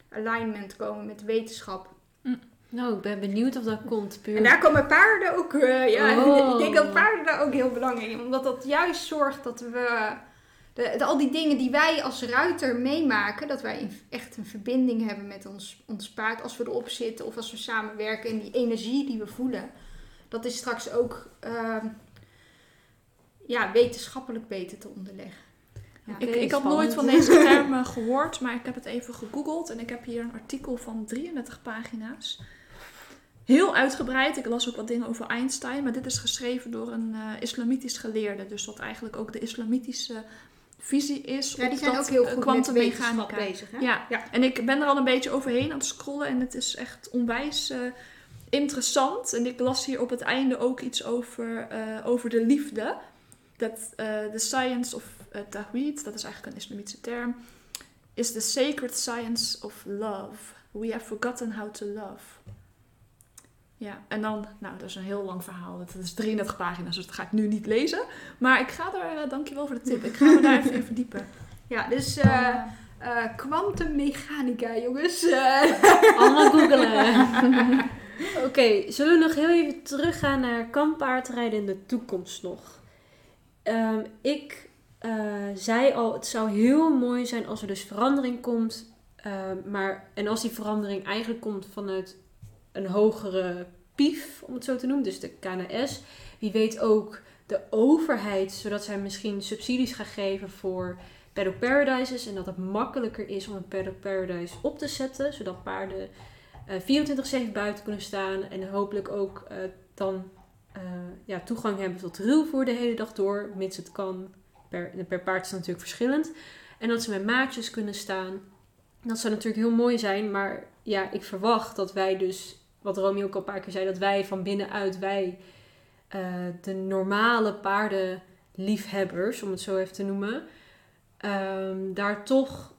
alignment komen met wetenschap. Nou, ik ben benieuwd of dat komt. Puur. En daar komen paarden ook, ja, Oh. ik denk dat paarden daar ook heel belangrijk in. Omdat dat juist zorgt dat we, de, de- al die dingen die wij als ruiter meemaken, dat wij echt een verbinding hebben met ons, ons paard als we erop zitten of als we samenwerken. En die energie die we voelen, dat is straks ook ehm, ja, wetenschappelijk beter te onderleggen. Ja. Ik, ik had nooit van deze termen gehoord, maar ik heb het even gegoogeld en ik heb hier een artikel van 33 pagina's. Heel uitgebreid. Ik las ook wat dingen over Einstein, maar dit is geschreven door een eh, islamitisch geleerde. Dus wat eigenlijk ook de islamitische visie is Ja, die zijn dat, ook heel eh, goed met wetenschap bezig. Hè? Ja. Ja. en ik ben er al een beetje overheen aan het scrollen en het is echt onwijs eh, interessant. En ik las hier op het einde ook iets over, eh, over de liefde. Dat the science of uh, Tawhid, dat is eigenlijk een islamitische term, is the sacred science of love. We have forgotten how to love. Ja, en dan, nou, dat is een heel lang verhaal. Dat is 33 pagina's, dus dat ga ik nu niet lezen. Maar ik ga er, uh, dankjewel voor de tip, ik ga me daar even in verdiepen. Ja, dus eh eh, kwantummechanica, jongens. Eh, Allemaal googelen. Oké, zullen we nog heel even teruggaan naar kampaardrijden in de toekomst nog? Ehm, ik eh, zei al, het zou heel mooi zijn als er dus verandering komt. ehm, maar, en als die verandering eigenlijk komt vanuit een hogere pief, om het zo te noemen, dus de KNS. Wie weet ook de overheid, zodat zij misschien subsidies gaan geven voor paddock paradises. En dat het makkelijker is om een paddock paradise op te zetten, zodat paarden eh 24-7 buiten kunnen staan. En hopelijk ook eh, dan eh, ja, toegang hebben tot ruwvoer de hele dag door, mits het kan. Per, per paard is natuurlijk verschillend. En dat ze met maatjes kunnen staan. Dat zou natuurlijk heel mooi zijn, maar ja, ik verwacht dat wij dus, wat Romy ook al een paar keer zei, dat wij van binnenuit, wij, eh, de normale paardenliefhebbers, om het zo even te noemen, ehm, daar toch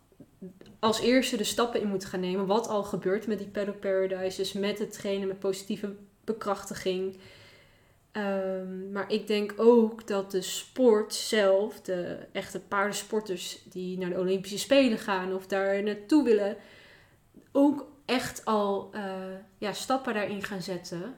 als eerste de stappen in moeten gaan nemen. Wat al gebeurt met die paddock paradises, met het trainen met positieve bekrachtiging. Ehm, maar ik denk ook dat de sport zelf, de echte paardensporters die naar de Olympische Spelen gaan of daar naartoe willen, ook echt al eh, ja, stappen daarin gaan zetten.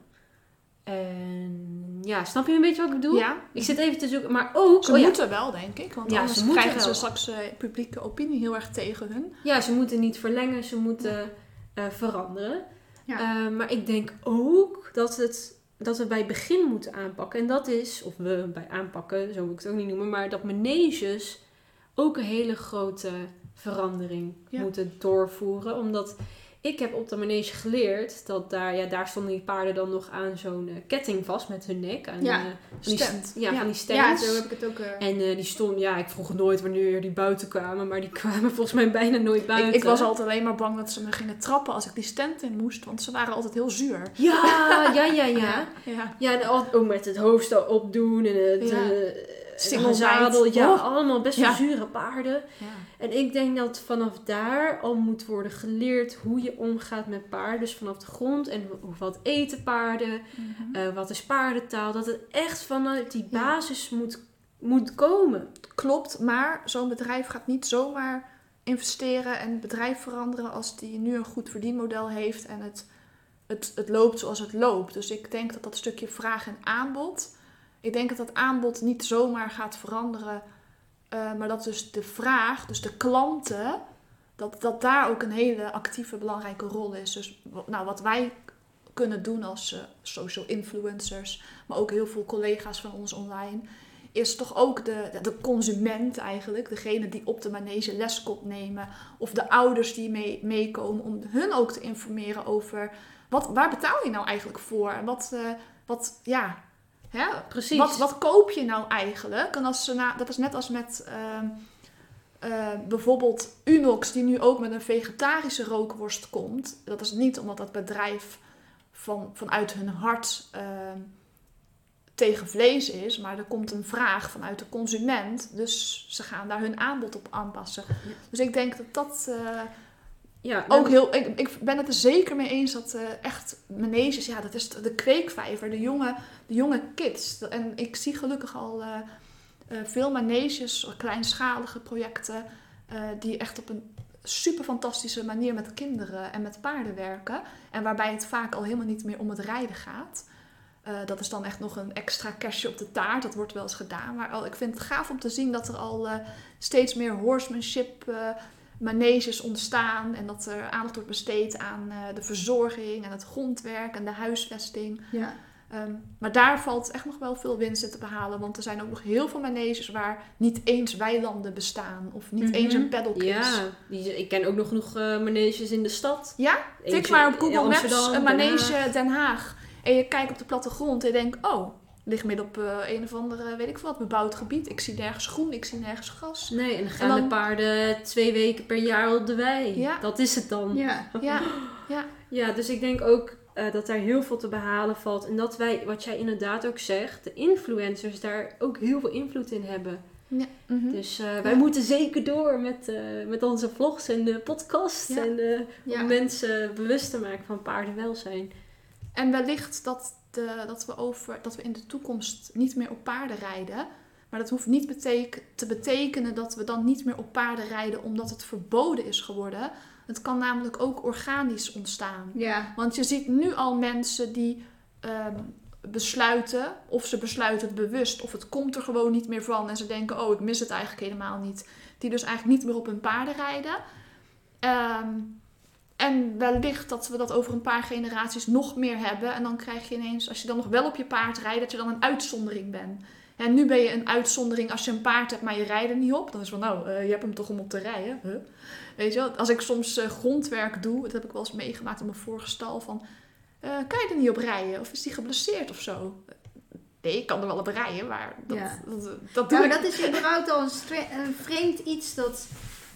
En ja, snap je een beetje wat ik bedoel? Ja, Ik zit even te zoeken, maar ook... ze oh ja, moeten wel, denk ik. Want Ja, anders ze krijgen ze straks eh, publieke opinie heel erg tegen hun. Ja, ze moeten niet verlengen, ze moeten eh, veranderen. Ja. Maar ik denk ook dat, het, dat we bij het begin moeten aanpakken. En dat is, of we bij aanpakken, zo wil ik het ook niet noemen, maar dat maneges ook een hele grote verandering moeten doorvoeren. Omdat ik heb op de manege geleerd dat daar, ja, daar stonden die paarden dan nog aan zo'n eh, ketting vast met hun nek. Aan, Ja, eh, van die, stand. Ja, Ja. van die ja, zo heb ik het ook. eh, En die stonden, ja, ik vroeg nooit wanneer die buiten kwamen, maar die kwamen volgens mij bijna nooit buiten. Ik, ik was altijd alleen maar bang dat ze me gingen trappen als ik die stand in moest. Want ze waren altijd heel zuur. Ja, ja, ja, ja. Ja. Ja, en al- ook met het hoofd opdoen en het Single zadel. Ja, Oh. allemaal best wel Ja. zure paarden. Ja. En ik denk dat vanaf daar al moet worden geleerd hoe je omgaat met paarden. Dus vanaf de grond en hoe- wat eten paarden, Mhm. eh, wat is paardentaal. Dat het echt vanuit die Ja. basis moet, moet komen. Klopt, maar zo'n bedrijf gaat niet zomaar investeren en het bedrijf veranderen als die nu een goed verdienmodel heeft en het, het, het loopt zoals het loopt. Dus ik denk dat dat stukje vraag en aanbod, ik denk dat dat aanbod niet zomaar gaat veranderen, eh, maar dat dus de vraag, dus de klanten, dat, dat daar ook een hele actieve belangrijke rol is. Dus nou, wat wij kunnen doen als eh, social influencers, maar ook heel veel collega's van ons online, is toch ook de, de consument eigenlijk, degene die op de manege les komt nemen, of de ouders die mee, meekomen, om hun ook te informeren over wat, waar betaal je nou eigenlijk voor? En wat, eh, wat ja, hè? Precies. Wat, wat koop je nou eigenlijk? En als ze na, dat is net als met ehm, eh, bijvoorbeeld Unox, die nu ook met een vegetarische rookworst komt. Dat is niet omdat dat bedrijf van, vanuit hun hart ehm, tegen vlees is, maar er komt een vraag vanuit de consument. Dus ze gaan daar hun aanbod op aanpassen. Dus ik denk dat dat eh, ja, ook heel. Ik, ik ben het er zeker mee eens dat eh, echt maneges, ja, dat is de kweekvijver, de jonge, de jonge kids. En ik zie gelukkig al eh, eh, veel maneges, kleinschalige projecten, die echt op een super fantastische manier met kinderen en met paarden werken. En waarbij het vaak al helemaal niet meer om het rijden gaat. Dat is dan echt nog een extra kerstje op de taart. Dat wordt wel eens gedaan. Maar al, ik vind het gaaf om te zien dat er al steeds meer horsemanship maneges ontstaan. En dat er aandacht wordt besteed aan eh, de verzorging en het grondwerk en de huisvesting. ja. Ehm, maar daar valt echt nog wel veel winst in te behalen. Want er zijn ook nog heel veel maneges waar niet eens weilanden bestaan. Of niet Mhm. eens een paddock is. Ja, die, ik ken ook nog genoeg eh, maneges in de stad. Ja? Tik maar op Google Maps een Den manege Haag. Den Haag. En je kijkt op de plattegrond en je denkt... Oh, ligt midden op eh, een of andere, weet ik veel wat, bebouwd gebied. Ik zie nergens groen, ik zie nergens gras. Nee, en dan gaan dan- de paarden twee weken per jaar op de wei. Ja. Dat is het dan. Ja. Ja, Ja, dus ik denk ook eh, dat daar heel veel te behalen valt. En dat wij, wat jij inderdaad ook zegt, de influencers daar ook heel veel invloed in hebben. ja. mhm. Dus eh, wij Ja. moeten zeker door met, eh, met onze vlogs en de podcast. Ja. En eh, Ja. om mensen bewust te maken van paardenwelzijn. En wellicht dat, de, dat, we over, dat we in de toekomst niet meer op paarden rijden. Maar dat hoeft niet te betekenen dat we dan niet meer op paarden rijden omdat het verboden is geworden. Het kan namelijk ook organisch ontstaan. Ja. Want je ziet nu al mensen die ehm, besluiten, of ze besluiten het bewust, of het komt er gewoon niet meer van en ze denken, oh, ik mis het eigenlijk helemaal niet. Die dus eigenlijk niet meer op hun paarden rijden. Ehm, en wellicht dat we dat over een paar generaties nog meer hebben. En dan krijg je ineens, als je dan nog wel op je paard rijdt, dat je dan een uitzondering bent. En nu ben je een uitzondering als je een paard hebt, maar je rijdt er niet op. Dan is het van, nou, eh, je hebt hem toch om op te rijden. Huh? Weet je wel, als ik soms eh, grondwerk doe, dat heb ik wel eens meegemaakt in mijn vorige stal, van, eh, kan je er niet op rijden? Of is die geblesseerd of zo? Nee, ik kan er wel op rijden, maar dat, Ja. dat, dat doe Ja, ik dat is überhaupt al een vreemd iets dat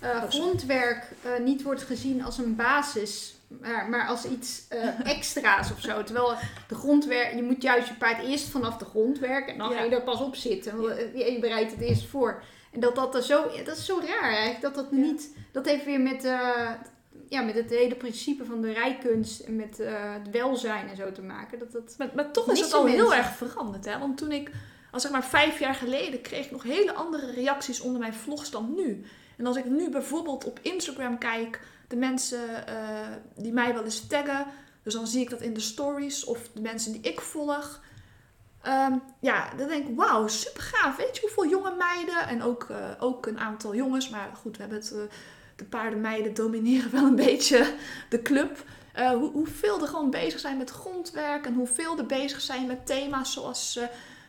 sorry. grondwerk eh, niet wordt gezien als een basis, maar, maar als iets eh, extra's of zo. Terwijl de grondwerk, je moet juist je paard eerst vanaf de grond werken en dan Ja. ga je er pas op zitten. Want, Je bereidt het eerst voor. En dat dat er zo, dat is zo raar eigenlijk, dat dat niet, dat heeft weer met, ja, met het hele principe van de rijkunst en met het welzijn en zo te maken. Dat dat, Maar, maar toch is het al heel erg veranderd. Hè? Want toen ik, als zeg maar vijf jaar geleden, kreeg ik nog hele andere reacties onder mijn vlogs dan nu. En als ik nu bijvoorbeeld op Instagram kijk, de mensen eh, die mij wel eens taggen, dus dan zie ik dat in de stories of de mensen die ik volg. Ehm, ja, dan denk ik, wauw, super gaaf. Weet je hoeveel jonge meiden en ook, eh, ook een aantal jongens, maar goed, we hebben het, eh, de paardenmeiden domineren wel een beetje de club. Hoe, hoeveel er gewoon bezig zijn met grondwerk en hoeveel er bezig zijn met thema's zoals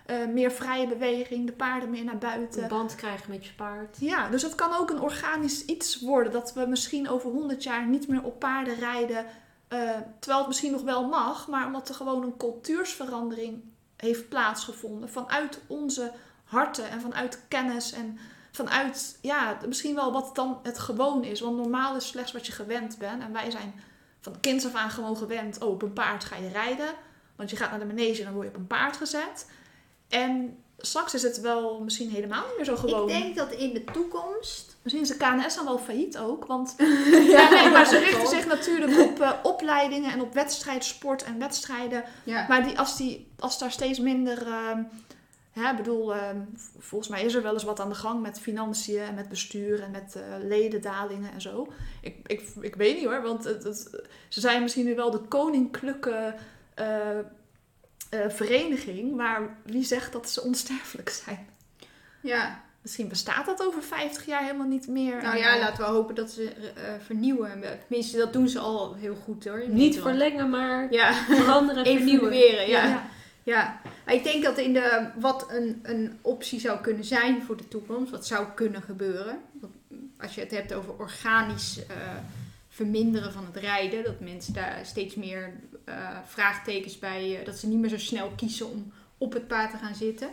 eh, meer vrije beweging, de paarden meer naar buiten. Een band krijgen met je paard. Ja, dus het kan ook een organisch iets worden dat we misschien over 100 jaar niet meer op paarden rijden. eh, terwijl het misschien nog wel mag, maar omdat er gewoon een cultuursverandering heeft plaatsgevonden vanuit onze harten en vanuit kennis en vanuit ja, misschien wel wat dan het gewoon is. Want normaal is slechts wat je gewend bent en wij zijn van kinds af aan gewoon gewend. Oh, op een paard ga je rijden, want je gaat naar de manege en dan word je op een paard gezet. En straks is het wel misschien helemaal niet meer zo gewoon. ik denk dat in de toekomst Misschien is de KNS dan wel failliet ook. Want ja, nee, maar ze richten zich natuurlijk op eh, opleidingen en op wedstrijdsport en wedstrijden. Ja. Maar die, als, die, als daar steeds minder. ehm, hè, bedoel, ehm, volgens mij is er wel eens wat aan de gang met financiën en met bestuur en met eh, ledendalingen en zo. Ik, ik, ik weet niet hoor, want het, het- ze zijn misschien nu wel de koninklijke eh, eh, vereniging, maar wie zegt dat ze onsterfelijk zijn? ja. Misschien bestaat dat over 50 jaar helemaal niet meer. Nou ja, eh, laten we hopen dat ze eh, vernieuwen. Tenminste, dat doen ze al heel goed hoor. Niet Nederland. verlengen, maar Ja, veranderen en evalueren. Ja. ja. Ja. Ik denk dat in de, wat een, een optie zou kunnen zijn voor de toekomst, wat zou kunnen gebeuren. Als je het hebt over organisch eh, verminderen van het rijden, dat mensen daar steeds meer vraagtekens bij, eh, dat ze niet meer zo snel kiezen om op het paard te gaan zitten.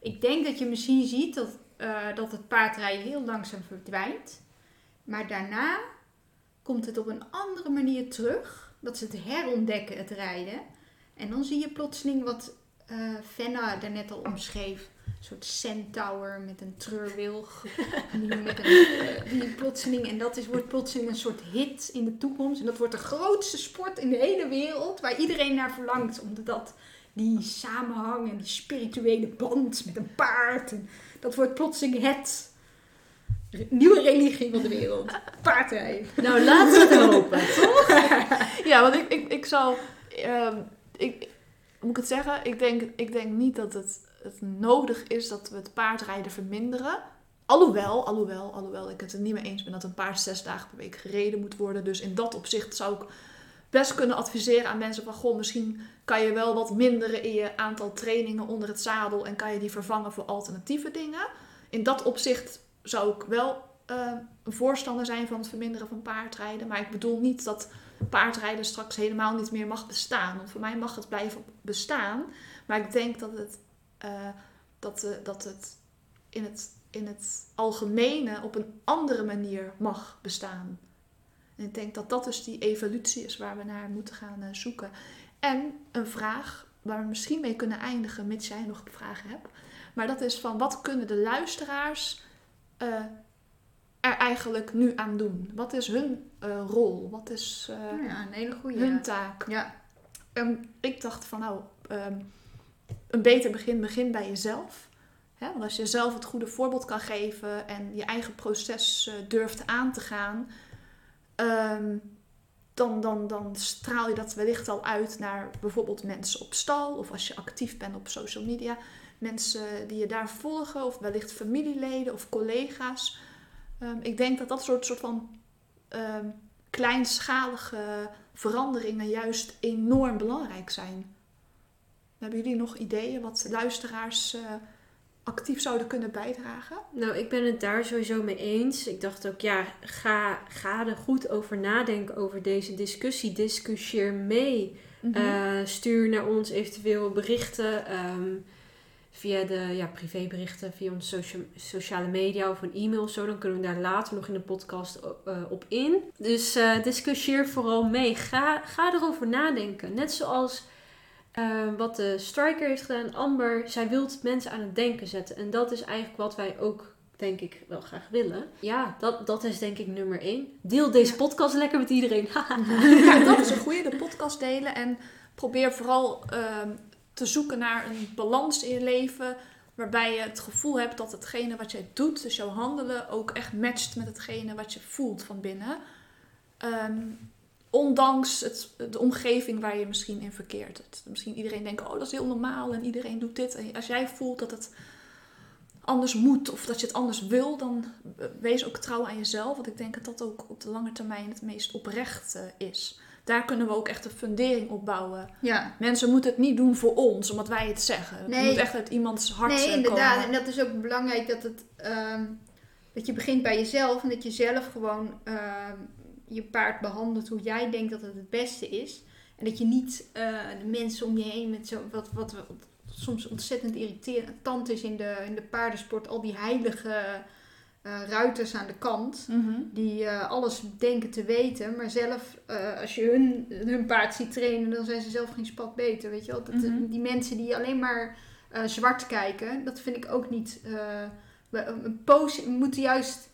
Ik denk dat je misschien ziet dat, eh, dat het paardrijden heel langzaam verdwijnt. Maar daarna komt het op een andere manier terug. Dat ze het herontdekken, het rijden. En dan zie je plotseling wat eh Fenna daarnet al omschreef. Een soort centaur met een treurwilg. die, met een, eh, die plotseling, en dat is, wordt plotseling een soort hit in de toekomst. En dat wordt de grootste sport in de hele wereld. Waar iedereen naar verlangt. Omdat die samenhang en die spirituele band met een paard. En dat wordt plotseling het nieuwe religie van de wereld. Paardrijden. Nou, laten we het hopen. Ja, want ik, ik, ik zou. ehm, ik, moet ik het zeggen? Ik denk, ik denk niet dat het, het nodig is dat we het paardrijden verminderen. Alhoewel, alhoewel, alhoewel ik het er niet mee eens ben dat een paard zes dagen per week gereden moet worden. Dus in dat opzicht zou ik best kunnen adviseren aan mensen van... Goh, misschien kan je wel wat minderen in je aantal trainingen onder het zadel... en kan je die vervangen voor alternatieve dingen. In dat opzicht zou ik wel eh, een voorstander zijn van het verminderen van paardrijden. Maar ik bedoel niet dat paardrijden straks helemaal niet meer mag bestaan. Want voor mij mag het blijven bestaan. Maar ik denk dat het, eh, dat, eh, dat het, in, het in het algemene op een andere manier mag bestaan. En ik denk dat dat dus die evolutie is waar we naar moeten gaan eh, zoeken. En een vraag waar we misschien mee kunnen eindigen, mits jij nog vragen hebt. Maar dat is van wat kunnen de luisteraars er eigenlijk nu aan doen? Wat is hun rol? Wat is Ja, een hele goede. hun taak? Ja. En ik dacht van nou, ehm, een beter begin begin bij jezelf. Want als je zelf het goede voorbeeld kan geven en je eigen proces eh, durft aan te gaan, ehm, dan, dan, dan straal je dat wellicht al uit naar bijvoorbeeld mensen op stal of als je actief bent op social media. Mensen die je daar volgen of wellicht familieleden of collega's. Ehm, ik denk dat dat soort, soort van ehm, kleinschalige veranderingen juist enorm belangrijk zijn. Hebben jullie nog ideeën wat luisteraars eh, actief zouden kunnen bijdragen? Nou, ik ben het daar sowieso mee eens. Ik dacht ook, ja, ga, ga er goed over nadenken over deze discussie. Discussieer mee. Mhm. Eh, stuur naar ons eventueel berichten ehm, via de ja, privéberichten, via onze socia- sociale media of een e-mail of zo. Dan kunnen we daar later nog in de podcast eh, op in. Dus eh discussieer vooral mee. Ga, ga erover nadenken. Net zoals eh, wat de striker heeft gedaan, Amber. Zij wil mensen aan het denken zetten. En dat is eigenlijk wat wij ook, denk ik, wel graag willen. Ja, dat, dat is denk ik nummer één. Deel deze podcast lekker met iedereen. ja, dat is een goede, de podcast delen. En probeer vooral ehm, te zoeken naar een balans in je leven. Waarbij je het gevoel hebt dat hetgene wat jij doet, dus jouw handelen, ook echt matcht met hetgene wat je voelt van binnen. Ehm, ondanks het, de omgeving waar je misschien in verkeert. Het, misschien iedereen denkt, oh dat is heel normaal en iedereen doet dit. En als jij voelt dat het anders moet of dat je het anders wil, dan wees ook trouw aan jezelf. Want ik denk dat dat ook op de lange termijn het meest oprecht eh, is. Daar kunnen we ook echt een fundering op bouwen. Ja. Mensen moeten het niet doen voor ons, omdat wij het zeggen. Het Nee. moet echt uit iemands hart Nee, eh, inderdaad. komen. En dat is ook belangrijk dat, het, ehm, dat je begint bij jezelf en dat je zelf gewoon ehm, je paard behandelt hoe jij denkt dat het het beste is. En dat je niet eh, de mensen om je heen met zo wat, wat, wat soms ontzettend irritant is in de, in de paardensport, al die heilige eh, ruiters aan de kant. Mhm. Die eh, alles denken te weten, maar zelf, als je hun, hun paard ziet trainen, dan zijn ze zelf geen spat beter. Weet je wel? Dat, Mhm. Die mensen die alleen maar zwart kijken, dat vind ik ook niet. we moeten juist.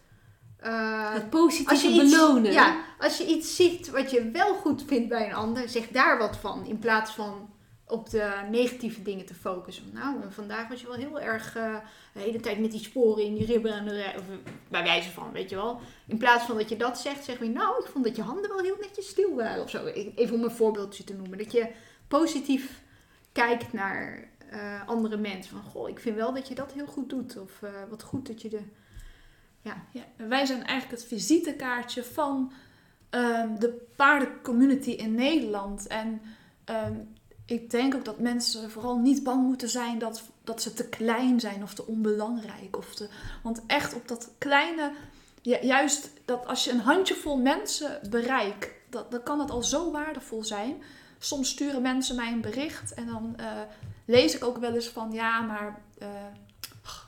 Eh, Het positieve als je iets, belonen. Ja, als je iets ziet wat je wel goed vindt bij een ander, zeg daar wat van. In plaats van op de negatieve dingen te focussen. Nou, vandaag was je wel heel erg eh, de hele tijd met die sporen in die ribben aan de rij. Of, eh, bij wijze van, weet je wel. In plaats van dat je dat zegt, zeg je nou, ik vond dat je handen wel heel netjes stil waren of zo. Even om een voorbeeldje te noemen. Dat je positief kijkt naar andere mensen. Van, goh, ik vind wel dat je dat heel goed doet. Of wat goed dat je de... Ja, wij zijn eigenlijk het visitekaartje van ehm, de paardencommunity in Nederland. En ehm, ik denk ook dat mensen vooral niet bang moeten zijn dat, dat ze te klein zijn of te onbelangrijk. Of te, want echt op dat kleine, juist dat als je een handjevol mensen bereikt, dat, dan kan het al zo waardevol zijn. Soms sturen mensen mij een bericht en dan eh, lees ik ook wel eens van ja, maar eh,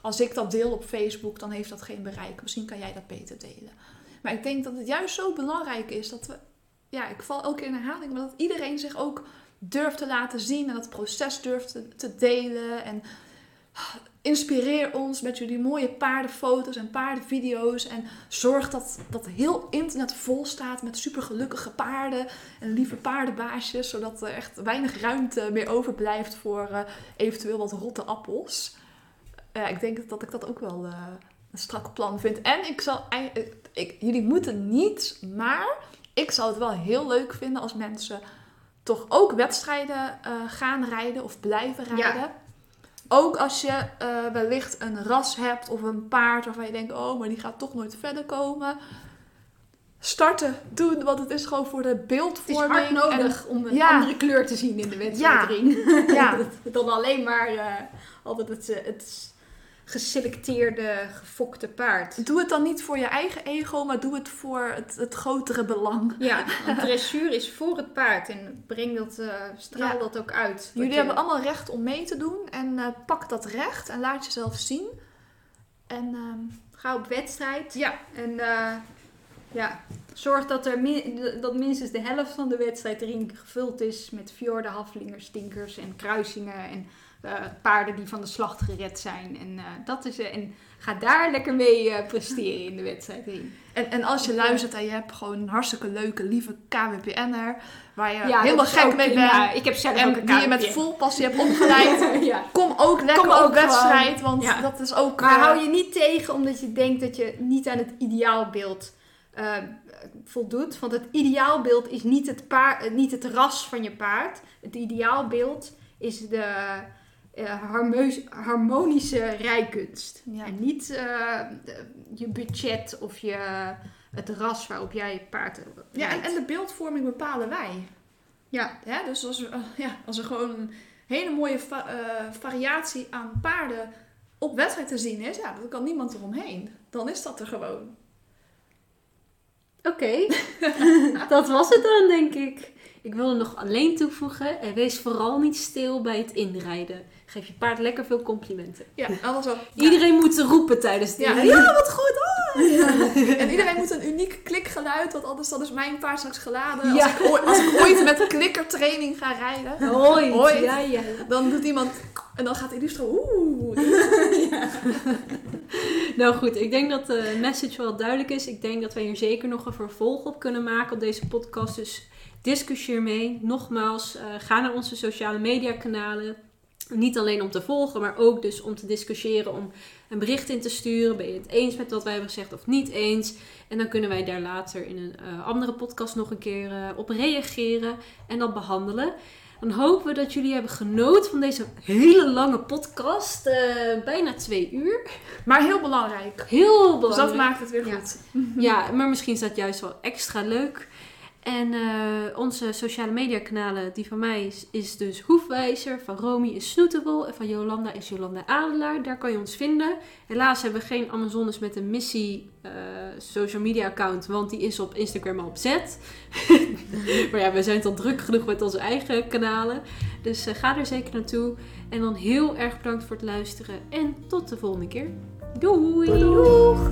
als ik dat deel op Facebook, dan heeft dat geen bereik. Misschien kan jij dat beter delen. Maar ik denk dat het juist zo belangrijk is dat we, ja, ik val elke keer in herhaling, maar dat iedereen zich ook durft te laten zien en dat proces durft te, delen. En ah, inspireer ons met jullie mooie paardenfoto's en paardenvideo's. En zorg dat, dat heel internet vol staat met supergelukkige paarden en lieve paardenbaasjes, zodat er echt weinig ruimte meer overblijft voor eh, eventueel wat rotte appels. Ja, ik denk dat ik dat ook wel eh, een strak plan vind. En ik zal, ei- eh, ik, jullie moeten niet, maar ik zou het wel heel leuk vinden als mensen toch ook wedstrijden eh, gaan rijden of blijven Ja. rijden. Ook als je wellicht een ras hebt of een paard waarvan je denkt, oh, maar die gaat toch nooit verder komen. Starten, doen, want het is gewoon voor de Het is beeldvorming. hard nodig om een ja. andere kleur te zien in de wedstrijdring. Ja, Dan alleen maar eh, altijd het, het geselecteerde, gefokte paard. doe het dan niet voor je eigen ego, maar doe het voor het, het grotere belang. Ja, want dressuur is voor het paard en breng dat, eh, straal Ja. dat ook uit. Jullie je- hebben allemaal recht om mee te doen en eh, pak dat recht en laat jezelf zien. En ehm, Ga op wedstrijd ja, en eh, ja, zorg dat, er min- dat minstens de helft van de wedstrijdring gevuld is met fjorden, haflingers, stinkers en kruisingen en paarden die van de slacht gered zijn. En, eh, dat is, eh, en ga daar lekker mee eh, presteren in de wedstrijdring. en, en als je luistert en je hebt gewoon een hartstikke leuke, lieve KWPN'er, waar je Ja, helemaal gek mee bent. Ik heb zelf ook En een die je met vol passie hebt opgeleid. ja. Kom ook lekker Kom ook op wedstrijd, want Ja. dat is ook... Maar eh, hou je niet tegen omdat je denkt dat je niet aan het ideaalbeeld eh, voldoet. Want het ideaalbeeld is niet het, paard, niet het ras van je paard. Het ideaalbeeld is de eh, harmeus- harmonische rijkunst. Ja. En niet eh, de- je budget of je, het ras waarop jij je paard Ja, en, rijdt. en de beeldvorming bepalen wij. Ja. Ja, dus als er, eh, ja, als er gewoon een hele mooie va- eh, variatie aan paarden op wedstrijd te zien is, ja, dan kan niemand eromheen. Dan is dat er gewoon. Oké, dat was het dan, denk ik. Ik wilde nog alleen toevoegen en wees vooral niet stil bij het inrijden. Geef je paard lekker veel complimenten. Ja, anders wel. Iedereen moet roepen tijdens het Ja. Ja, wat goed! ah! En iedereen moet een uniek klikgeluid, want anders dan is mijn paard straks geladen. Als, ik, ooit- als ik ooit met klikkertraining ga rijden, Ooit, Ooit. ja, ja. dan doet iemand... En dan gaat Illustro... Oeh. Nou goed, ik denk dat de message wel duidelijk is. Ik denk dat wij hier zeker nog een vervolg op kunnen maken op deze podcast. Dus discussieer mee. Nogmaals, eh, ga naar onze sociale media kanalen. Niet alleen om te volgen, maar ook dus om te discussiëren, om een bericht in te sturen. Ben je het eens met wat wij hebben gezegd of niet eens? En dan kunnen wij daar later in een eh, andere podcast nog een keer eh, op reageren en dat behandelen. Dan hopen we dat jullie hebben genoten van deze hele lange podcast. eh, bijna twee uur. Maar heel belangrijk. Heel Dus belangrijk. dat maakt het weer Ja. goed. Ja, maar misschien is dat juist wel extra leuk. En eh, onze sociale media kanalen, die van mij is, is dus Hoefwijzer, van Romy is Snootable en van Jolanda is Jolanda Adelaar. Daar kan je ons vinden. Helaas hebben we geen Amazones met een missie eh, social media account, want die is op Instagram al opzet. maar ja, we zijn toch druk genoeg met onze eigen kanalen. Dus eh, ga er zeker naartoe. En dan heel erg bedankt voor het luisteren en tot de volgende keer. Doei! Doeg!